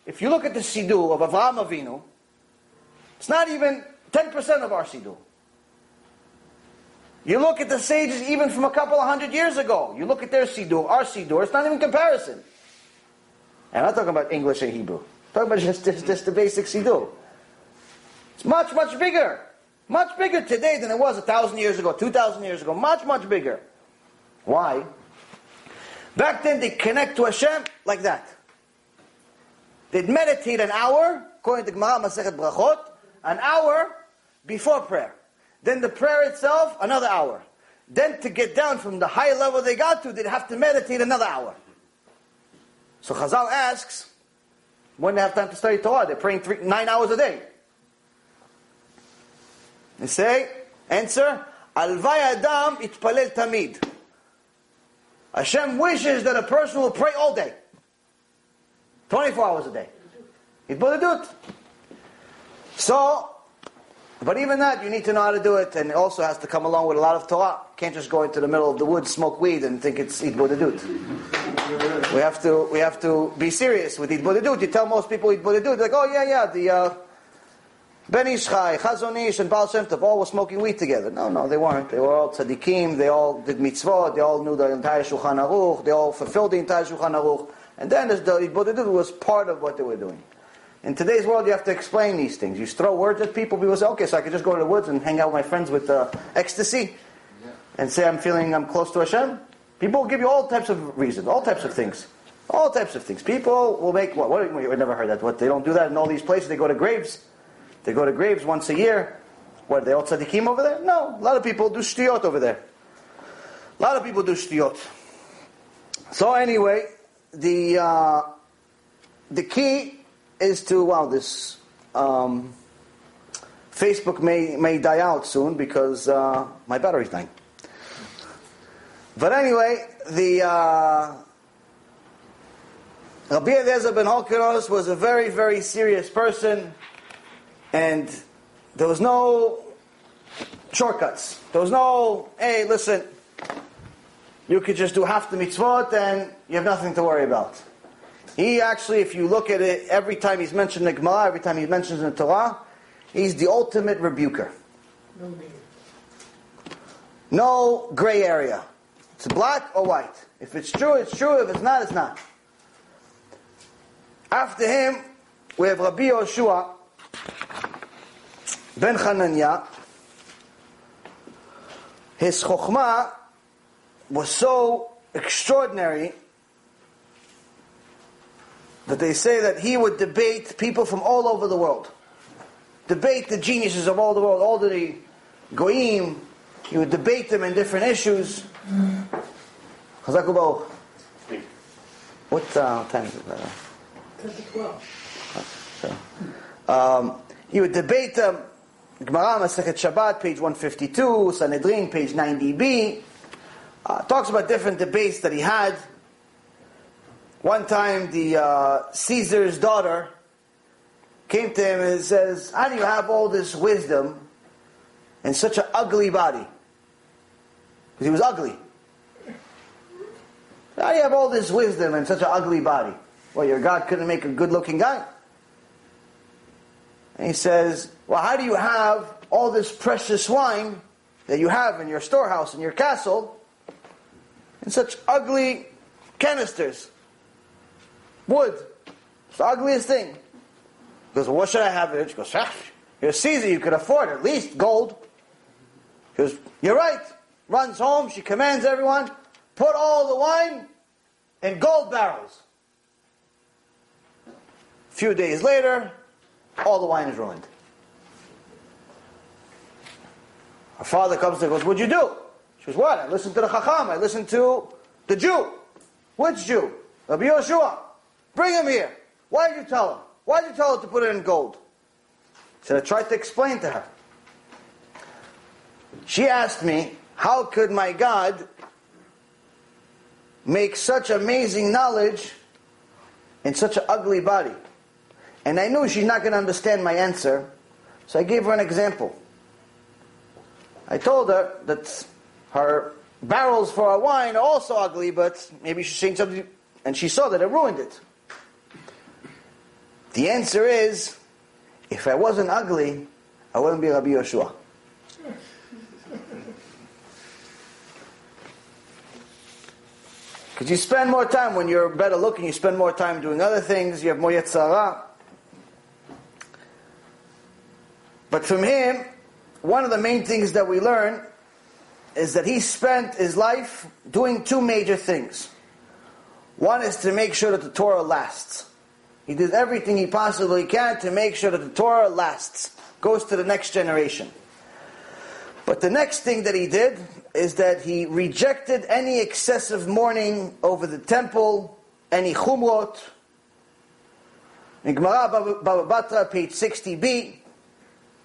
If you look at the Siddur of Avraham Avinu, it's not even 10% of our Siddur. You look at the sages even from a couple of hundred years ago. You look at their Siddur, our Siddur, it's not even comparison. And I'm not talking about English and Hebrew. I'm talking about just, just, just the basic Siddur. It's much, much bigger. Much bigger today than it was a thousand years ago, two thousand years ago. Much, much bigger. Why? Back then they connect to Hashem like that. They'd meditate an hour, according to Gemara Masechet Brachot, an hour before prayer. Then the prayer itself, another hour. Then to get down from the high level they got to, they'd have to meditate another hour. So Chazal asks, when they have time to study Torah, they're praying three, nine hours a day. They say, answer, Alvay Adam itpalel tamid. Hashem wishes that a person will pray all day. 24 hours a day. Itbodedut. So, but even that, you need to know how to do it, and it also has to come along with a lot of Torah. Can't just go into the middle of the woods, smoke weed, and think it's Itbodedut. We have to, we have to be serious with Itbodedut. You tell most people Itbodedut, they're like, oh yeah, yeah, the uh, Ben Ish Chai, Chazon and Baal Shem Tov all were smoking weed together. No, no, they weren't. They were all tzaddikim, they all did mitzvot, they all knew the entire Shulchan Aruch, they all fulfilled the entire Shulchan Aruch. And then the Itbodedut was part of what they were doing. In today's world, you have to explain these things. You throw words at people, people say, okay, so I could just go to the woods and hang out with my friends with uh, ecstasy and say I'm feeling I'm close to Hashem. People will give you all types of reasons, all types of things. All types of things. People will make, what, what, we never heard that. What, they don't do that in all these places. They go to graves. They go to graves once a year. What, they all tzaddikim over there? No. A lot of people do shtiyot over there. A lot of people do shtiyot. So anyway, the, uh, the key is to wow this um, Facebook may may die out soon because uh, my battery's dying. But anyway, the uh, Rabbi Eliezer ben Horkenos was a very very serious person, and there was no shortcuts. There was no hey listen. You could just do half the mitzvot and you have nothing to worry about. He actually, if you look at it, every time he's mentioned the Gemara, every time he mentions the Torah, he's the ultimate rebuker. No gray area. It's black or white. If it's true, it's true. If it's not, it's not. After him, we have Rabbi Yoshua ben Hanania. His chokhmah was so extraordinary that they say that he would debate people from all over the world. Debate the geniuses of all the world, all the goyim. He would debate them in different issues. Chazak What uh, time is it? 10 to 12. Um, he would debate them. Gemara Masechet Shabbat, page 152, Sanhedrin, page 90b. Uh, talks about different debates that he had. One time, the uh, Caesar's daughter came to him and says, How do you have all this wisdom in such an ugly body? Because he was ugly. How do you have all this wisdom in such an ugly body? Well, your God couldn't make a good looking guy. And he says, Well, how do you have all this precious wine that you have in your storehouse, in your castle, in such ugly canisters? Wood. It's the ugliest thing. He goes, well, what should I have it? She goes, ah, you're Caesar, you could afford at least gold. He goes, you're right. Runs home, she commands everyone, put all the wine in gold barrels. A few days later, all the wine is ruined. Her father comes and goes, What'd you do? She goes, What? I listened to the Chacham. I listened to the Jew. Which Jew? Rabbi Yoshua. Bring him here. Why did you tell him? Why did you tell her to put it in gold? He said, I tried to explain to her. She asked me, How could my God make such amazing knowledge in such an ugly body? And I knew she's not going to understand my answer, so I gave her an example. I told her that her barrels for her wine are also ugly, but maybe she's saying something, and she saw that it ruined it. The answer is, if I wasn't ugly, I wouldn't be Rabbi Yoshua. Because you spend more time when you're better looking, you spend more time doing other things, you have more yetzara. But from him, one of the main things that we learn is that he spent his life doing two major things. One is to make sure that the Torah lasts. He did everything he possibly can to make sure that the Torah lasts, goes to the next generation. But the next thing that he did is that he rejected any excessive mourning over the temple, any chumrot. In Gemara Baba Batra, page 60b,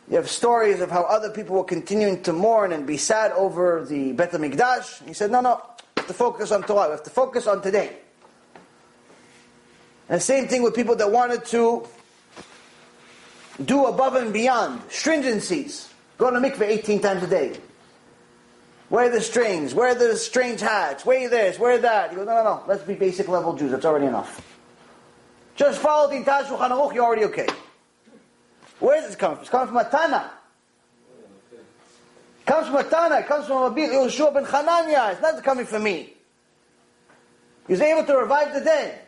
you have stories of how other people were continuing to mourn and be sad over the Bet HaMikdash. He said, no, no, we have to focus on Torah. We have to focus on today. And same thing with people that wanted to do above and beyond, stringencies. Go to mikveh 18 times a day. Wear the strings, wear the strange hats, wear this, wear that. You go, no, no, no, let's be basic level Jews, that's already enough. Just follow the entire Shulchan Aruch, you're already okay. Where is this coming from? It's coming from a Tana. It comes from a Tana, it comes from Rabbi Yoshua ben Hanania. It's not coming from me. He was able to revive the dead.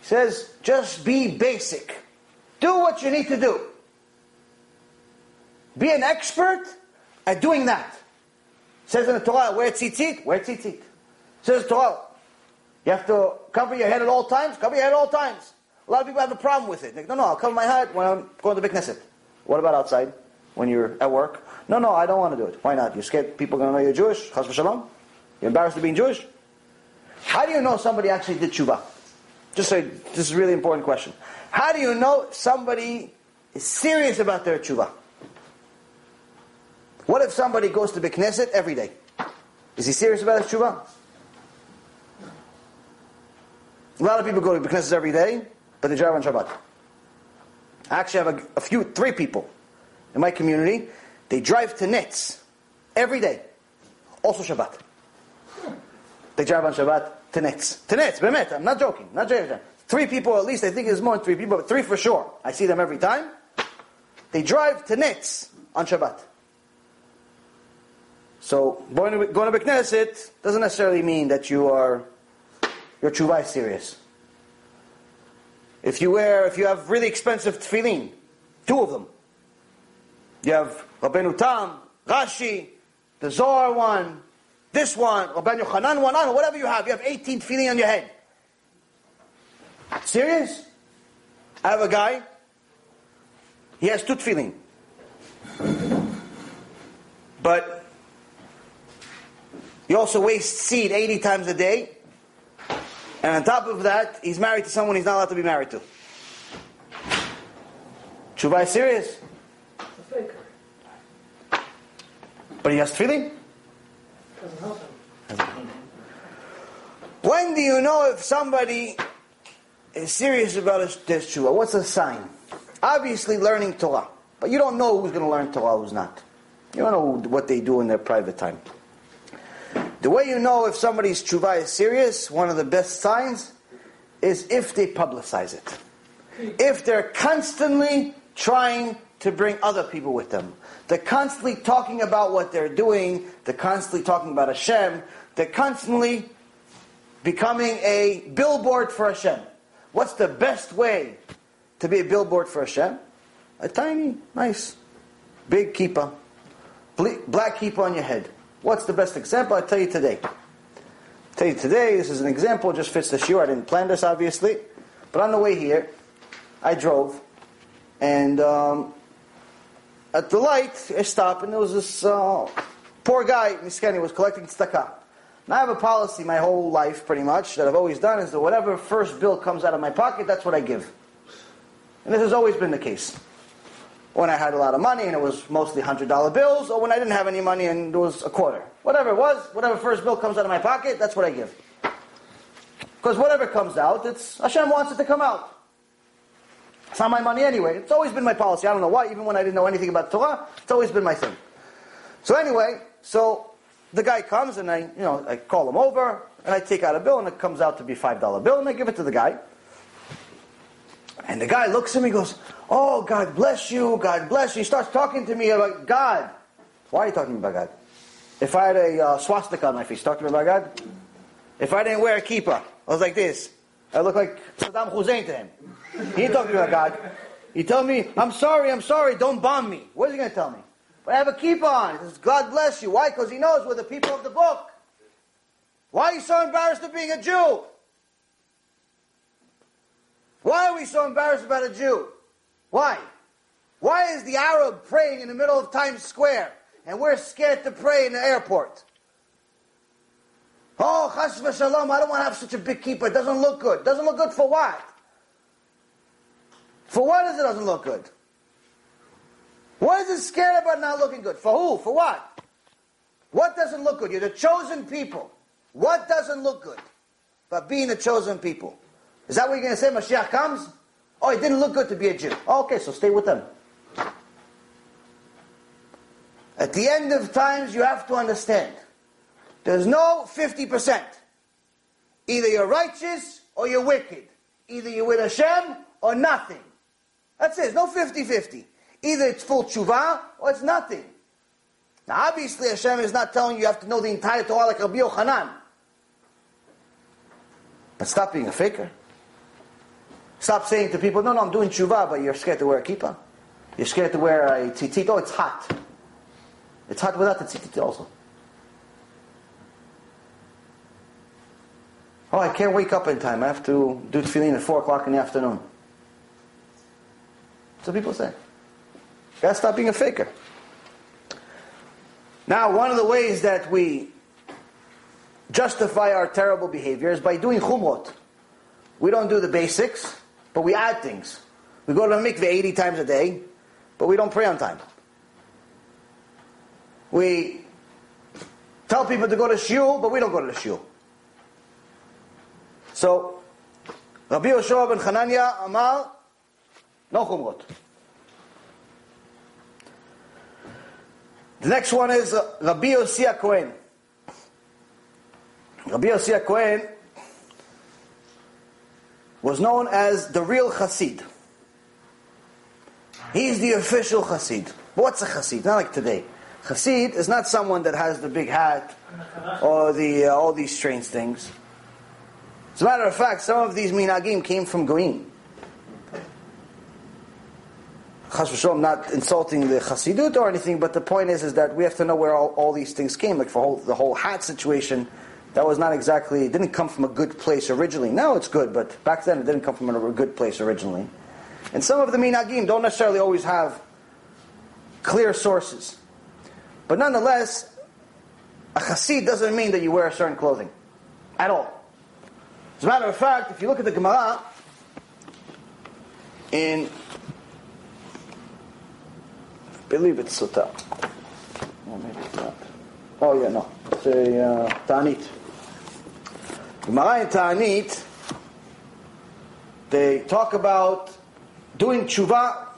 He says, just be basic. Do what you need to do. Be an expert at doing that. Says in the Torah, wear tzitzit, wear tzitzit. It says Torah, you have to cover your head at all times, cover your head at all times. A lot of people have a problem with it. Like, no, no, I'll cover my head when I'm going to the Knesset. What about outside? When you're at work? No, no, I don't want to do it. Why not? You're scared people are going to know you're Jewish? Chas v'shalom? You're embarrassed of being Jewish? How do you know somebody actually did tshuva? Just say, this is a really important question. How do you know somebody is serious about their tshuva? What if somebody goes to the every day? Is he serious about his tshuva? A lot of people go to the every day, but they drive on Shabbat. I actually have a, a few, three people in my community. They drive to netz every day, also Shabbat. They drive on Shabbat netz. To Bemet, I'm not joking, not joking. Three people at least, I think it's more than three people, but three for sure. I see them every time. They drive to netz on Shabbat. So going to, going to doesn't necessarily mean that you are your tshuva is serious. If you wear, if you have really expensive tefillin, two of them, you have Rabbeinu Tam, Rashi, the Zohar one, this one, Rabbeinu Hanan one, don't whatever you have, you have 18 tefillin on your head. Serious? I have a guy, he has two tefillin. But he also wastes seed 80 times a day. And on top of that, he's married to someone he's not allowed to be married to. Is serious. But he has tefillin. When do you know if somebody is serious about their tshuva? What's a sign? Obviously, learning Torah. But you don't know who's going to learn Torah, who's not. You don't know what they do in their private time. The way you know if somebody's tshuva is serious, one of the best signs, is if they publicize it. If they're constantly trying to bring other people with them. They're constantly talking about what they're doing. They're constantly talking about Hashem. They're constantly becoming a billboard for Hashem. What's the best way to be a billboard for Hashem? A tiny, nice, big. Ble- Black kippah on your head. What's the best example? I'll tell you today. I'll tell you today, this is an example, just fits the shiur. I didn't plan this, obviously. But on the way here, I drove, and um, at the light, I stopped, and there was this uh, poor guy, Miskeni, was collecting tzedakah. Now I have a policy my whole life, pretty much, that I've always done, is that whatever first bill comes out of my pocket, that's what I give. And this has always been the case. When I had a lot of money and it was mostly $100 bills, or when I didn't have any money and it was a quarter. Whatever it was, whatever first bill comes out of my pocket, that's what I give. Because whatever comes out, it's Hashem wants it to come out. It's not my money anyway. It's always been my policy. I don't know why, even when I didn't know anything about Torah, it's always been my thing. So anyway, so the guy comes and I, you know, I call him over and I take out a bill and it comes out to be five dollar bill and I give it to the guy. And the guy looks at me and goes, Oh, God bless you, God bless you. He starts talking to me about God. Why are you talking about God? If I had a uh, swastika on my face, talk to me about God? If I didn't wear a kippah, I was like this. I look like Saddam Hussein to him. He ain't talking about God. He told me, I'm sorry, I'm sorry, don't bomb me. What is he going to tell me? But I have a kippah on. He says, God bless you. Why? Because he knows we're the people of the book. Why are you so embarrassed of being a Jew? Why are we so embarrassed about a Jew? Why? Why is the Arab praying in the middle of Times Square and we're scared to pray in the airport? Oh, chas v'shalom, I don't want to have such a big kippah. It doesn't look good. Doesn't look good for what? For what is it doesn't look good? What is it scared about not looking good? For who? For what? What doesn't look good? You're the chosen people. What doesn't look good? But being the chosen people. Is that what you're going to say? Mashiach comes? Oh, it didn't look good to be a Jew. Oh, okay, so stay with them. At the end of times, you have to understand. There's no 50%. Either you're righteous or you're wicked. Either you're with Hashem or nothing. That's it. No 50-50. Either it's full tshuva or it's nothing. Now, obviously, Hashem is not telling you you have to know the entire Torah like Rabbi Yochanan. But stop being a faker. Stop saying to people, no, no, I'm doing tshuva, but you're scared to wear a kippah. You're scared to wear a tzitzit. Oh, it's hot. It's hot without the tzitzit also. Oh, I can't wake up in time. I have to do tefillin at 4 o'clock in the afternoon. What people say. Gotta stop being a faker. Now, one of the ways that we justify our terrible behavior is by doing chumrot. We don't do the basics, but we add things. We go to the mikveh 80 times a day, but we don't pray on time. We tell people to go to shul, but we don't go to the shul. So, Rabbi Yoshua ben Chananya Amar, no chumrot. The next one is uh, Rabbi Yossi Cohen. Rabbi Yossi Cohen was known as the real Chassid. He's the official Chassid. What's a Chassid? Not like today. Chassid is not someone that has the big hat or the uh, all these strange things. As a matter of fact, some of these minagim came from Goyim. Chas not insulting the Chassidut or anything, but the point is, is that we have to know where all, all these things came. Like for whole, the whole hat situation, that was not exactly, it didn't come from a good place originally. Now it's good, but back then it didn't come from a good place originally. And some of the minagim don't necessarily always have clear sources. But nonetheless, a chassid doesn't mean that you wear a certain clothing. At all. As a matter of fact, if you look at the Gemara, in, believe it's Sotah. Maybe it's not. Oh yeah, no. It's a uh, Ta'anit. Gemara in Ta'anit, they talk about doing tshuva.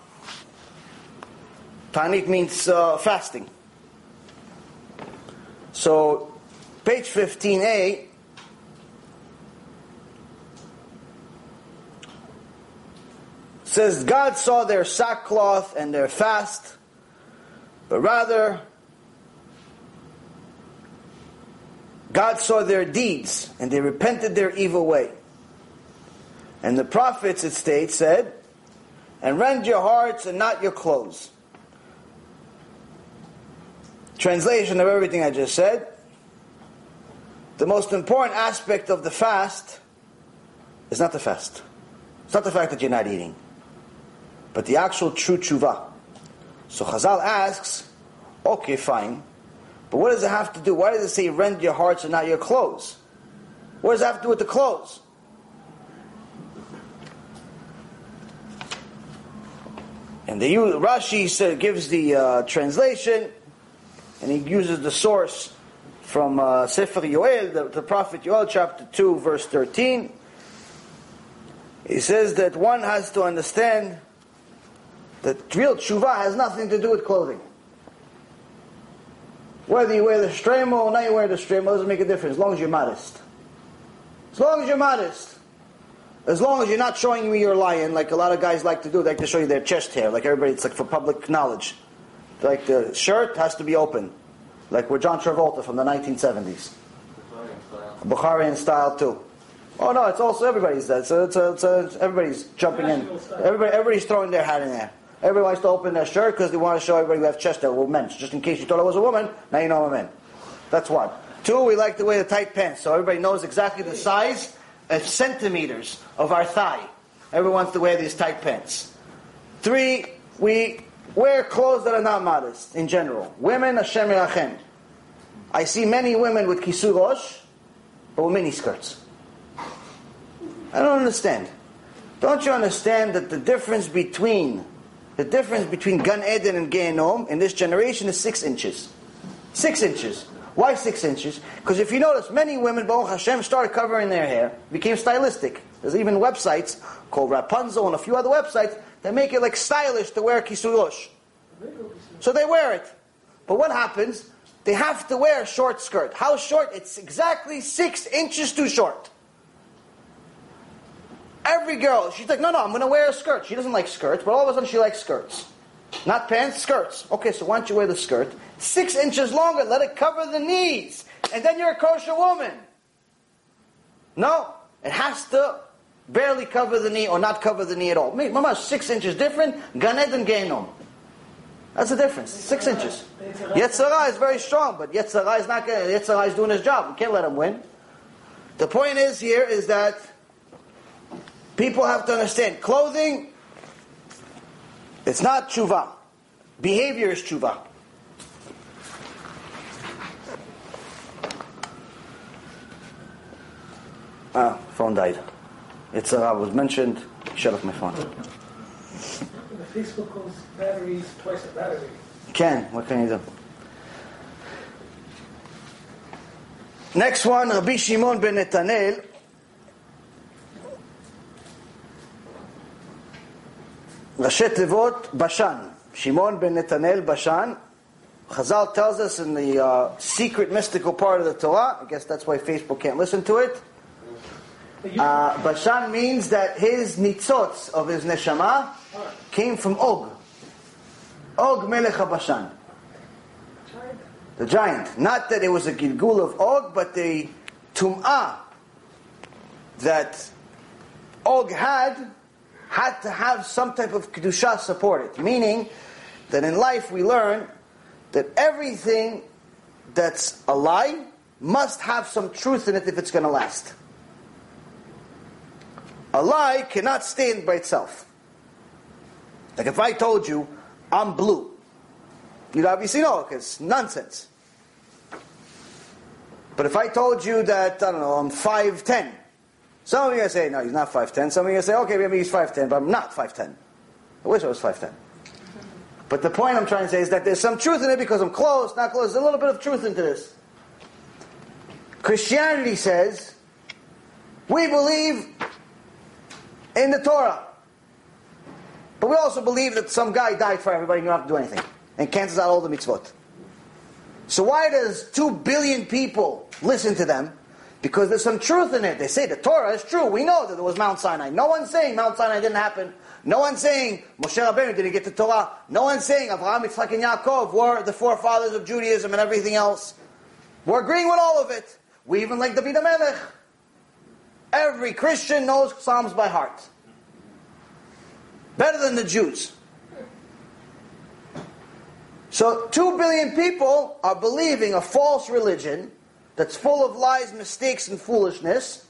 Ta'anit means uh, fasting. So, page 15a, says God saw their sackcloth and their fast, but rather God saw their deeds and they repented their evil way. And the prophets, it states, said, and rend your hearts and not your clothes. Translation of everything I just said. The most important aspect of the fast is not the fast. It's not the fact that you're not eating. but the actual true tshuva. So Chazal asks, okay, fine, but what does it have to do? Why does it say rend your hearts and not your clothes? What does that have to do with the clothes? And the Rashi gives the uh, translation, and he uses the source from uh, Sefer Yoel, the, the prophet Yoel, chapter 2, verse 13. He says that one has to understand that real tshuva has nothing to do with clothing. Whether you wear the stremo or not you wear the stremo doesn't make a difference, as long as you're modest. As long as you're modest. As long as you're not showing me your lion, like a lot of guys like to do, they like to show you their chest hair, like everybody, it's like for public knowledge. Like the shirt has to be open, like we're John Travolta from the 1970s. Bukharian style too. Oh no, it's also everybody's. It's, a, it's, a, it's, a, everybody's jumping in. Everybody, everybody's throwing their hat in there. Everybody wants to open their shirt because they want to show everybody we have chest hair. We're men. Just in case you thought I was a woman, now you know I'm a man. That's one. Two, we like to wear the tight pants so everybody knows exactly the size of centimeters of our thigh. Everyone wants to wear these tight pants. Three, we wear clothes that are not modest in general. Women, Hashem Yerachem. I see many women with kisui rosh, but with mini skirts. I don't understand. Don't you understand that the difference between the difference between Gan Eden and Gehenom in this generation is six inches? Six inches. Why six inches? Because if you notice, many women, Baruch Hashem, started covering their hair, became stylistic. There's even websites called Rapunzel and a few other websites that make it like stylish to wear kisurosh. So they wear it. But what happens? They have to wear a short skirt. How short? It's exactly six inches too short. Every girl, she's like, no, no, I'm going to wear a skirt. She doesn't like skirts, but all of a sudden she likes skirts. Not pants, skirts. Okay, so why don't you wear the skirt? Six inches longer, let it cover the knees. And then you're a kosher woman. No, it has to barely cover the knee or not cover the knee at all. Mama, six inches different, Ganed and Genom. That's the difference. Six inches. Yetzirah is very strong, but Yetzirah is not going Yetzirah is doing his job. We can't let him win. The point is here is that people have to understand clothing, it's not tshuva. Behavior is tshuva. Ah, phone died. It's uh, was mentioned. Shut off my phone. The Facebook goes batteries twice a battery. Can what can you do? Next one, Rabbi Shimon ben Netanel. ראשי תיבות בשן. Shimon ben Netanel Bashan. Chazal tells us in the uh, secret mystical part of the Torah, I guess that's why Facebook can't listen to it. Uh, Bashan means that his nitzots of his neshama came from Og. Og Melech Bashan. The giant. Not that it was a Gilgul of Og, but the Tum'ah that Og had had to have some type of Kedusha support it. Meaning that in life we learn that everything that's a lie must have some truth in it if it's going to last. A lie cannot stand by itself. Like if I told you, I'm blue, you'd obviously know because nonsense. But if I told you that, I don't know, I'm 5'10, some of you to say, no, he's not 5'10. Some of you to say, okay, maybe he's 5'10, but I'm not 5'10. I wish I was 5'10. But the point I'm trying to say is that there's some truth in it because I'm close, not close. There's a little bit of truth into this. Christianity says, we believe in the Torah. But we also believe that some guy died for everybody and you don't have to do anything. And cancels out all the mitzvot. So why does two billion people listen to them because there's some truth in it. They say the Torah is true. We know that there was Mount Sinai. No one's saying Mount Sinai didn't happen. No one's saying Moshe Rabbeinu didn't get the Torah. No one's saying Abraham, Yitzchak, and Yaakov were the forefathers of Judaism and everything else. We're agreeing with all of it. We even like David HaMelech. Every Christian knows Psalms by heart. Better than the Jews. So two billion people are believing a false religion that's full of lies, mistakes, and foolishness.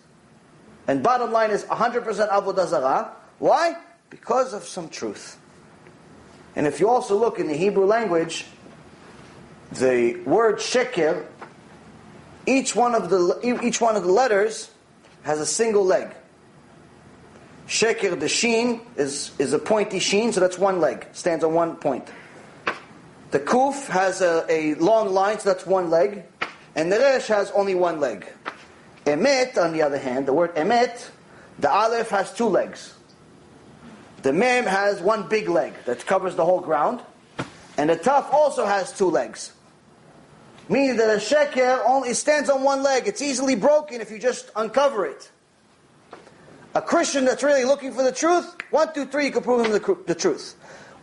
And bottom line is 100% avodah zarah. Why? Because of some truth. And if you also look in the Hebrew language, the word sheker, each one of the each one of the letters has a single leg. Sheker, the sheen, is, is a pointy sheen, so that's one leg, stands on one point. The kuf has a, a long line, so that's one leg. And the resh has only one leg. Emet, on the other hand, the word emet, the aleph has two legs. The mem has one big leg that covers the whole ground. And the taf also has two legs. Meaning that a sheker only stands on one leg. It's easily broken if you just uncover it. A Christian that's really looking for the truth, one, two, three, you can prove him the, the truth.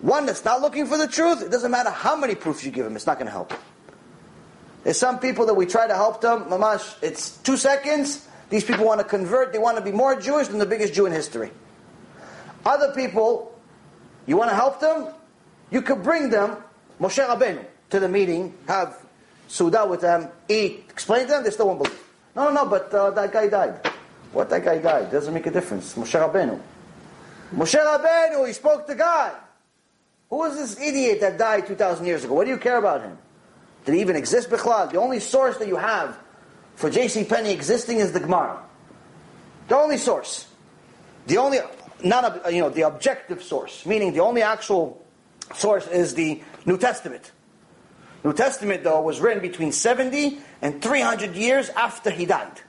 One that's not looking for the truth, it doesn't matter how many proofs you give him, it's not going to help. There's some people that we try to help them, mamash, it's two seconds, these people want to convert, they want to be more Jewish than the biggest Jew in history. Other people, you want to help them, you could bring them, Moshe Rabbeinu, to the meeting, have Suda with them, eat, explain to them, they still won't believe. No, no, no, but uh, that guy died. What that guy died doesn't make a difference. Moshe Rabbeinu. Moshe Rabbeinu, he spoke to God. Who was this idiot that died 2,000 years ago? What do you care about him? He even exist, Bichlal? The only source that you have for J.C. Penney existing is the Gemara. The only source. The only, not a, you know, the objective source, meaning the only actual source is the New Testament. New Testament, though, was written between 70 and 300 years after he died.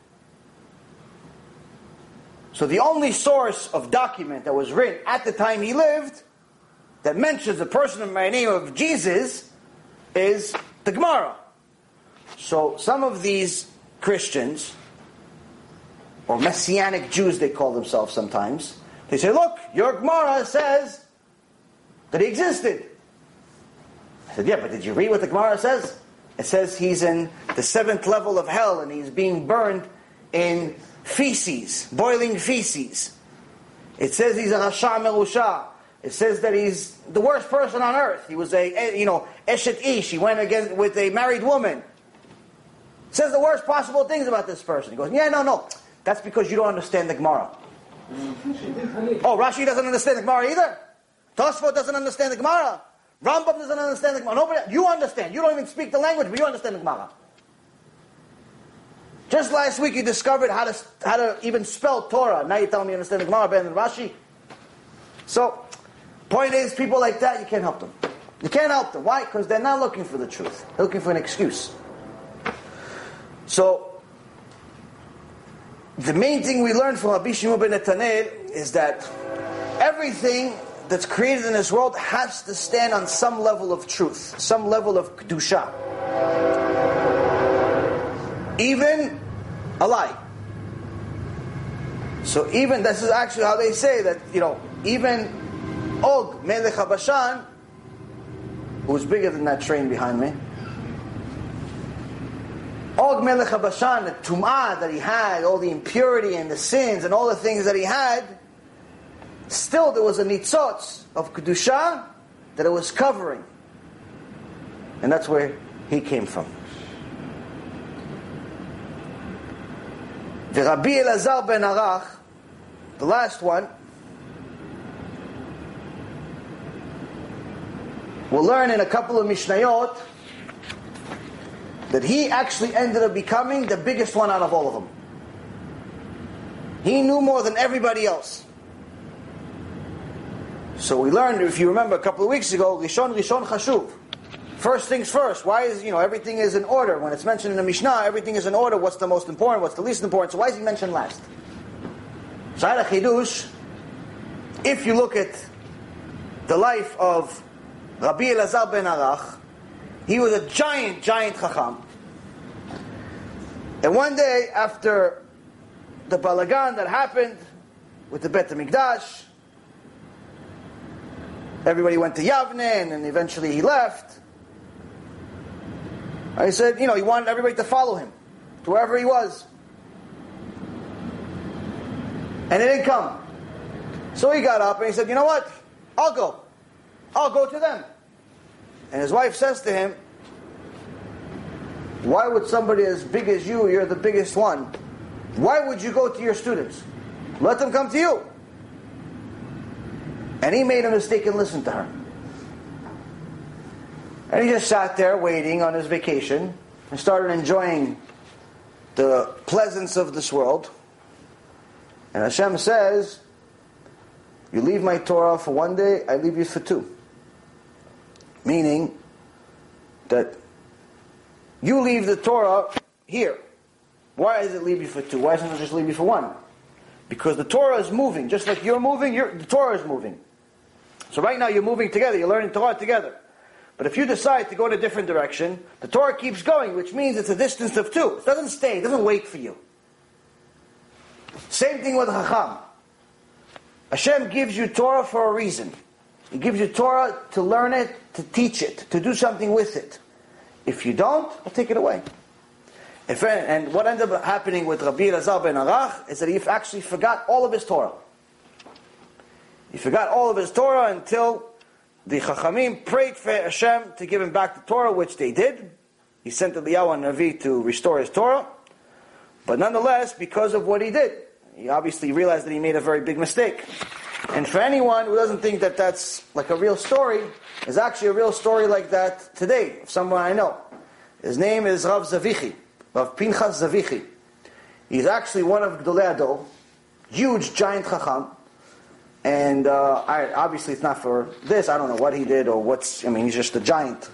So the only source of document that was written at the time he lived that mentions a person by the name of Jesus is the Gemara. So some of these Christians, or Messianic Jews they call themselves sometimes, they say, look, your Gemara says that he existed. I said, yeah, but did you read what the Gemara says? It says he's in the seventh level of hell and he's being burned in feces, boiling feces. It says he's a Rasha. It says that he's the worst person on earth. He was a, you know, Eshet Ish. He went against with a married woman. It says the worst possible things about this person. He goes, yeah, no, no. That's because you don't understand the Gemara. oh, Rashi doesn't understand the Gemara either? Tosfot doesn't understand the Gemara? Rambam doesn't understand the Gemara. Nobody, you understand. You don't even speak the language, but you understand the Gemara. Just last week you discovered how to, how to even spell Torah. Now you tell me you understand the Gemara better than Rashi. So, point is, people like that, you can't help them. You can't help them. Why? Because they're not looking for the truth. They're looking for an excuse. So, the main thing we learned from Rabbi Shimon ben Netanel is that everything that's created in this world has to stand on some level of truth, some level of kedusha even a lie. So even this is actually how they say that you know even Og Melech Habashan, who was bigger than that train behind me. Og Melech Habashan, the tum'ah that he had, all the impurity and the sins and all the things that he had, still there was a nitzotz of kedusha that it was covering, and that's where he came from. The Rabbi Elazar ben Arach, the last one, we'll learn in a couple of Mishnayot that he actually ended up becoming the biggest one out of all of them. He knew more than everybody else. So we learned, if you remember a couple of weeks ago, Rishon Rishon Chashuv. First things first. Why is, you know, everything is in order. When it's mentioned in the Mishnah, everything is in order. What's the most important? What's the least important? So why is he mentioned last? Shara Chidush, if you look at the life of Rabbi Elazar ben Arach, he was a giant, giant chacham. And one day, after the balagan that happened with the Bet HaMikdash, everybody went to Yavne, and eventually he left. I said, you know, he wanted everybody to follow him to wherever he was. And it didn't come. So he got up and he said, you know what? I'll go. I'll go to them. And his wife says to him, why would somebody as big as you, you're the biggest one, why would you go to your students? Let them come to you. And he made a mistake and listened to her. And he just sat there waiting on his vacation and started enjoying the pleasance of this world. And Hashem says, You leave my Torah for one day, I leave you for two. Meaning that you leave the Torah here. Why does it leave you for two? Why doesn't it just leave you for one? Because the Torah is moving. Just like you're moving, you're, the Torah is moving. So right now you're moving together, you're learning Torah together. But if you decide to go in a different direction, the Torah keeps going, which means it's a distance of two. It doesn't stay, it doesn't wait for you. Same thing with Chacham. Hashem gives you Torah for a reason. He gives you Torah to learn it, to teach it, to do something with it. If you don't, I'll take it away. If, and what ended up happening with Rabbi Elazar ben Arach is that he actually forgot all of his Torah. He forgot all of his Torah until the Chachamim prayed for Hashem to give him back the Torah, which they did. He sent Eliyahu HaNavi to restore his Torah. But nonetheless, because of what he did, he obviously realized that he made a very big mistake. And for anyone who doesn't think that that's like a real story, there's actually a real story like that today, of someone I know. His name is Rav Zavichi, Rav Pinchas Zavichi. He's actually one of Gdolei HaDor, huge giant chacham. And uh, I, obviously it's not for this. I don't know what he did or what's, I mean, he's just a giant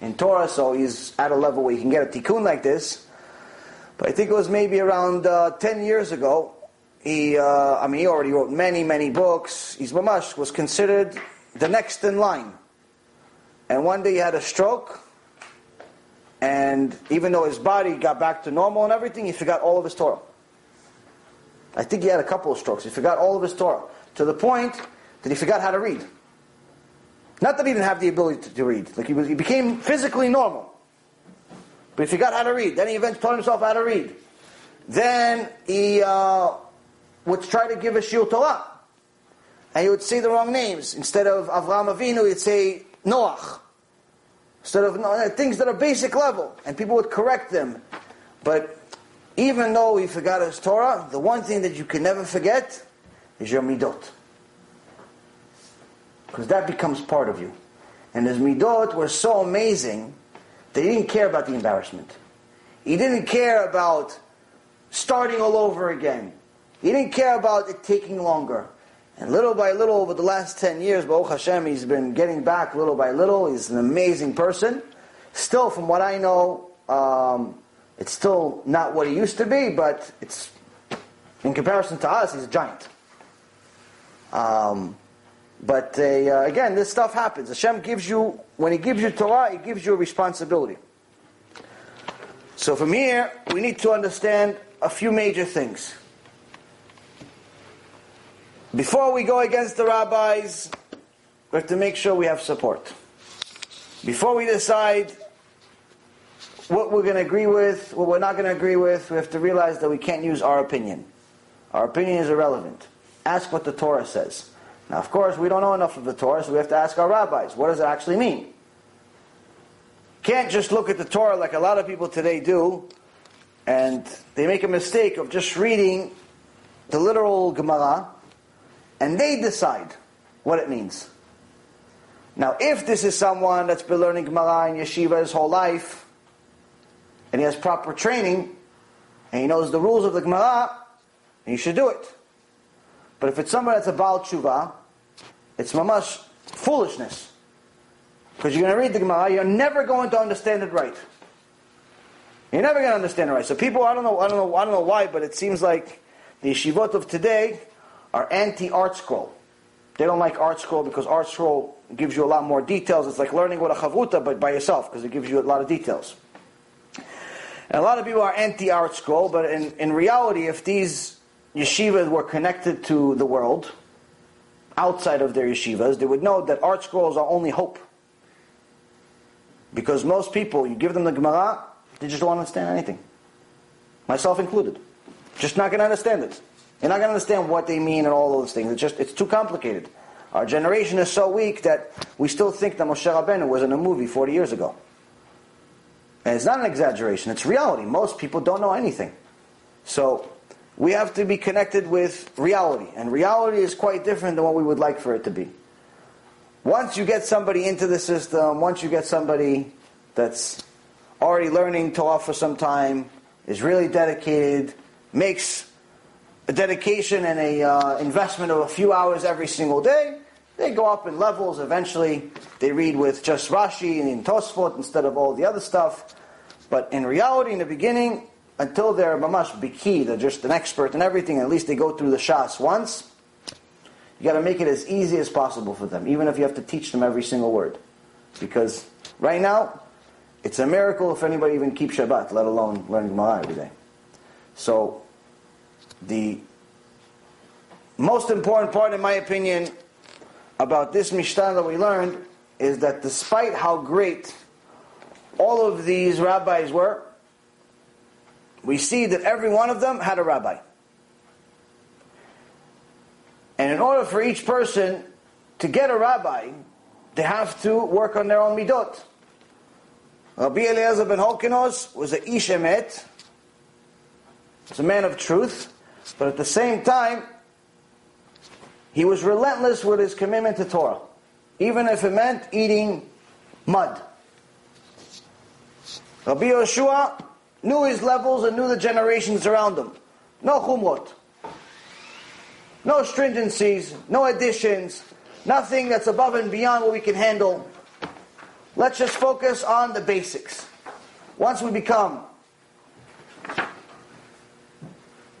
in Torah, so he's at a level where he can get a tikkun like this. But I think it was maybe around uh, 10 years ago, he, uh, I mean, he already wrote many, many books. He's mamash was considered the next in line. And one day he had a stroke, and even though his body got back to normal and everything, he forgot all of his Torah. I think he had a couple of strokes. He forgot all of his Torah to the point that he forgot how to read. Not that he didn't have the ability to, to read, like he, was, he became physically normal, but he forgot how to read. Then he eventually taught himself how to read. Then he uh, would try to give a shiur Torah, and he would say the wrong names. Instead of Avraham Avinu, he'd say Noach. Instead of things that are basic level, and people would correct them. But even though he forgot his Torah, the one thing that you can never forget is your midot. Because that becomes part of you. And his midot were so amazing that he didn't care about the embarrassment. He didn't care about starting all over again. He didn't care about it taking longer. And little by little, over the last 10 years, Baruch Hashem, he's been getting back little by little. He's an amazing person. Still, from what I know, um, it's still not what he used to be, but it's, in comparison to us, he's a giant. Um, but uh, again, this stuff happens. Hashem gives you, when He gives you Torah, He gives you a responsibility. So from here, we need to understand a few major things. Before we go against the rabbis, we have to make sure we have support. Before we decide what we're going to agree with, what we're not going to agree with, we have to realize that we can't use our opinion. Our opinion is irrelevant. Ask what the Torah says. Now, of course, we don't know enough of the Torah, so we have to ask our rabbis. What does it actually mean? Can't just look at the Torah like a lot of people today do, and they make a mistake of just reading the literal Gemara, and they decide what it means. Now, if this is someone that's been learning Gemara in yeshiva his whole life, and he has proper training, and he knows the rules of the Gemara, you should do it. But if it's someone that's a Baal Tshuva, it's mamash foolishness. Because you're going to read the Gemara, you're never going to understand it right. You're never going to understand it right. So people, I don't know, I don't know, I don't know why, but it seems like the yeshivot of today are anti-ArtScroll. They don't like ArtScroll because ArtScroll gives you a lot more details. It's like learning what a chavruta, but by yourself, because it gives you a lot of details. And a lot of people are anti-ArtScroll, but in, in reality, if these yeshivas were connected to the world, outside of their yeshivas, they would know that ArtScrolls are only hope. Because most people, you give them the Gemara, they just don't understand anything. Myself included. Just not going to understand it. You're not going to understand what they mean and all those things. It's just, it's too complicated. Our generation is so weak that we still think that Moshe Rabbeinu was in a movie 40 years ago. And it's not an exaggeration, it's reality. Most people don't know anything. So, we have to be connected with reality. And reality is quite different than what we would like for it to be. once you get somebody into the system, once you get somebody that's already learning Torah for some time, is really dedicated, makes a dedication and a uh, investment of a few hours every single day, they go up in levels. Eventually, they read with just Rashi and Tosfot instead of all the other stuff. But in reality, in the beginning, until they're mamash biki, they're just an expert in everything, at least they go through the shas once, you got to make it as easy as possible for them, even if you have to teach them every single word. Because right now, it's a miracle if anybody even keeps Shabbat, let alone learning Gemara every day. So, the most important part, in my opinion, about this Mishnah that we learned is that despite how great all of these rabbis were, we see that every one of them had a rabbi. And in order for each person to get a rabbi, they have to work on their own midot. Rabbi Eliezer ben Horkenos was a ish emet, was a man of truth, but at the same time, he was relentless with his commitment to Torah, even if it meant eating mud. Rabbi Yehoshua knew his levels and knew the generations around him. No chumrot. No stringencies, no additions, nothing that's above and beyond what we can handle. Let's just focus on the basics. Once we become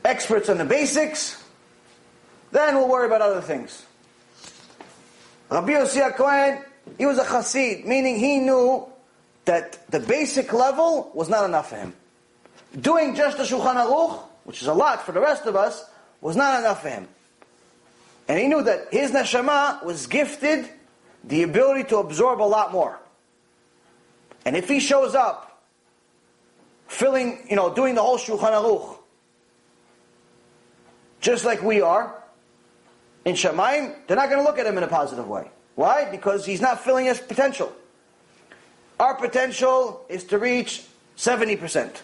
experts on the basics, then we'll worry about other things. Rabbi Yossi Cohen, he was a chassid, meaning he knew that the basic level was not enough for him. Doing just the Shulchan Aruch, which is a lot for the rest of us, was not enough for him. And he knew that his neshama was gifted the ability to absorb a lot more. And if he shows up filling, you know, doing the whole Shulchan Aruch, just like we are, in Shamayim, they're not going to look at him in a positive way. Why? Because he's not filling his potential. Our potential is to reach 70%.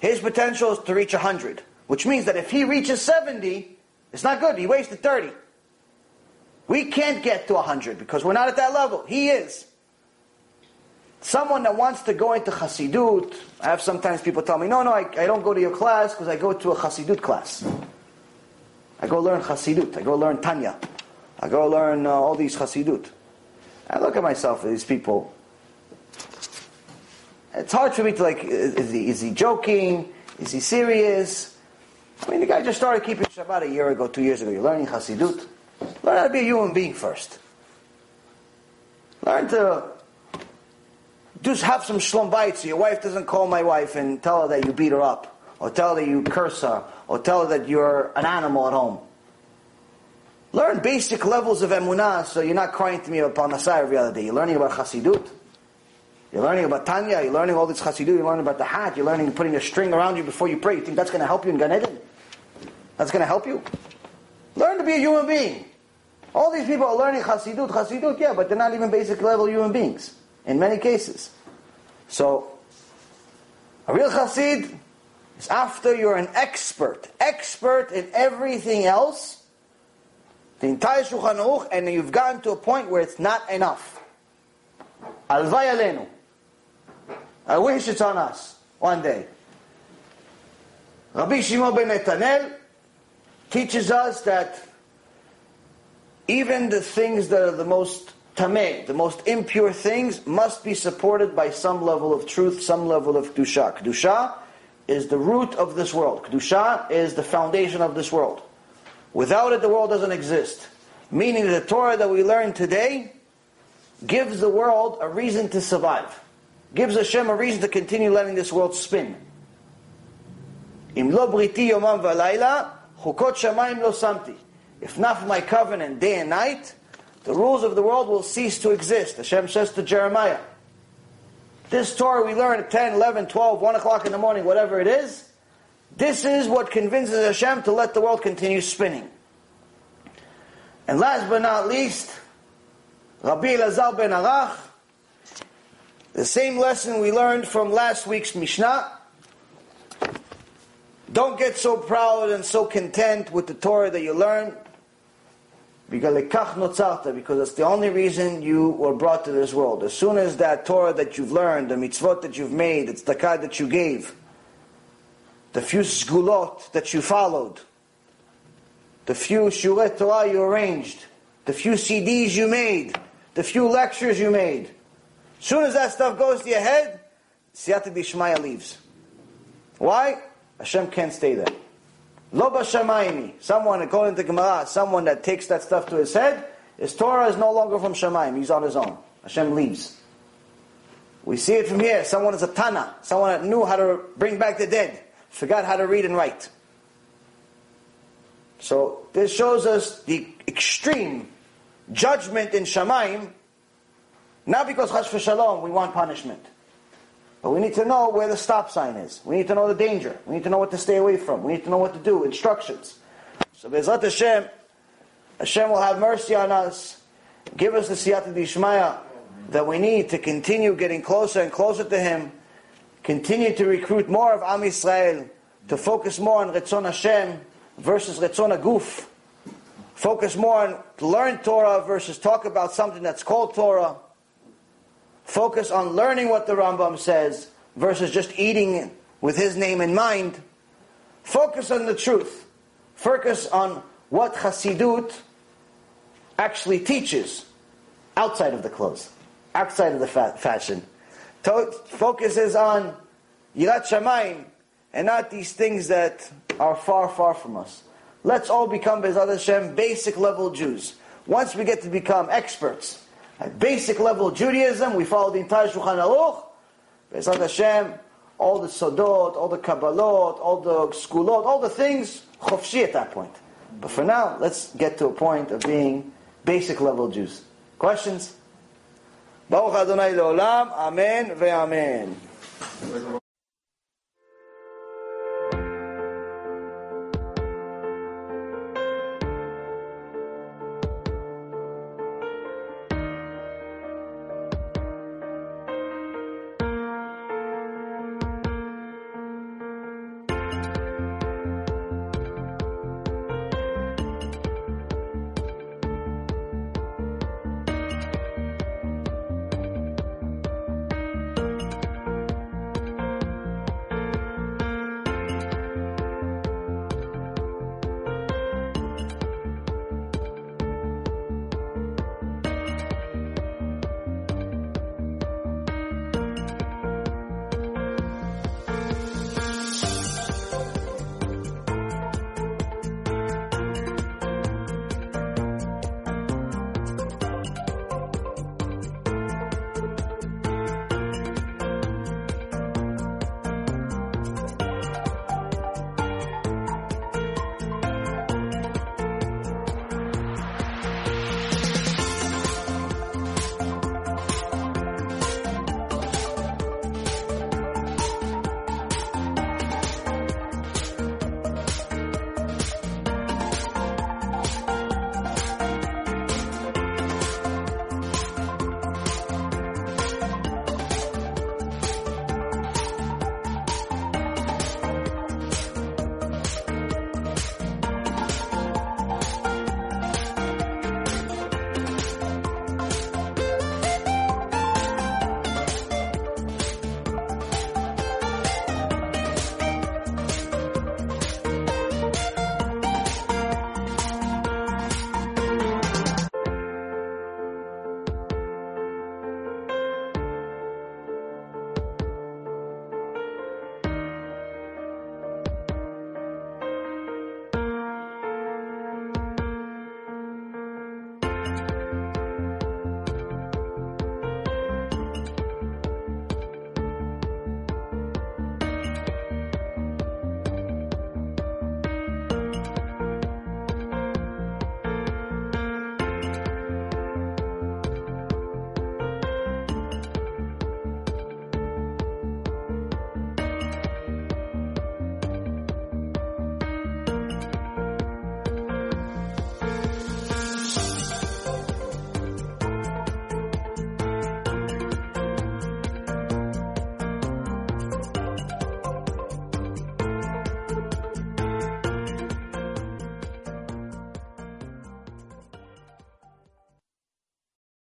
His potential is to reach 100. Which means that if he reaches 70, it's not good. He wasted 30. We can't get to 100 because we're not at that level. He is. Someone that wants to go into Hasidut, I have sometimes people tell me, no, no, I, I don't go to your class because I go to a Hasidut class. I go learn Hasidut. I go learn Tanya. I go learn uh, all these Hasidut. I look at myself, these people. It's hard for me to like, is he, is he joking? Is he serious? I mean, the guy just started keeping Shabbat a year ago, two years ago. You're learning Hasidut. Learn how to be a human being first. Learn to just have some shlom bayit so your wife doesn't call my wife and tell her that you beat her up, or tell her that you curse her, or tell her that you're an animal at home. Learn basic levels of emunah so you're not crying to me about side every other day. You're learning about chasidut. You're learning about Tanya. You're learning all this chasidut. You're learning about the hat. You're learning putting a string around you before you pray. You think that's going to help you in Gan Eden? That's going to help you? Learn to be a human being. All these people are learning chasidut, chasidut, yeah, but they're not even basic level human beings in many cases. So, a real chassid is after you're an expert, expert in everything else, the entire Shulchan Aruch, and you've gotten to a point where it's not enough. Alvay alenu. I wish it's on us one day. Rabbi Shimon ben Netanel teaches us that even the things that are the most tameh, the most impure things, must be supported by some level of truth, some level of kedusha. Kedusha is the root of this world. Kedusha is the foundation of this world. Without it, the world doesn't exist. Meaning the Torah that we learn today gives the world a reason to survive. Gives Hashem a reason to continue letting this world spin. Lo briti yomam v'alayla, lo samti. If not for my covenant day and night, the rules of the world will cease to exist. Hashem says to Jeremiah. This Torah we learn at 10, 11, 12, 1 o'clock in the morning, whatever it is, this is what convinces Hashem to let the world continue spinning. And last but not least, Rabbi Elazar ben Arach, the same lesson we learned from last week's Mishnah. Don't get so proud and so content with the Torah that you learn. Because it's the only reason you were brought to this world. As soon as that Torah that you've learned, the mitzvot that you've made, it's the tzedakah that you gave, the few sgulot that you followed, the few shuret Torah you arranged, the few CDs you made, the few lectures you made. As soon as that stuff goes to your head, Siyata Dishmaya leaves. Why? Hashem can't stay there. Lo b'shamayim. Someone, according to Gemara, someone that takes that stuff to his head, his Torah is no longer from Shamayim. He's on his own. Hashem leaves. We see it from here. Someone is a Tana. Someone that knew how to bring back the dead. Forgot how to read and write. So this shows us the extreme judgment in Shamayim, not because Chash Shalom we want punishment. But we need to know where the stop sign is. We need to know the danger. We need to know what to stay away from. We need to know what to do, instructions. So BeEzrat Hashem, Hashem will have mercy on us, give us the Siyata Dishmaya that we need to continue getting closer and closer to Him, continue to recruit more of Am Yisrael, to focus more on Retzon Hashem versus Retzon HaGuf, focus more on learn Torah versus talk about something that's called Torah, focus on learning what the Rambam says versus just eating with his name in mind. Focus on the truth. Focus on what Hasidut actually teaches outside of the clothes, outside of the fa- fashion. To- focuses on Yirat Shamayim and not these things that are far, far from us. Let's all become, BeEzrat Hashem, basic level Jews. Once we get to become experts, at basic level Judaism, we follow the entire Shulchan Aruch. BeEzrat Hashem, all the Sodot, all the Kabbalot, all the Sgulot, all the things, chofshi at that point. But for now, let's get to a point of being basic level Jews. Questions? Baruch Adonai Leolam, Amen ve'amen.